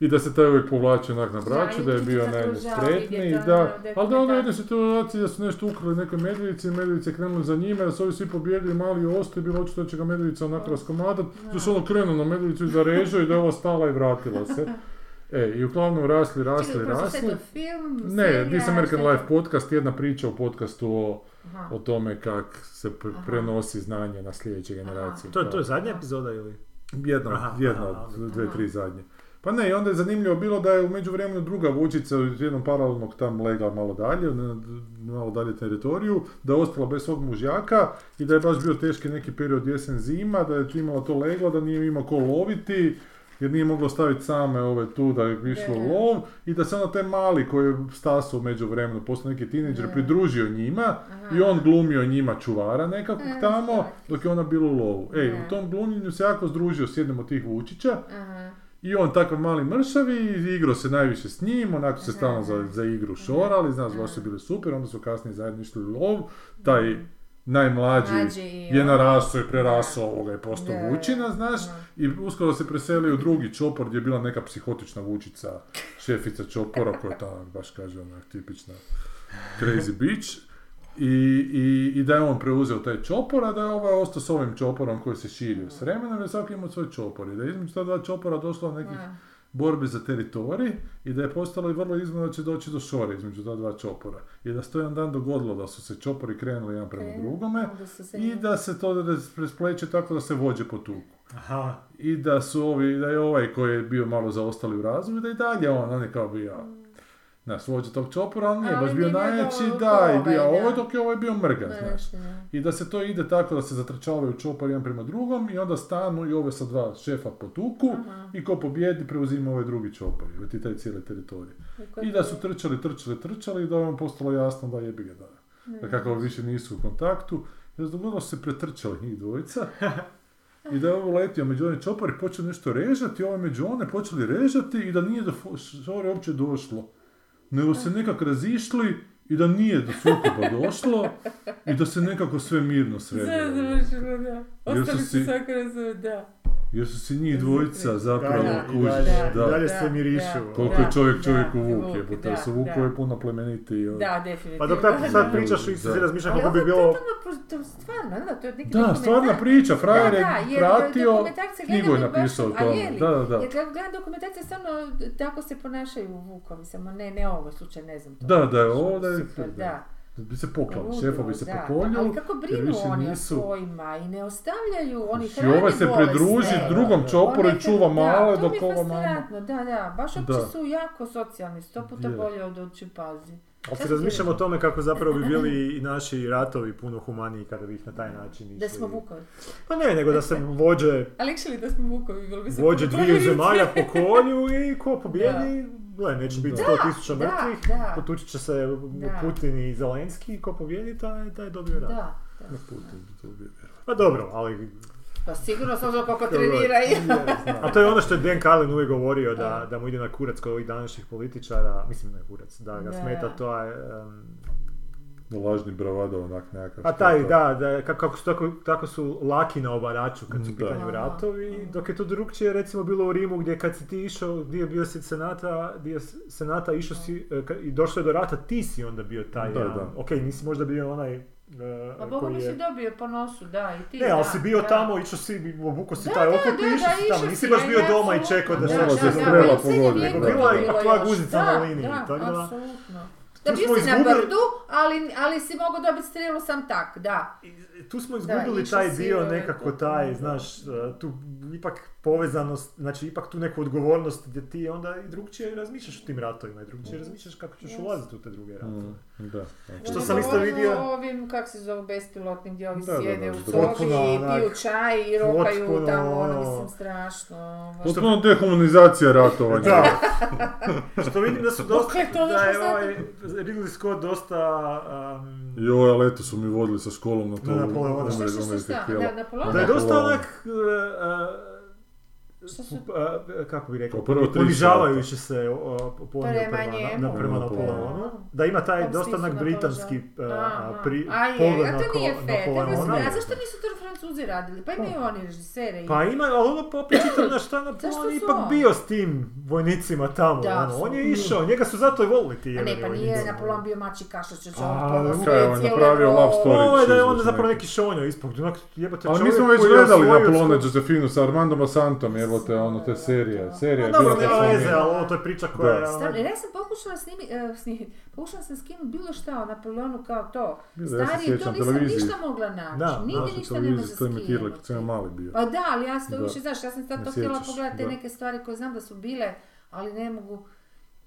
I da se taj uvijek povlačio onak na braću, Da, i je bio vidjeti, da. ono, Ali da onda jednoj situaciji da su nešto ukrali nekoj medvjedici, medvjedice krenuli za njime, da su ovi svi pobjegli, mali ostao i bilo očito da će ga medvjedica onak raskomadat, da su ono krenuo na medvjedicu i zarežao i da je ova stala i vratila se. E, i uglavnom rasli, rasli, Čekaj, rasli. to film, Ne, serija, This American? Life podcast, jedna priča u podcastu o, Aha. o tome kak se prenosi znanje na sljedeće generacije. To, je- to je zadnja epizoda ili? Jedna, jedna od dve, tri Aha. zadnje. Pa ne, i onda je zanimljivo bilo da je u međuvremenu druga vučica u jednom paralelnog tam lega malo dalje, na malo dalje teritoriju, da je ostala bez svog mužjaka i da je baš bio teški neki period jesen zima, da je imala to leglo, da nije imao ko loviti, jer nije moglo staviti same ove tu da je išlo lov i da se onda taj mali koji je stasao u međuvremenu, postao neki tineđer, pridružio njima Aha. i on glumio njima čuvara nekakvog E, tamo, dok je ona bila u lovu. Ej, u tom glumljenju se jako združio s jednim od tih Vučića Aha. I on takav mali mršavi, igrao se najviše s njim, onako se Aha. stalno za, za igru šorali, znaš, baš su Aha. bili super, onda su kasnije zajedno išli u lov, taj najmlađi Mlađi je narasao i prerasao ovoga i postao Da, Vučina, znaš, da. i uskoro se preselio u drugi čopor gdje je bila neka psihotična Vučica, šefica čopora, koja je ta, baš kaže, onak, tipična crazy bitch. I, i, I da je on preuzeo taj čopor, a da je ovaj ostao s ovim čoporom koji se širio s vremenom, jer svaki imao svoj čopor. I da je između ta dva čopora došlo do nekih Da. borbi za teritorij i da je postalo i vrlo izgledno da će doći do šore između ta dva čopora. I da se to jedan dan dogodilo da su se čopori krenuli jedan prema Ok. drugome i da se to prespleće tako da se vođe po tuku. Aha, I da su ovi, da je ovaj koji je bio malo zaostali u razvoju, da i dalje on, on je kao bio Znaš, vođa tog čopora, ali nije Ali baš bio najjači, da, i bio ovaj, dok je ovaj bio mrga, znaš. Da. I da se to ide tako da se zatrčavaju čopor jedan prema drugom i onda stanu i ove sa dva šefa po tuku Aha. i ko pobjedi preuzima ovaj drugi čopor, i ti taj cijeli teritorij. I da su trčali, trčali, trčali i da vam postalo jasno da jebi ga da. Da kako više nisu u kontaktu, jer dogodilo se pretrčali njih dvojica. <laughs> I da je ovo letio među one čopor i počeo nešto režati, ove među one počeli režati i da nije do fo- šore uopće došlo. Nego se nekako razišli i da nije do sukoba došlo i da se nekako sve mirno sredilo. Ostali su razumije, da. Jer su si njih dvojica zapravo kužiš, da. i dalje Da, se mirišu. da. Koliko je čovjek Da, čovjeku da, vuk jebote, da, jer su da. puno plemeniti. Da, definitivno. Pa dok tako sad Da. pričaš i Da. si razmišljam Ali kako bi je bilo... pro- to stvarno, da, to je neki Da, stvarna priča, frajer Da, je da, pratio, knjigu je napisao o je tome. Da, da, da. Jer kad gledam dokumentarce, stvarno tako se ponašaju vukovi, samo ne, ne ovo slučaj, ne znam to. Da, da je ovo, da je- Super, da. Bi se poklali, Ludilo, šefovi se da. pokolju, Ali kako brinu oni nisu... svojima i ne ostavljaju, oni I hrane ovaj se pridruži drugom čoporu i čuva male da, to dok ova mama... da, da, baš uopće su jako socijalni, sto puta Je. bolje od uči pazi. Ali se razmišljamo o tome kako zapravo bi bili i naši ratovi puno humaniji kada bi ih na taj način išli. Da smo vukovi. Pa ne, nego da se <laughs> vođe, Ali da smo vukovi, bilo bi se vođe bolje. zemalja po kolju i ko pobjedi, gle, neće biti Da. 100 tisuća mrtvih, potučit će se Da. Putin i Zelenski, ko pobjedi, taj, taj dobio rat. Da, da. Na bi vjerovao. Pa dobro, ali Pa sigurno sam znao kako trenira i... A to je ono što je Dan Carlin uvijek govorio, da, da mu ide na kurac kod ovih današnjih političara, mislim na kurac, da ga Da, smeta to je... em, Lažni bravado, onak nekakav. a taj, da, da kako, kako su, tako, tako su laki na obaraču kad su u pitanju Aha. ratovi, dok je to drugčije recimo bilo u Rimu gdje kad si ti išao, gdje bio si senata, dio senata, išao si e, i došlo je do rata, ti si onda bio taj Da, da. ok, nisi možda bio onaj e, Pa Boga koji mi si je... dobio po nosu, da, i ti. Ne, ali si bio da. tamo, išao si, obukao si Da, taj da, i išao si tamo, nisi si, baš bio ja, doma i apsolutno. čekao da Da, se da, da, strela je to Bila je tvoja guzica Da, na liniji, Da, tako da- apsolutno. Tu Da, bio smo si na brdu, ali, ali si mogao dobiti strelu sam tak, da. I tu smo izgubili išao taj dio nekako taj, da. znaš, uh, tu ipak povezanost, znači ipak tu neku odgovornost gdje ti onda i drugčije razmišljaš o tim ratovima i drugčije razmišljaš kako ćeš Yes. ulaziti u te druge ratove. Mm, da. Što Da ne sam isto vidio- o ovim, kak se zove, bespilotnim gdje ovi Da, sjede da, u sobi i onak- piju čaj i rokaju potpuno tamo, ono, mislim, strašno. ovaj. Potpuno dehumanizacija ratovanja. Da. <laughs> Što vidim da su dosta, da je ovaj Ridley Scott dosta, um, Joj, ali eto su mi vodili sa školom na to. Na Napoleona. Da, da je dosta onak, uh, Su- uh, kako bi rekao, Kao prvo ponižavajuće se uh, ponio Prema prema, njemu. na, prema Napoleonu. Da ima taj Kom dosta onak na britanski uh, pri, A je, pogled na, nije fair, Napoleona. se- a zašto nisu to Francuzi radili? Pa imaju oni režisere. Pa ima, ali ono pa opet čitam na šta Napoleon je ipak bio s tim vojnicima tamo. Da, ono. On je išao, njega su zato i volili ti A ne, jebeni pa nije vojnici. Napoleon bio mači kašač, A, on ok, osvoje on je napravio love story. Ovo je da je su zapravo neki. šonjo ispod, onak jebote Ali mi čovjek smo već koji je gledali svoj- Josefinu sa Armandom Asantom, evo te ono, te serije. Serija je dobro, bila nema veze, ali ovo to je priča koja Da. je... Ono- jer ja sam pokušala snimi, e, snimit, pokušala sam skinuti bilo šta o Napoleonu kao to. Bilo, ja se Stari, to nisam ništa mogla naći. Da, Nigdje ništa nema za je kad sam skinuti. mali bio. Pa da, ali ja sam to više, znaš, ja sam sad Ne to htjela pogledati te neke stvari koje znam da su bile, ali ne mogu,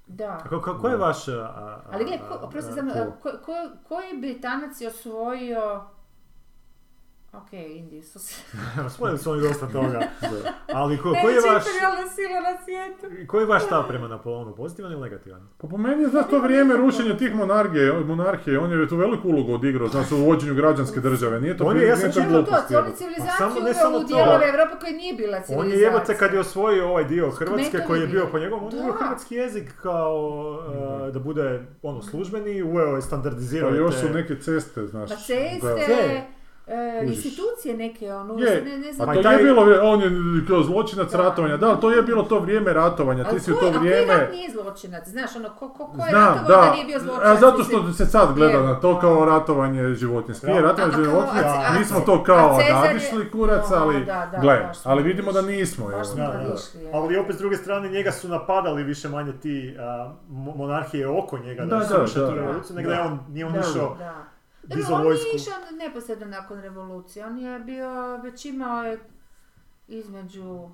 da. A ko, ko, ko je vaš... a, a, Ali gle, a, ko, oprosti sam, ko? ko, ko, koji Britanac je osvojio... Ok, Indiji su se... Su oni dosta toga. <laughs> Ali ko, koji je vaš... sila na svijetu. Koji je vaš stav prema Napoleonu? Pozitivan ili negativan? Pa po meni je za to vrijeme rušenja tih monarhije, monarhije, on je tu veliku ulogu odigrao, znači u uvođenju građanske države, nije to On je, ja sam nije to on jebote. civilizaciju Pa ne samo u to. dijelove Evrope koja nije bila On civilizacija. je jebote kad je osvojio ovaj dio Hrvatske koji je bio po njegovom, on je hrvatski jezik kao uh, da bude ono službeni, uveo je standardizirao Pa još su neke ceste, znaš. Pa ceste, e, institucije neke, ono, Je, ne, ne znam. Pa to i taj- je bilo, on je kao zločinac Da. ratovanja, da, ali to je bilo to vrijeme ratovanja, ti si u to a koji vrijeme... rat nije zločinac? Znaš, ono, ko, ko, ko je Znam, ratovao da da, nije bio zločinac? a zato što mislim? se sad gleda Je. na to kao ratovanje životinjske. Je, Da. ratovanje a- a- nismo to kao nadišli kurac, ali, da, da, gle, smo ali vidimo da nismo. Smo Da, da. Ali opet s druge strane njega su napadali više manje ti monarhije oko njega da, Da, da, da. revoluciju, nego da je on, nije on Da, Da. dizao Dobro, on vojsku. nije išao neposredno nakon revolucije, on je bio, već imao je između...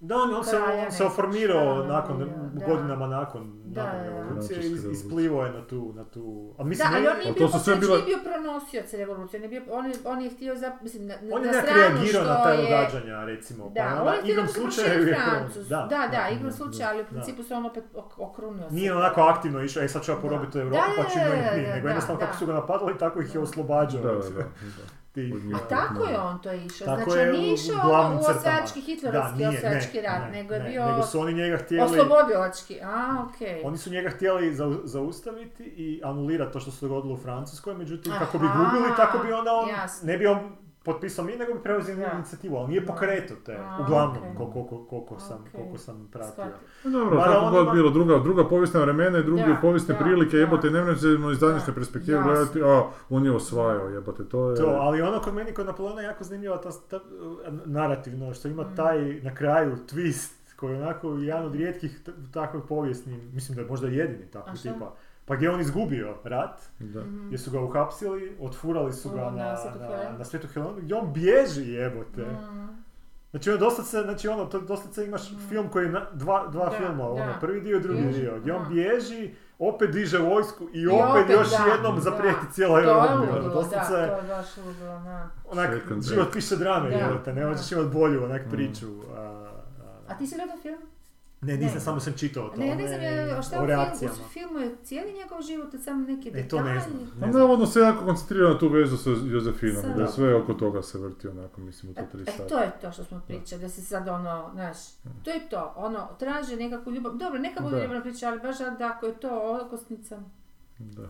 Da, on, on se, on se oformirao nakon, da. godinama nakon, Da, nakon da, da. revolucije i isplivao je na tu, na tu, a Da, mislim, ali ne- on nije Ali bio, sve bile- nije bio pronosioc revolucije, on je, bio, on je, on je htio, za, mislim, na, on je na stranu reagirao što na ta je... događanja, recimo, pa Da, onda on je htio da proširi je Francus. Da, da, igrom slučaja, ali u principu se on opet ok- okrunio se. Nije onako aktivno išao, e sad ću ja porobiti u Europu, Da, pa ću da, imati da, mi, da, nego da, jednostavno da. kako su ga napadali, tako ih je Da. oslobađao. Tih. A tako je on to išao, Tako znači on u nije išao u osvajački, hitlerovski osvajački ne, rat, ne, nego je ne, bio Nego su oni njega htjeli... oslobodilački, a okej. Oni su njega htjeli zau- zaustaviti i anulirati to što se dogodilo u Francuskoj, međutim kako bi Aha, gubili, tako bi onda on, jasno. ne bi on potpisao mi, nego bi preuzeo Da. inicijativu, ali nije Da. pokreto te, A, uglavnom, okej. kol- koliko, koliko, sam, Okej. koliko sam pratio. Pa Dobro, Mada kako on god ima- bilo, druga, druga povijesna vremena i druge Da, povijesne da, prilike, da. jebote, ne možemo iz današnje Da, perspektive gledati, a, on je osvajao, jebote, to je... To, ali ono kod meni, kod Napoleona je jako zanimljiva ta, ta uh, narativno, što ima Mm. taj na kraju twist, koji je onako jedan od rijetkih takvih povijesnih, mislim da je možda jedini šta? tipa. Pa gdje je on izgubio rat, Da. Mhm. gdje su ga uhapsili, otfurali su ga O, na, na Svetu na, na Svetu Helenu, gdje on bježi jebote. Mm. Znači ono doslovce, znači ono, to doslovce imaš film koji je na, dva, dva Da, filma, ono, da. prvi dio i drugi Bježi, dio, gdje on bježi, opet diže vojsku i, I opet, opet, još da, jednom da. zaprijeti cijeloj To je Europi. ono, ludilo, da, to je baš ludilo, da. onak, život piše drame, Da, jebote, ne da. možeš imati bolju onak Mm. priču. A, a, A ti si gledao film? Ne, nisam, Ne. samo sam čitao o tome. Ne, ja ne znam, je, a šta o u, reakcijama. filmu, u filmu je cijeli njegov život, samo neki E, detalji. to ne znam. Ne znam. navodno se jako koncentrira na tu vezu sa Jozefinom, da sve oko toga se vrti onako, mislim, u to tri E, sata. to je to što smo pričali, da se sad ono, znaš, to je to, ono, traže nekakvu ljubav, dobro, neka bude ljubavna priča, ali baš da ako je to okosnica, Da.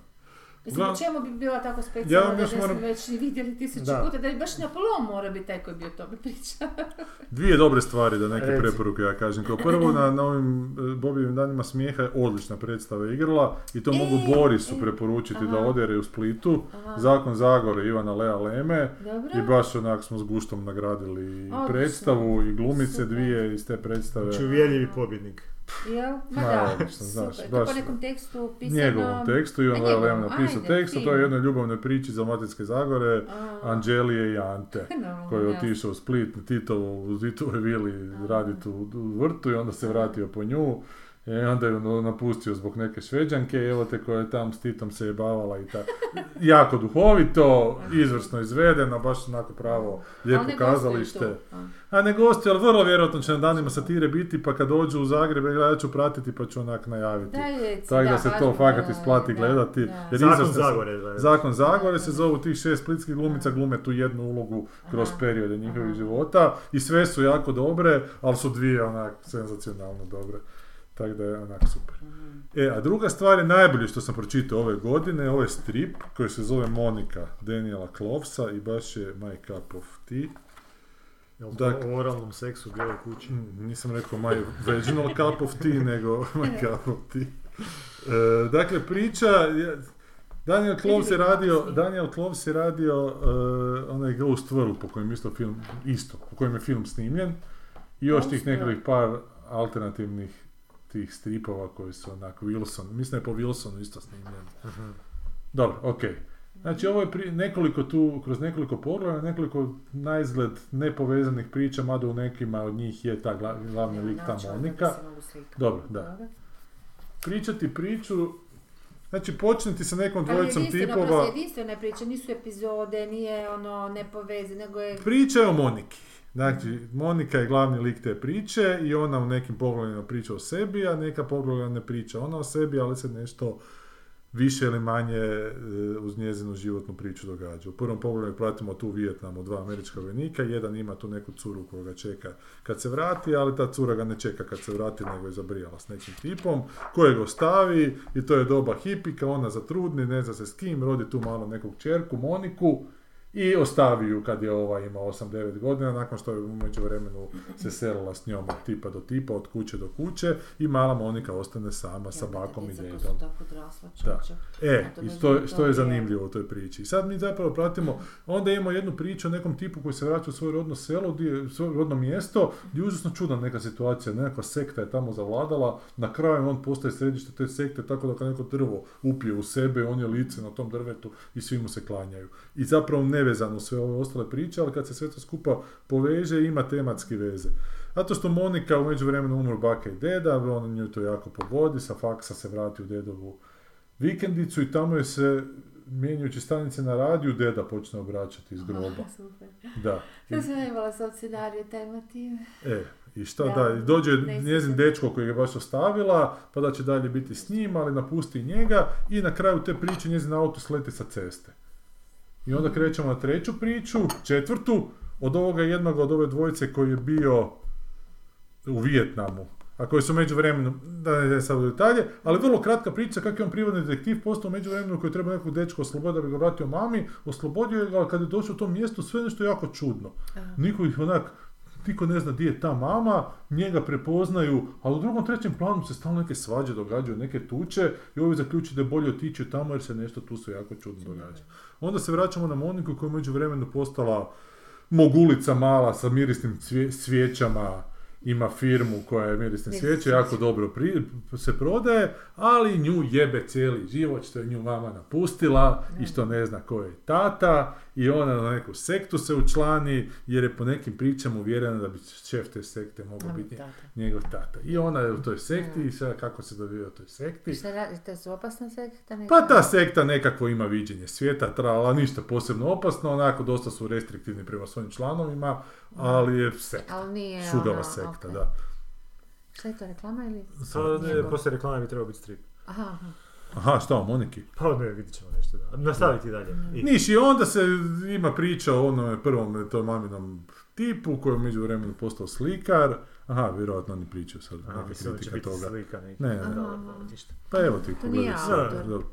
Mislim, u čemu bi bila tako Ja specijalna vam da ne smo moram- već i vidjeli tisuću Da. puta, da je baš Napoleon mora biti taj koji bi o tome pričao. <laughs> Dvije dobre stvari, da neke Reci. preporuke ja kažem. Kao prvo, na, na ovim e, Bobijevim danima smijeha je odlična predstava igrala i to mogu E, Borisu e, preporučiti da aha. odere u Splitu. Aha. Zakon Zagore Ivana Lea Leme Dobro? i baš onak smo s guštom nagradili i Odlično. predstavu i glumice Super. dvije iz te predstave. Znači, pobjednik. Jel? Ma da, odlično, znaš, super. baš- To po nekom tekstu pisano... njegovom tekstu, Ivan Leme napisao tekst, a to je fino. jednoj ljubavnoj priči iz Dalmatinske Zagore, A, Anđelije i Ante. <laughs> koji je otišao u Split na Titovu, u Titovoj vili raditi u vrtu i onda se vratio po nju. I onda je ono napustio zbog neke šveđanke, evo te koja je tam s Titom se jebavala i tako. Jako duhovito, izvrsno izvedeno, baš onako pravo lijepo kazalište. A. Ne gostuje, ali vrlo vjerojatno će na danima satire biti, pa kad dođu u Zagreb, ja ću pratiti pa ću onak najaviti. Tako da, se to fakat isplati da, gledati. da. Jer Zakon Zagore. Zakon Zagore se zovu tih šest splitskih glumica, glume tu jednu ulogu kroz periode njihovih života i sve su jako dobre, ali su dvije onak senzacionalno dobre. Tako da je onak super. E, a druga stvar je najbolje što sam pročitao ove godine, ovo je strip koji se zove Monika Daniela Klovsa i baš je My Cup of Tea. Jel Dak- to o oralnom seksu u bijeloj kući? Mm, Nisam rekao my vaginal cup of tea, <laughs> nego my cup of tea. E, dakle, priča, je- Daniel Kloves je radio, Daniel Kloves je radio uh, onaj Ghost World po kojem isto film, isto, po kojem je film snimljen. I još tih nekoliko par alternativnih tih stripova koji su onak Wilson, mislim da je po Wilsonu isto snimljen. Dobro, okej. Znači ovo je pri, nekoliko tu, kroz nekoliko pogleda, nekoliko naizgled nepovezanih priča, mada u nekima od njih je ta gla- glavni Nema lik, ta Monika. Dobro, da. Pričati priču, znači počniti sa nekom Ali dvojicom tipova. prosto jedinstvene priče, nisu epizode, nije ono nepoveze, nego je... Priča je o Moniki. Znači, Monika je glavni lik te priče i ona u nekim pogledima priča o sebi, a neka pogleda ne priča ona o sebi, ali se nešto više ili manje e, uz njezinu životnu priču događa. U prvom pogledu pratimo tu Vijetnamu dva američka vojnika, jedan ima tu neku curu koja ga čeka kad se vrati, ali ta cura ga ne čeka kad se vrati, nego je zabrijala s nekim tipom, kojeg ostavi i to je doba hipika, ona zatrudni, ne zna se s kim, rodi tu malo nekog čerku, Moniku, i ostavi ju kad je ova ima 8-9 godina, nakon što je u međuvremenu se selila s njom od tipa do tipa, od kuće do kuće i mala Monika ostane sama sa bakom i su tako odrasla, Da. E, to i baš što, je to, zanimljivo u toj priči. I sad mi zapravo pratimo, onda imamo jednu priču o nekom tipu koji se vraća u svoje rodno selo, di je- svoje rodno mjesto, gdje je užasno čudna neka situacija, nekakva sekta je tamo zavladala, na kraju on postaje središte te sekte, tako da kad neko drvo upije u sebe, on je lice na tom drvetu i svi mu se klanjaju. I zapravo nevezano sve ove ostale priče, ali kad se sve to skupa poveže, ima tematski veze. Zato što Monika u međuvremenu umru baka i deda, on nju to jako pogodi, sa faksa se vrati u dedovu vikendicu i tamo je se, mijenjajući stanice na radiju, deda počne obraćati iz groba. Super. Da. To sam imala sad scenariju taj motiv. e, i šta Da, dođe njezin dečko koji je baš ostavila, pa da će dalje biti s njim, ali napusti njega i na kraju te priče njezin auto sleti sa ceste. I onda krećemo na treću priču, četvrtu, od ovoga jednog od ove dvojice koji je bio u Vijetnamu, a koji su među vremenu, da ne sad u detalje, ali vrlo kratka priča kako je on privatni detektiv postao u međuvremenu koji treba nekog dečka osloboditi da bi ga vratio mami, oslobodio je ga, ali kad je došao u to mjesto sve nešto jako čudno. Niko ih onak, niko ne zna di je ta mama, njega prepoznaju, ali u drugom, trećem planu se stalno neke svađe događaju, neke tuče i ovi zaključuju da je bolje otići tamo jer se nešto tu sve jako čudno događa. Onda se vraćamo na Moniku koja je u međuvremenu postala mogulica mala sa mirisnim cvije- svijećama, ima firmu koja je mirisne Mirisne svijeće, jako dobro pri, se prodaje, ali nju jebe cijeli život što je nju mama napustila i što ne zna ko je tata i ona na neku sektu se učlani jer je po nekim pričama uvjerena da bi šef te sekte mogao biti tata. njegov tata. I ona je u toj sekti i sad kako se dobija u toj sekti. Šta radi, to su opasna sekta? neka? Pa ta sekta nekakvo ima viđenje svijeta, trala, ništa posebno opasno, onako dosta su restriktivni prema svojim članovima, ali je sekta. Ali nije Šugava sekta, ok. da. Šta je to, reklama ili... Sad, ne, poslije reklame bi trebao biti strip. Aha, aha. Aha, šta o Moniki? Pa ne, vidit ćemo nešto. Da. Nastaviti dalje. I, Niš, i onda se ima priča o onome prvom tom maminom tipu koji je među vremenu postao slikar. Aha, vjerojatno oni pričaju sad, Aha, neka mislim da će kritika biti toga. slika neki. Ne, ne, ne. Pa evo ti To pogledaj. Dobro.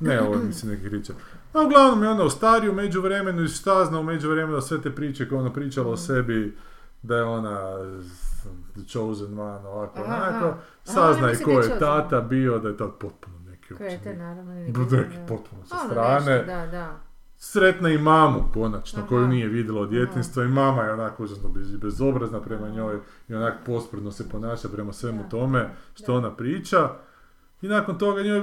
Ne, ovo mislim neki kriča. A uglavnom je ona u stariju među vremenu i šta zna u među vremenu sve te priče koje ona pričala o Mhm. sebi da je ona the chosen one, ovako, onako. Sazna i ko je tata bio, da je tad potpuno neki je naravno? Neki potpuno sa Ono strane. nešto, da, da. Sretna i mamu, konačno, Aha. koju nije vidjela od djetinjstva i mama je onako užasno bez, bezobrazna prema njoj i onak pospredno se ponaša prema svemu Da, tome što da. ona priča. I nakon toga njoj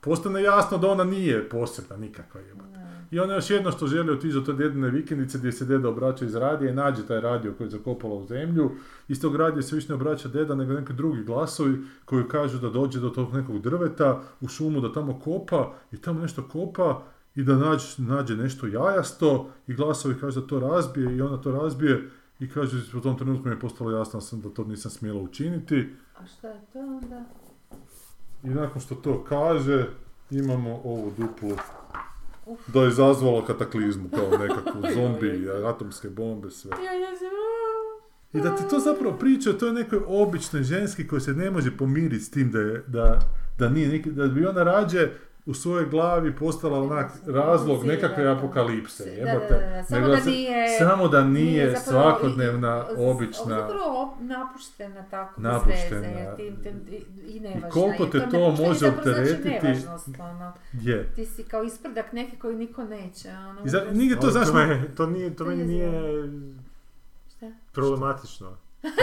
postane jasno da ona nije posebna nikakva jebote. I ona još jedno što želi otići do te djedine vikendice gdje se deda obraća iz radija i nađe taj radio koji je zakopala u zemlju. Iz tog radija se više ne obraća deda nego neki drugi glasovi koji kažu da dođe do tog nekog drveta u šumu da tamo kopa i tamo nešto kopa i da nađe, nađe nešto jajasto i glasovi kažu da to razbije i ona to razbije i kaže u tom trenutku mi je postalo jasno sam da to nisam smjela učiniti A šta je to onda? i nakon što to kaže imamo ovu duplu da je izazvalo kataklizmu kao nekakvu <laughs> zombi, atomske bombe, sve. Ja, ja sam... I da ti to zapravo priča o toj nekoj običnoj ženski koja se ne može pomiriti s tim da, je, da, da, nije, nik- da bi ona rađe u svojoj glavi postala onak razlog nekakve apokalipse. Da, da, jebote. da, da. Samo da nije- samo da nije, zapravo svakodnevna, i- obična. Zapravo napuštena tako, Napuštena. bez veze, jer ti, ti- i, i nevažna. koliko jer te to je može znači opteretiti- nevažnost, ono. Je. Ti si kao isprdak neki koji niko neće. Ono, I za, nije to, znaš, to, me- to, nije, to To meni je nije Šta? problematično. <laughs>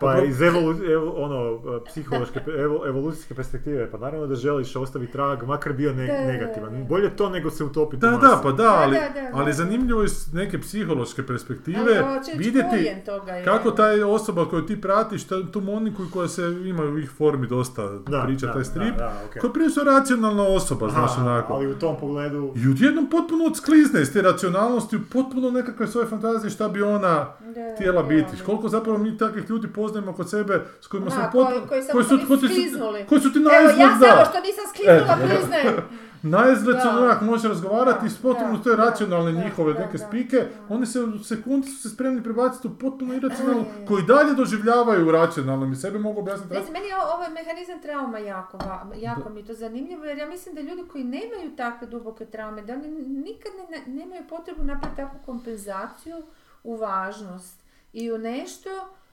Pa iz evolu, evo- ono, psihološke, evo- evolucijske perspektive, pa naravno da želiš ostaviti trag, makar bio ne- Da, da, da, negativan. da. Bolje to nego se utopiti Da, da, pa da, ali, da, da, ali zanimljivo je s neke psihološke perspektive vidjeti kako taj osoba koju ti pratiš, ta- tu Moniku koja se ima u ih formi dosta Da, priča da, taj strip, da, da, okej. koja je prilično racionalna osoba, znaš Aha, onako. Ali u tom pogledu... I odjednom potpuno odsklizne iz te racionalnosti u potpuno nekakve svoje fantazije šta bi ona Da, htjela biti. Koliko zapravo mi takvih ljudi poznajemo kod sebe s kojima smo koji- potpuno... koji koji su, koji su, koji su ti Evo, naizgled, ja samo što nisam skliznula, Eto. priznajem. <laughs> Naizgled su Da. onak može razgovarati i s potpuno te racionalne da, njihove da, neke spike, oni se u sekundi su se spremni prebaciti u potpuno iracionalno, je, je. koji dalje doživljavaju racionalno. Mi sebe mogu objasniti. Znam, meni je ovaj mehanizam trauma jako, jako mi je to zanimljivo, jer ja mislim da ljudi koji nemaju takve duboke traume, da oni nikad ne, ne- nemaju potrebu napraviti takvu kompenzaciju u važnost i u nešto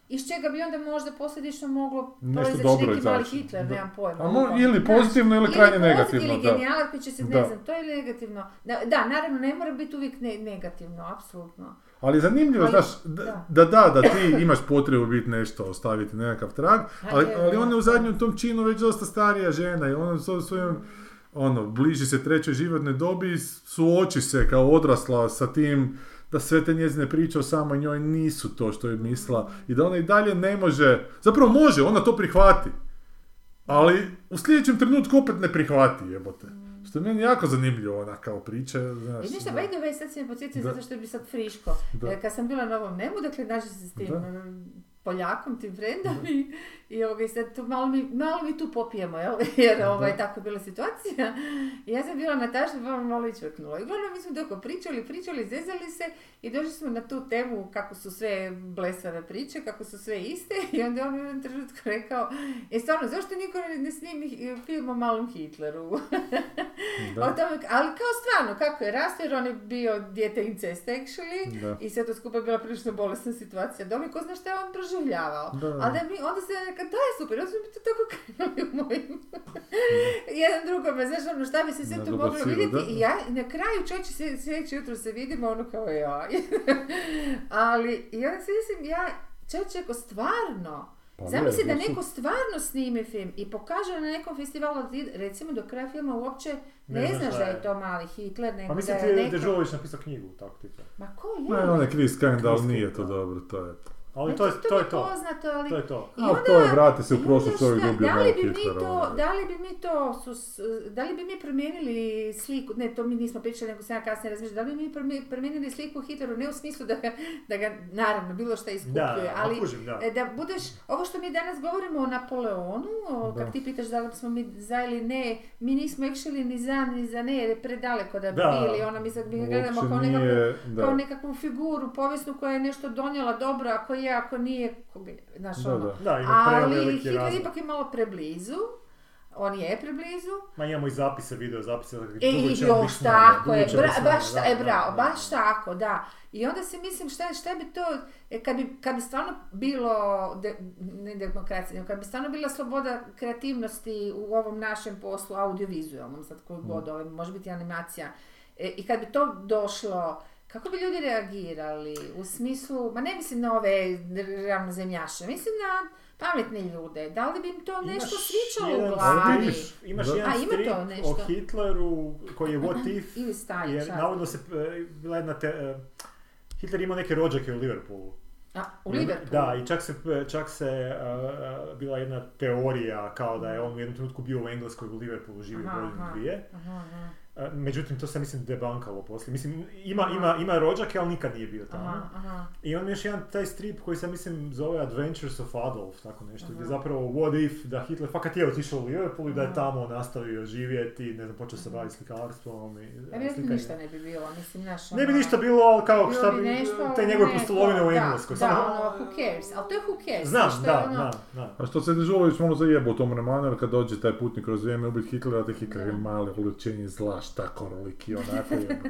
iz čega bi onda možda posljedično moglo proizaći neki mali. Hitler, Da. nemam pojma. A mo- lupam. ili pozitivno ili krajnje negativno, Ili genijalac koji će se, ne znam, to je negativno. Da, da, naravno, ne mora biti uvijek ne- negativno, apsolutno. Ali zanimljivo, Ali- znaš, da, da. da, da, ti <laughs> imaš potrebu biti nešto, ostaviti nekakav trag, ali, ali ona je u zadnjem tom činu već dosta starija žena i ona sa svojom, ono, bliži se trećoj životnoj dobi suoči se kao odrasla sa tim da sve te njezine priče o samoj njoj nisu to što je mislila i da ona i dalje ne može, zapravo može, ona to prihvati, ali u sljedećem trenutku opet ne prihvati, jebote. Što je meni jako zanimljivo, ona kao priča, znaš. I ništa, by the way, sad si me podsjetio zato što bi sad friško. Da. E, Kad sam bila na ovom nemu, dakle, nađe se s tim Da. em, Poljakom, tim frendom i, i ovoga, i sad tu malo, mi, malo mi tu popijemo, jel? <laughs> jer ovaj, tako je bila situacija. I ja sam bila na tašni, pa me malo išvrknula. I uglavnom mi smo doko pričali, pričali, zezali se i došli smo na tu temu kako su sve blesave priče, kako su sve iste <laughs> i onda je on u jednom trenutku rekao, e stvarno, zašto niko ne, snimi film o malom Hitleru? <laughs> Da. O tome, ali kao stvarno, kako je rastao, jer on je bio dijete incesta actually, Da. i sve to skupa je bila prilično bolesna situacija i ko zna šta je on proživljavao. Da. Ali da mi, onda se da je super, mi to tako <laughs> krenuli u mojim, jedan drugome, znaš ono šta bi se sve tu moglo vidjeti da. i ja, na kraju slje- sljedeće jutro se vidimo ono kao ja. <laughs> ali, i onda si mislim, ja, čovječe, ako stvarno, Pa Zamisli da neko stvarno snimi film i pokaže na nekom festivalu, da ti, recimo do kraja filma uopće ne, Ne znaš da je. to mali Hitler, nego Pa mislim da ti je je neko... Napisao knjigu, tako ti to. Ma ko je? Ne, on je Chris Kind, ali Chris nije to dobro, to je... Ali to je to Je to. poznato, ali... to je to. I A onda- to je, vrati se u prošlost, čovjek šta, ljubio da li bi mi to, ono. da li bi mi to, da li bi mi promijenili sliku, ne, to mi nismo pričali, nego sam ja kasnije razmišljala, da li bi mi promi- promijenili sliku Hitleru, ne u smislu da ga, da ga naravno, bilo šta iskupljuje, Da, ali kužim, da. e, da budeš, ovo što mi danas govorimo o Napoleonu, o, Da. kak ti pitaš da li smo mi za ili ne, mi nismo actually ni za ni za ne, jer je predaleko da bi Da. bili, ono, mi sad mi gledamo kao nekakvu kao nekakvu figuru povijesnu koja je nešto donijela dobro, ako je, ako nije, znaš Da, ono. da. Da, ima Ali Hitler ipak je malo preblizu, on je preblizu. Ma imamo i zapise, video zapise. E, još tako je, bra- baš, ta- da, e, da, bravo, da, baš da. tako, da. I onda si mislim šta, šta bi to, e, kad bi, kad bi stvarno bilo, de, ne demokracija, nego kad bi stvarno bila sloboda kreativnosti u ovom našem poslu, audiovizualnom, sad koji god, ovaj, može biti animacija, e, i kad bi to došlo, kako bi ljudi reagirali u smislu, ma ne mislim na ove ravnozemljaše, mislim na pametne ljude, da li bi im to nešto Imaš svičalo u jedan glavi? strip- Imaš Da. jedan A, ima to strip nešto? o Hitleru koji je What If, Ili Stalin, jer navodno se e, bila jedna te, e, Hitler imao neke rođake u Liverpoolu. A, u Liverpoolu? Da, i čak se, čak se e, e, bila jedna teorija kao da je on u jednom trenutku bio u Engleskoj u Liverpoolu, živio Aha, godinu aha. dvije. Aha, aha. Međutim, to se mislim debankalo poslije. Mislim, ima, ima, ima rođake, ali nikad nije bio tamo. Aha, aha. I on ima još jedan taj strip koji se mislim zove Adventures of Adolf, tako nešto, gdje zapravo what if da Hitler fakat je otišao u Liverpool i da je tamo nastavio živjeti, ne znam, počeo se baviti slikarstvom i Ja bi slikanje. ništa ne bi bilo, mislim, znaš, Ne bi ono, ništa bilo, ali kao bilo šta bi nešto, te njegove ne, pustolovine to, u da, Engleskoj. Da, samo- ono, who cares, ali to je who cares. Znam, znaš, to je da, ono- da, da. A što se Dežulović malo zajebao u tom romanu, jer kad dođe taj putnik kroz vrijeme ubiti Hitlera, te Hitler je Da. mali uličenje zla, šta koroliki, onako je.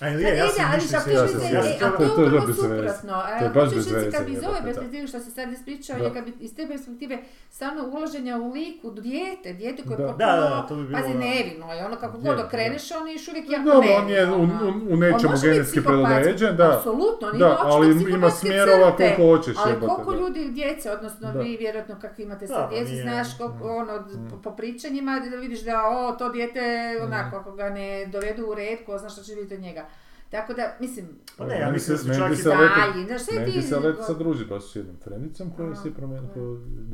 A ili Da, je, ja sam ali šta se- ja sam se- e, a To je- upravo suprotno. To je baš bez veze, Kad bi iz ove perspektive što si sad ispričao, je kad bi iz te perspektive stvarno ulaženja u liku, dijete, dijete koje je potpuno, pazi, da. nevino je, ono kako god da. okreneš, on je još uvijek jako Dobro, nevino. on je u, ono. u, nečemu genetski predodređen, da. Apsolutno, ima očito ali ima smjerova koliko hoćeš, Ali koliko ljudi djece, odnosno vi vjerojatno kako imate djecu, nije- znaš ono, po, po pričanjima, da vidiš da o, to dijete, onako, ako ga ne dovedu u red, ko zna što će biti od njega. Tako da, mislim, Pa ne, ja mislim da se- čak bi i dalje, znaš, sve Meni ti... se let sad druži baš s jednom frendicom koja se promijenila po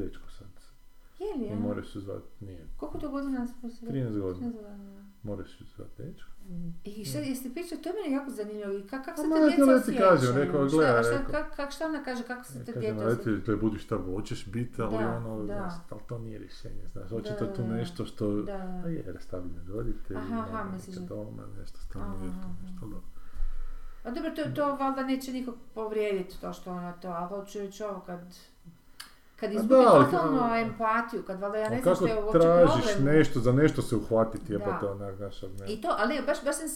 dečku sad. Je li, I ja? moraš se zvat, nije, Koliko to godina se poslije? 13 godina. 13 godina. Moraš se zvat dečko. I šta jeste pričali, to je meni jako zanimljivo. I kak, kak se Pa to ma, djeca osjećaju? kažem, rekao, Šta- gle, a šta, rekao. kak, kak, šta ona kaže, kako se to Kažem, djeca osjećaju? gle, budi šta hoćeš biti, ali Da, ono, da. znaš, ali to nije rješenje, znaš, očito tu nešto što, Da. a je, rastavljeni roditelji, Aha, aha, nema misliš doma, nešto stalno je tu, nešto dobro. A dobro, to, to valjda neće nikog povrijediti to što ona to, ali hoću reći ovo kad... Kad A izgubi da, ali- totalno empatiju, kad valjda ja A ne znam što je uopće tražiš problem. nešto, za nešto se uhvatiti, Da. jebote, onak, znaš, ne. I to, ali baš, baš sam,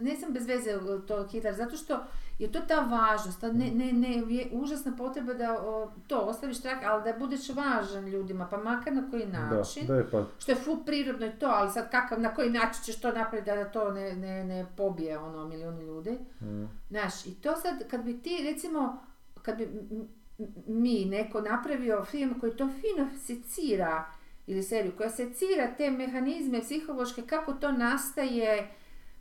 nisam bez veze to Hitler, zato što je to ta važnost, ta ne, ne, ne, je užasna potreba da o, to ostaviš trak, ali da budeš važan ljudima, pa makar na koji način. Da, da je pa, Što je full prirodno i to, ali sad kakav, na koji način ćeš to napraviti da da to ne, ne, ne pobije ono milijuni ljudi. mm, Znaš, i to sad, kad bi ti recimo, kad bi mi neko napravio film koji to fino secira, ili seriju koja secira te mehanizme psihološke, kako to nastaje,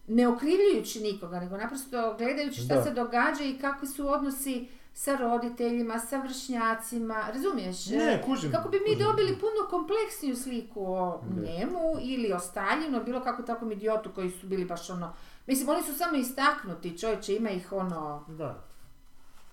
ne okrivljujući nikoga, nego naprosto gledajući šta Da. se događa i kakvi su odnosi sa roditeljima, sa vršnjacima, razumiješ? Ne, kužim. Kako bi mi kužim. dobili puno kompleksniju sliku o Da. njemu ili o Staljinu, bilo kako takvom idiotu koji su bili baš ono... Mislim, oni su samo istaknuti, čovječe, ima ih ono... Da.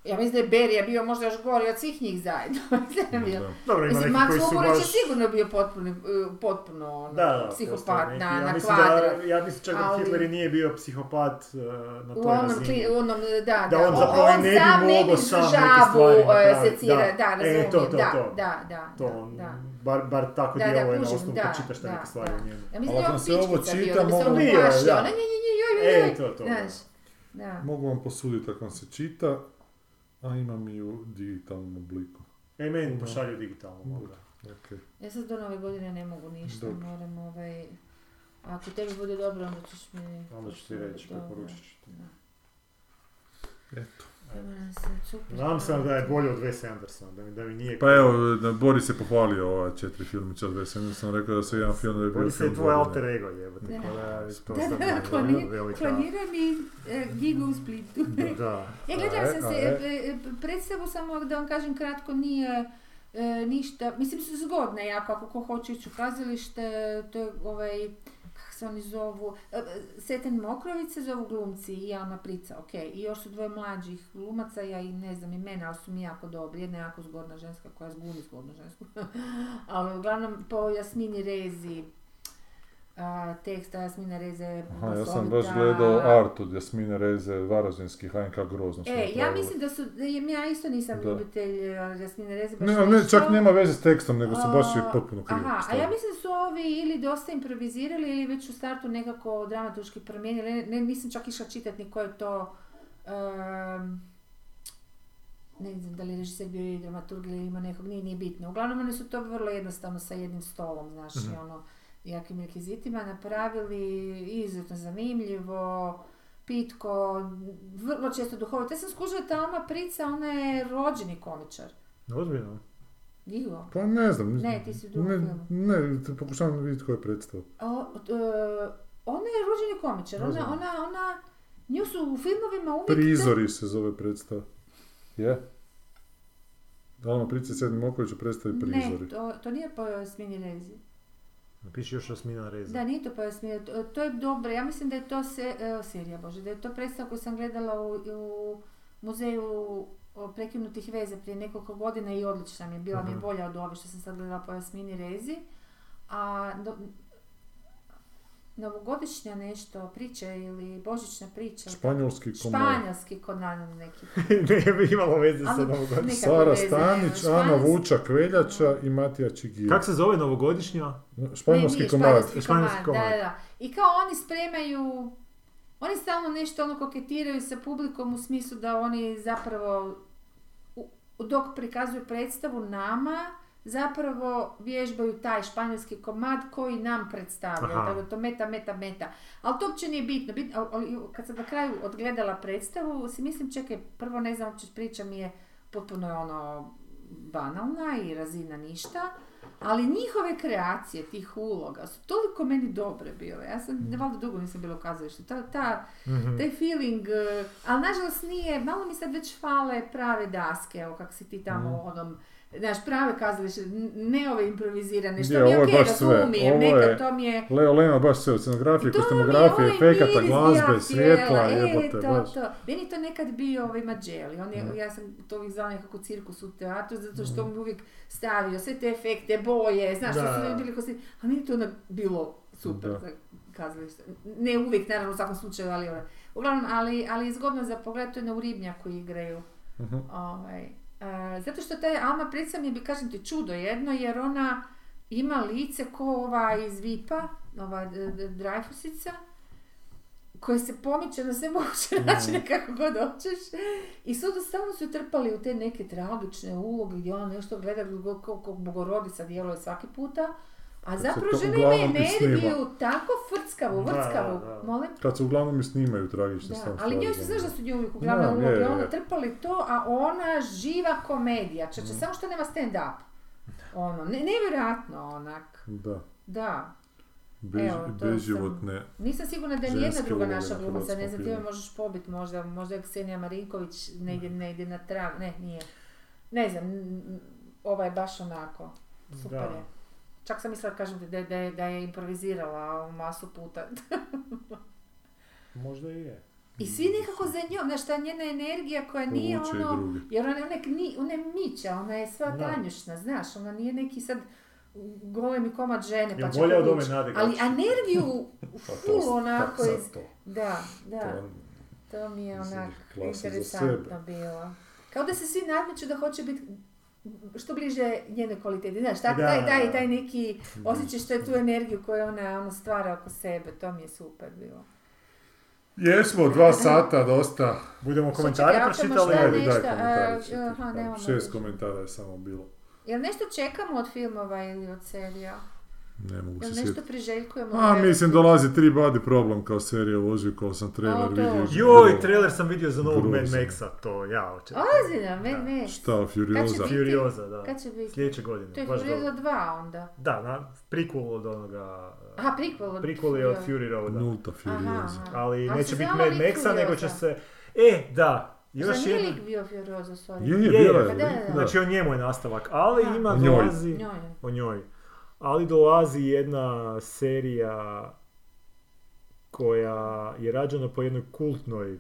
Ja mislim da je Berija bio možda još gori od svih njih zajedno. da. Dobro, ima Mislim, neki Max koji su Mogurić je baš... sigurno bio potpuno, eh, potpuno ono, Da, da, psihopat neki. na, ja na kvadrat. Da, ja mislim čak da Ali- Hitler i nije bio psihopat uh, na U toj onom, razini. kli, u onom, da, Da on zapravo i ne bi ne mogao bi sam neke stvari eh, napraviti. secira, Da. da, E, to, to, da, to. da, da, To, da, on, da. bar, bar tako Da, da, djeluje na kužim, osnovu da, kad čitaš te da, neke stvari da. o njemu. Ja mislim da je on ako se ovo pičkica bio, čita, da bi se mogu- ono Bio, plašio, da. ono, nje, nje, nje, joj, joj, E, joj. to, to. Znaš, da. Mogu vam posuditi ako vam se čita, a imam i u digitalnom obliku. E, meni pošalju digitalno. Okay. Ja sad do nove godine ne mogu ništa, Dobro. moram ovaj... Ako tebi bude dobro, onda ćeš mi... Onda ću ti reći, preporučit ću ti. Eto. Nadam se da je bolje od Wes Andersona, da mi, da mi nije... Pa evo, da Boris je pohvalio ova četiri filmića od Wes sam rekao da se jedan film da je bio se film je tvoj alter ego jebote, Da. da to Da, da, kloni- velika... kloniram i e, gigu u Splitu. Da. <laughs> E, gledala A, sam se, e. e, e, predstavu samo da vam kažem kratko nije e, ništa, mislim su zgodne jako, ako ko hoće ići u kazalište, to je ovaj, se oni zovu, e, e, Seten Mokrović se zovu glumci i Ana Prica, ok, i još su dvoje mlađih glumaca, ja i ne znam imena, ali su mi jako dobri, jedna je jako zgodna ženska koja glumi zgodnu žensku, <laughs> ali uglavnom po Jasmini Rezi, a, teksta Jasmina Reze Aha, ja sam baš gledao art od Jasmine Reze, Varaždinski, HNK Grozno su E, ja mislim da su, ja isto nisam Da. ljubitelj uh, Jasmine Reze, baš Ne, ne, čak nema veze s tekstom, nego se baš A, potpuno krivo Aha, a ja mislim da su ovi ili dosta improvizirali ili već u startu nekako dramaturški promijenili. Ne, ne, nisam čak išla čitati ni ko je to... em, ne znam da li režiser bio i dramaturg ili ima nekog, nije, nije bitno. Uglavnom oni su to vrlo jednostavno sa jednim stolom, znaš, Mhm. i ono, jakim rekvizitima napravili, izuzetno zanimljivo, pitko, vrlo često duhovito. Ja sam skužila ta Alma Prica, ona je rođeni komičar. Ozbiljno. Digo. Pa ne znam. Ne, ti si u drugom ne, filmu. ne, te pokušavam vidjeti koja je predstava. O, e, ona je rođeni komičar, ona, ona, ona, nju su u filmovima uvijek... Prizori se zove predstava. Je? Alma Price Sedmi Moković predstavi Prizori. Ne, to, to nije po Jasmini Rezi. Piši još Jasmina Reza. Da, nije to po Jasmini, to, to je dobro, ja mislim da je to se, e, serija, bože, da je to predstava koju sam gledala u, u muzeju o prekinutih veza prije nekoliko godina i odlična mi je, bila mi je Mhm. bolja od ove što sam sad gledala po Jasmini Rezi. A do, novogodišnja nešto priča ili božićna priča. Španjolski komor. Španjolski konan neki. <laughs> ne bi imalo veze sa novogodišnjom. Sara veze nema. Stanić, Ana Vučak Veljača i Matija Čigir. Kak se zove novogodišnja? Španjolski Ne, komad. španjolski Španjolski komad. Da, da. I kao oni spremaju, oni stalno nešto ono koketiraju sa publikom u smislu da oni zapravo, dok prikazuju predstavu nama, zapravo vježbaju taj španjolski komad koji nam predstavlja. Aha. Tako to meta, meta, meta. Ali to uopće nije bitno. bitno ali- kad sam na kraju odgledala predstavu, si mislim, čekaj, prvo ne znam, uopće priča mi je potpuno je ono banalna i razina ništa. Ali njihove kreacije tih uloga su toliko meni dobre bile. Ja sam, ne valjda dugo nisam bila u kazalištu. Ta, ta, Mhm. taj feeling, eh, ali nažalost nije, malo mi sad već fale prave daske, evo kak si ti tamo Mhm. onom, znaš, prave kazalište, ne ove improvizirane, što Je, mi je okej, sve. razumijem, nekad to mi je... Leo Lema baš sve od scenografije, To mi je kostumografije, ovaj efekata, glazbe, svjetla, e, jebote, to, baš. to. Meni to nekad bio ovaj Mađeli, on je, Mhm. ja sam to uvijek zvala nekako cirkus u teatru, zato što mi uvijek stavio sve te efekte, boje, znaš, Da. što su ljudi bili kosti, a meni je to onak bilo super Da. za kazalište. Ne uvijek, naravno, u svakom slučaju, ali. Uglavnom, ali, ali zgodno za pogled, to je na u Ribnjaku igraju. Mhm. Ovaj, e, zato što taj Alma Prica mi je, bi kažem ti, čudo jedno, jer ona ima lice ko ova iz Vipa, ova Dreyfusica, koje se pomiče na sve moguće načine kako god hoćeš. I sudo stalno su trpali u te neke tragične uloge gdje ona nešto gleda kako bogorodica djeluje svaki puta. A zapravo to žena ima uglavnom i snima. energiju tako frckavu, vrckavu, da, da. molim. Kad se uglavnom i snimaju tragične Da, stvari. ali njoj se znaš da su nju uvijek uglavnom uloge, je, ono trpali to, a ona živa komedija, čeče, Mhm. samo što nema stand up. Ono, ne, nevjerojatno onak, Da. da. Bež, Evo, to beživotne. Nisam sigurna da je nijedna druga naša na glumica, ne znam, ti možeš pobiti možda, možda je Ksenija Marinković negdje, negdje na trag, ne, nije. Ne znam, ova je baš onako, super Da. je. Čak sam mislila, kažem ti, da, je- da, je, da je improvizirala masu puta. <laughs> Možda i je. I svi nekako za njom, znaš, ta njena energija koja nije Povuče i ono, jer ona, ona, ni, ona je mića, ona je sva tanjušna, znaš, ona nije neki sad golemi komad žene, pa će bolje od povući. ove Nade Ali energiju <laughs> Pa full onako iz... to. Da, da, To to mi je onak interesantno bilo. Kao da se svi nadmeću da hoće biti što bliže njene kvaliteti. Znaš, tak, Da, taj, taj, taj neki osjećaj što je tu energiju koju ona ono, stvara oko sebe. To mi je super bilo. Jesmo, dva sata, dosta. Budemo komentare pročitali? šta Ajde, nešto, daj komentare. aha, Šest komentara je samo bilo. Jel nešto čekamo od filmova ili od serija? Ne mogu se Jel nešto sjetiti. priželjkujemo? A, mislim, dolazi tri body problem kao serija u kao sam trailer vidio. Joj, Bilo- trailer sam vidio za novog Mad. Maxa, to ja očekujem. Ozbiljno, Mad. Max. Šta, Furioza? Kad Furioza, da. Kad će biti? Sljedeće godine. To je baš Furioza dobro. 2 onda. Da, na, prequel od onoga... Aha, prequel od Prequel je od. Fury Roada. Nulta Furioza. Aha. Ali neće se biti Mad Maxa, nego će se... E, da, još Zar nije jedna... lik bio Furioza, sorry? Je, je, Je, bila je, je. pa da, da, lik, da. Znači o njemu je nastavak, ali Aha. ima O njoj. dolazi... Njoj je. O njoj. Ali dolazi jedna serija koja je rađena po jednoj kultnoj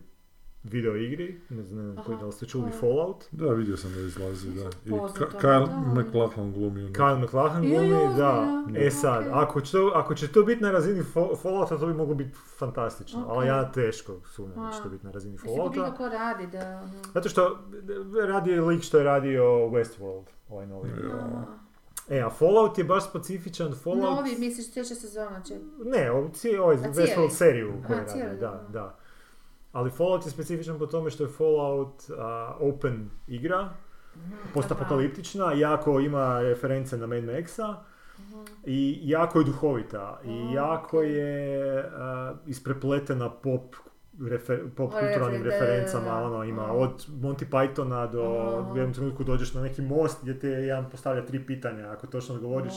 video igri, ne znam Aha. koji da li ste čuli? Fallout. Da, vidio sam da izlazi, da. I Ka- Kyle. McLachlan glumi njoj. Kyle McLachlan glumi, da. E sad, ako, će to, ako će to biti na razini Fa- Fallouta, to bi moglo biti fantastično. Ok. Ali ja teško sumnjam da će to biti na razini Fallouta. bilo ko radi da... ono- Zato što radi je lik što je radio Westworld, ovaj novi. Ja. E, a Fallout je baš specifičan. Fallout... Novi, misliš, sljedeća sezona će... Ne, ovo ovaj Westworld seriju koju radi, da, da. da. Ali Fallout je specifičan po tome što je Fallout a, open igra, postapokaliptična, jako ima reference na Mad Maxa i jako je duhovita i Mhm. jako je a, isprepletena pop refer, pop O, kulturalnim refer- da, da, referencama, da. ono ima od Monty Pythona do u jednom trenutku dođeš na neki most gdje te jedan postavlja tri pitanja, ako točno odgovoriš,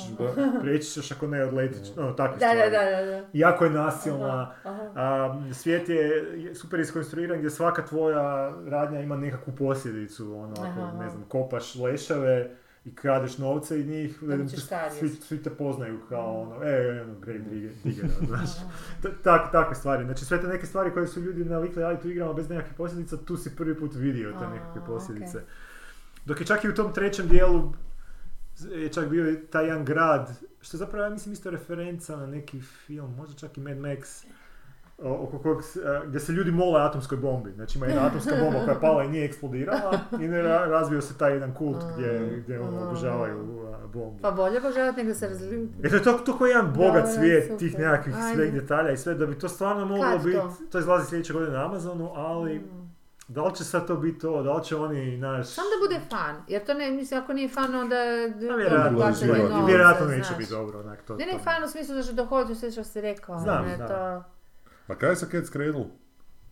preći ćeš, ako ne odletit ćeš, ono, takve Da, stvari. da, da, da, da. Jako je nasilna, Aha, aha. a, svijet je je super iskonstruiran gdje svaka tvoja radnja ima nekakvu posljedicu, ono, ako, Aha. ne znam, kopaš leševe i kradeš novce i njih, ne svi, svi te poznaju kao ono, e, ono, grave digger, digger, znaš. <laughs> Tak, takve stvari, znači sve te neke stvari koje su ljudi navikli raditi u igrama bez nekakvih posljedica, tu si prvi put vidio te nekakve posljedice. Dok je čak i u tom trećem dijelu je čak bio taj jedan grad, što zapravo ja mislim isto referenca na neki film, možda čak i Mad Max, oko kojeg, gdje se ljudi mole atomskoj bombi. Znači ima jedna atomska bomba koja je pala i nije eksplodirala i ne ra- razvio se taj jedan kult gdje, gdje ono, obožavaju bombu. Pa bolje obožavati nego se razljuti. E to je to, to koji jedan bogat Dobro, svijet super. tih nekakvih sveg detalja i sve, da bi to stvarno moglo biti, to? to? izlazi sljedeće godine na Amazonu, ali Mm. da li će sad to biti to, da li će oni, naš... Samo da bude fan, jer to ne, mislim, ako nije fan, onda... Pa vjerojatno, novca, vjerojatno neće biti dobro, onak, to, Ne, ne, fan u smislu da će dohoditi sve što si rekao. Znam, ne, znam. To, A kaj je sa Cat's Cradle?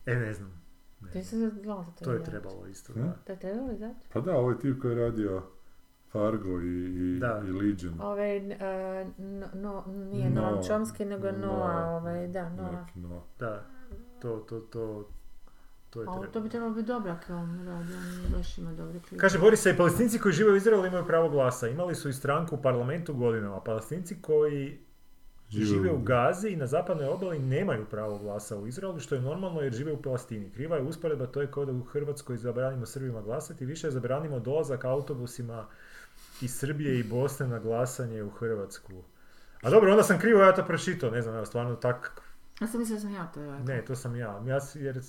E, ne znam. Ne to, znam. je to, To je trebalo isto, Hm? da. To je trebalo izaći? Pa da, ovaj tip koji je radio Fargo i, i, Da. i Legion. Ove, uh, no, no, nije. Noam Chomsky, nego Noah. Noah, ovaj, da, Noah. Neki Noah. Da, to, to, to, to je A to bi trebalo biti dobro ako on radi, on baš ima dobre klip. Kaže Boris, i palestinci koji žive u Izraelu imaju pravo glasa. Imali su i stranku u parlamentu godinama. Palestinci koji Žive žive u- Gazi i na zapadnoj obali nemaju pravo glasa u Izraelu, što je normalno jer žive u Palestini. Kriva je usporedba, to je kao da u Hrvatskoj zabranimo Srbima glasati, više zabranimo dolazak autobusima iz Srbije i Bosne na glasanje u Hrvatsku. A dobro, onda sam krivo ja to pročitao, ne znam, evo, stvarno tak, Ja sam mislila da sam ja to rekao. ne, to sam ja. ja jer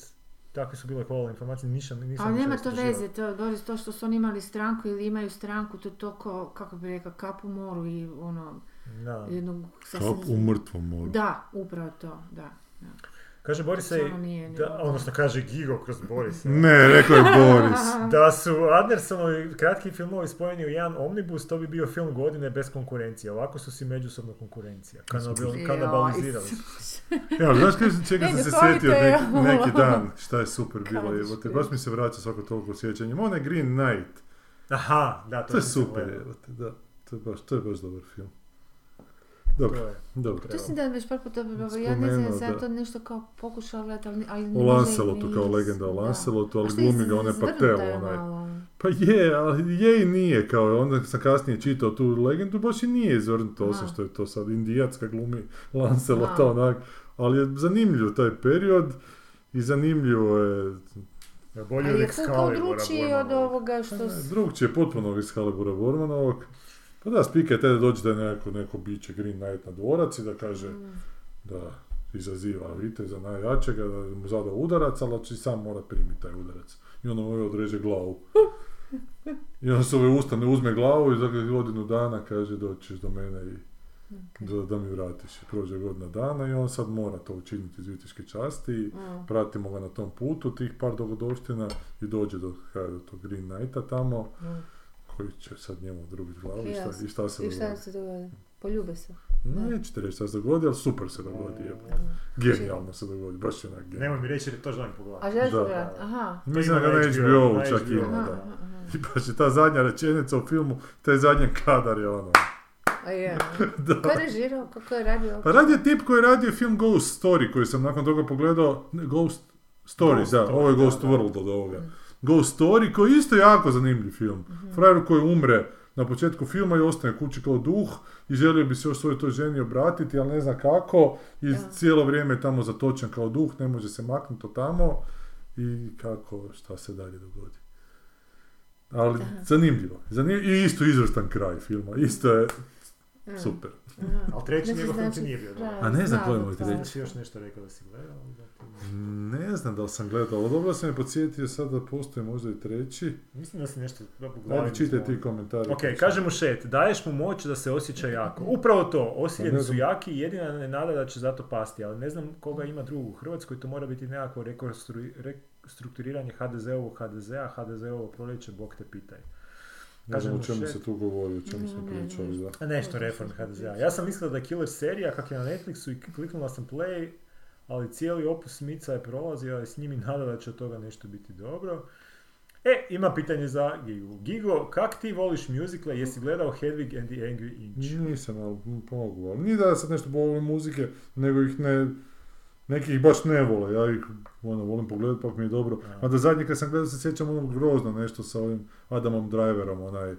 takve su bile hvala informacije, nisam, nisam Ali nema to veze, to, Boris, to što su oni imali stranku ili imaju stranku, to je to ko, kako bi rekao, kap u moru i ono, Da. jednog... Kap u mrtvom moru. Da, upravo to, da. da. Kaže Boris, nije, da, odnosno kaže Gigo kroz Borisa. <laughs> Ne, rekao je Boris. <laughs> Da su Andersonovi kratki filmovi spojeni u jedan omnibus, to bi bio film godine bez konkurencije. Ovako su si međusobno konkurencija. Kanabil, kanabalizirali su. Evo, <laughs> znaš čega sam se sjetio je neki, dan, šta je super bilo, evo te, baš mi se vraća svako toliko sjećanjem. Onaj Green Knight, Aha, da, to, to je super, evo te, da, to je baš, to je baš dobar film. To Dobro, je. dobro. To sam da već par puta, dobro, ja ne znam, sam to nešto kao pokušala gledati, ali, ali O ne Lancelotu, kao legenda o. Lancelotu, ali glumi ga onaj izvrnuta Patel, onaj. Pa je, ali je i nije, kao onda sam kasnije čitao tu legendu, baš i nije izvrnuto, osim što je to sad indijacka glumi Lancelota, onak, ali je zanimljiv taj period i zanimljivo je, Ja, Bolje Ali od je kao Excalibura, Bormana. od ovoga što... S- drugčije potpuno iz Halibura Bormanovog. Pa da, spika je taj da dođe da je neko, neko biće Green Knight na dvorac i da kaže Mm. da izaziva viteza najjačega, da mu zada udarac, ali će sam mora primiti taj udarac. I onda mu ovaj odreže glavu. I onda se ovaj ustane, uzme glavu i za godinu dana kaže doćeš do mene i da, da mi vratiš. I prođe godina dana i on sad mora to učiniti iz vitiške časti i Mm. pratimo ga na tom putu tih par dogodovština i dođe do, do tog Green Knighta tamo Mm. Koji će sad njemu odrubiti glavu i šta, i šta se I šta se dogodi? Poljube se. Nećete reći šta se dogodi, ali super se dogodi. jebote. Genijalno se dogodi, baš je onak genijalno. Nemoj mi reći jer to želim A pogledati. želiš Da. pogledati? Aha. Mislim da na na HBO, HBO-u čak ima, Aha, da. aha, aha. <laughs> I baš je ta zadnja rečenica u filmu, taj zadnji kadar je ono. A je. <laughs> Da. Ko je režirao? Kako je radio? Pa radi je tip koji je radio film Ghost Story, koji sam nakon toga pogledao, ne, Ghost Story, Ghost da, ovo je da, Ghost da. World od ovoga. Ghost Story, koji je isto jako zanimljiv film. Frajer koji umre na početku filma i ostane kući kao duh i želio bi se još svojoj toj ženi obratiti, ali ne zna kako i Da. cijelo vrijeme je tamo zatočen kao duh, ne može se maknuti od tamo i kako, šta se dalje dogodi. Ali zanimljivo. Zanimljivo. I isto izvrstan kraj filma. Isto je super. Aha. Ali treći Znači, njegov film ti znači, nije bio. A ne znam koji je treći. Još nešto rekao da si gledao? da Ne znam da li sam gledao, ali dobro sam me podsjetio sad da postoji možda i treći. Mislim da si nešto Ajde, čitaj ti komentare. Ok, kaže mu Šet, daješ mu moć da se osjeća jako. Upravo to, osiljeni Pa su jaki i jedina ne nada da će zato pasti, ali ne znam koga ima drugog u Hrvatskoj, to mora biti nekako rekonstru- restrukturiranje HDZ-ovog HDZ-a, HDZ-ovo proljeće, Bog te pitaj. Ne znam o čemu mu se tu govori, o čemu smo pričali, da. A Nešto reform HDZ-a. Ja sam mislila da je Killer serija, kak je na Netflixu i kliknula sam play, ali cijeli opus Mica je prolazio i s njimi nada da će od toga nešto biti dobro. E, ima pitanje za Gigu. Gigo, kak ti voliš muzikle? Jesi gledao Hedwig and the Angry Inch? Nisam, ali pomogu. Ali nije da ja sad nešto volim muzike, nego ih ne... Neki ih baš ne vole, ja ih ono, volim pogledat, pa mi je dobro. A. Da zadnje kad sam gledao se sjećam onog grozno nešto sa ovim Adamom Driverom, onaj...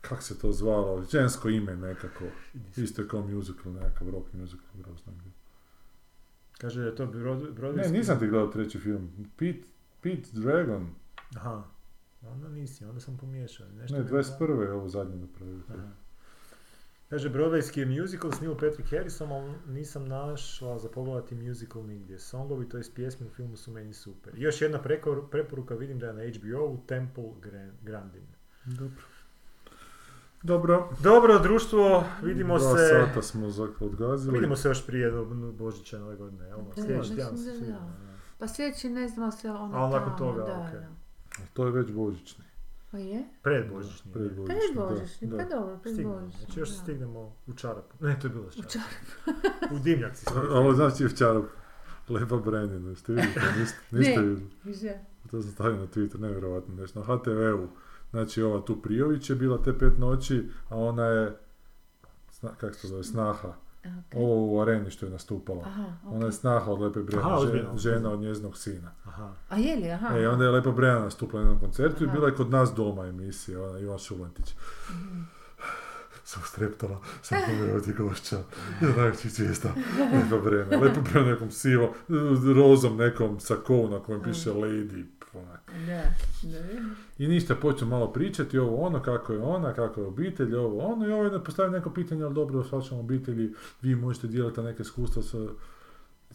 Kak se to zvalo? Žensko ime nekako. Isto je kao musical, nekakav rock musical, grozno. bilo. Kaže da je to Brod- Ne, nisam ti gledao treći film. Pete, Pete Dragon. Aha. Onda nisi, onda sam pomiješao. Nešto Ne, mi je 21. je ovo zadnje napravio. Kaže, Broadwayski je musical s Neil Patrick Harrisom, ali nisam našla za pogledati musical nigdje. Songovi, to jest pjesme u filmu su meni super. I još jedna preporuka, vidim da je na HBO-u Temple Gran- Grandin. Dobro. Dobro. Dobro, društvo, vidimo Dva se... sata smo odgazili. Vidimo se još prije do- Božića nove godine, jel? Sljedeći mislim tjedan se da da. svidimo, da. Pa sljedeći ne znamo se ono A nakon toga, da, da. To je već božićni. Pa je? Pred Božićni. Pred božićni, Pred da, Božićni, pa dobro, pred Božićni. znači još da. stignemo u čarapu. Ne, to je bilo U čarapu. čarapu. U dimnjaci. Ovo znači je včara Lepa Brenina, ste vidjeli to? <laughs> Niste, niste Ne. vidjeli. Više. To sam stavio na Twitter, nevjerojatno nešto. Na HTV-u, znači ova tu Prijović je bila te pet noći, a ona je, sna, kak se zove, snaha. Ok. Ovo u areni što je nastupala. Aha, Ona je snaha od Lepe ozbiljno. žena, žena od njezinog sina. Aha. A je li, aha. E, onda je Lepa Brena nastupila na jednom koncertu i Aha. bila je kod nas doma emisija, ona Ivan Šulantić. Mhm. <sighs> Sam streptala, sam pomjerao ti gošća, ja najvećih zvijezda, Lepa Brena. Lepa Brena nekom sivo, rozom nekom sakovu na kojem piše Lady, onak. Da, da. I ništa, počeo malo pričati ovo ono, kako je ona, kako je obitelj, ovo ono, i ovo je postavio neko pitanje, ali dobro, s vašom obitelji vi možete dijeliti neke iskustva sa,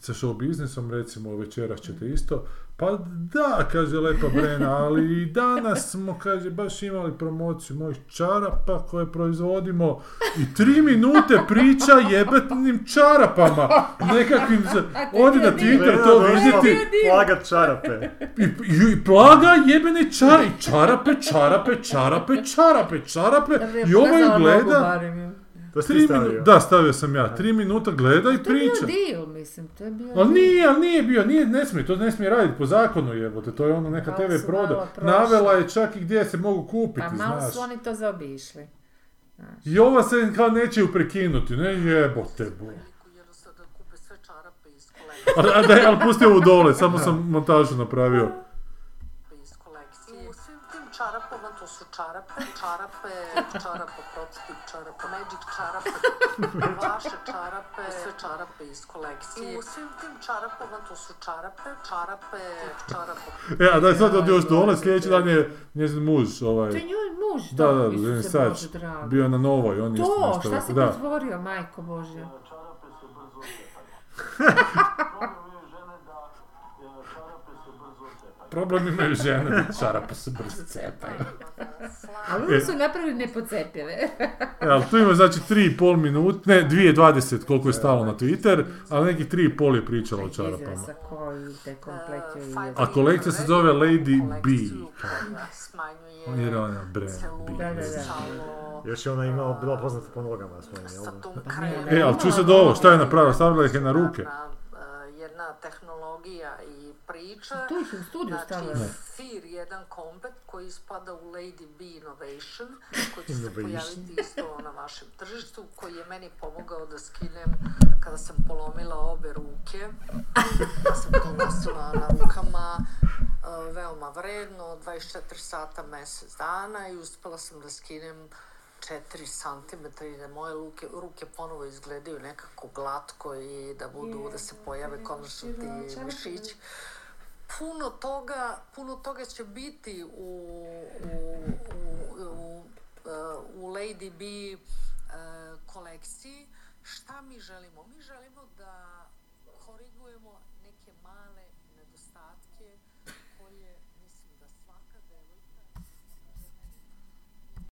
sa show biznisom, recimo večeras ćete isto. Pa da, kaže Lepa Brena, ali i danas smo, kaže, baš imali promociju mojih čarapa koje proizvodimo i tri minute priča jebetnim čarapama, nekakvim, za- odi na Twitter to vidjeti, Plagat čarape. i, i, i plaga jebene i čarape, čarape, čarape, čarape, čarape, je i ovaj gleda. To si tri stavio. minuta, da, stavio sam ja, tri minuta gleda i To je bio priča. dio, mislim, to je bio Ali nije, ali nije bio, nije, ne smije, to ne smije raditi po zakonu jebote, to je ono neka TV proda. Navela je čak i gdje se mogu kupiti, Pa malo znaš. su oni to zaobišli. Znaš. I ova se kao neće ju prekinuti, ne jebote bu. jer sada kupe sve čarape iz kolekcije. A, a da, ali pusti ovu dole, samo sam montažu napravio. To su čarape, čarape, čarapa prototip, čarapa magic, čarape, vaše čarape, sve čarape iz kolekcije. I u svim tim čarapama, to su čarape, čarape, čarapa E, a da sad od još dole, sljedeći dan je njezin muž, ovaj... To je njoj muž, Da, da, Isuse Denis Sač, bio na novoj, on je isto To, nešto šta rekao, si da. majko Bože? Čarape se brzo <laughs> Problem imaju žene, da čarape se brzo cepaju. Ali oni su napravili nepocepive. E, ali tu ima znači 3,5 minut, ne, 2,20 koliko je stalo na Twitter, ali nekih 3,5 je pričala o čarapama. I A kolekcija se zove Lady B. Jer ona brand B. Da, da, da. salo, Još je ona imala, bila poznata po nogama svojim, jel? E, ali ču se do ovo, šta je napravila? Stavila ih je na ruke. Jedna tehnologija i priča. Tu ih u studiju stavila. Znači, FIR, jedan komplet koji spada u Lady B Innovation, koji će se pojaviti isto na vašem tržištu, koji je meni pomogao da skinem kada sam polomila obe ruke. Ja sam to nosila na rukama, e, veoma vredno, 24 sata, mjesec dana i uspjela sam da skinem 4 cm i da moje ruke, ruke ponovo izgledaju nekako glatko i da budu, da se pojave konačno ti mišići puno toga, puno toga će biti u, u, u, u, Lady B eh, kolekciji. Šta mi želimo? Mi želimo da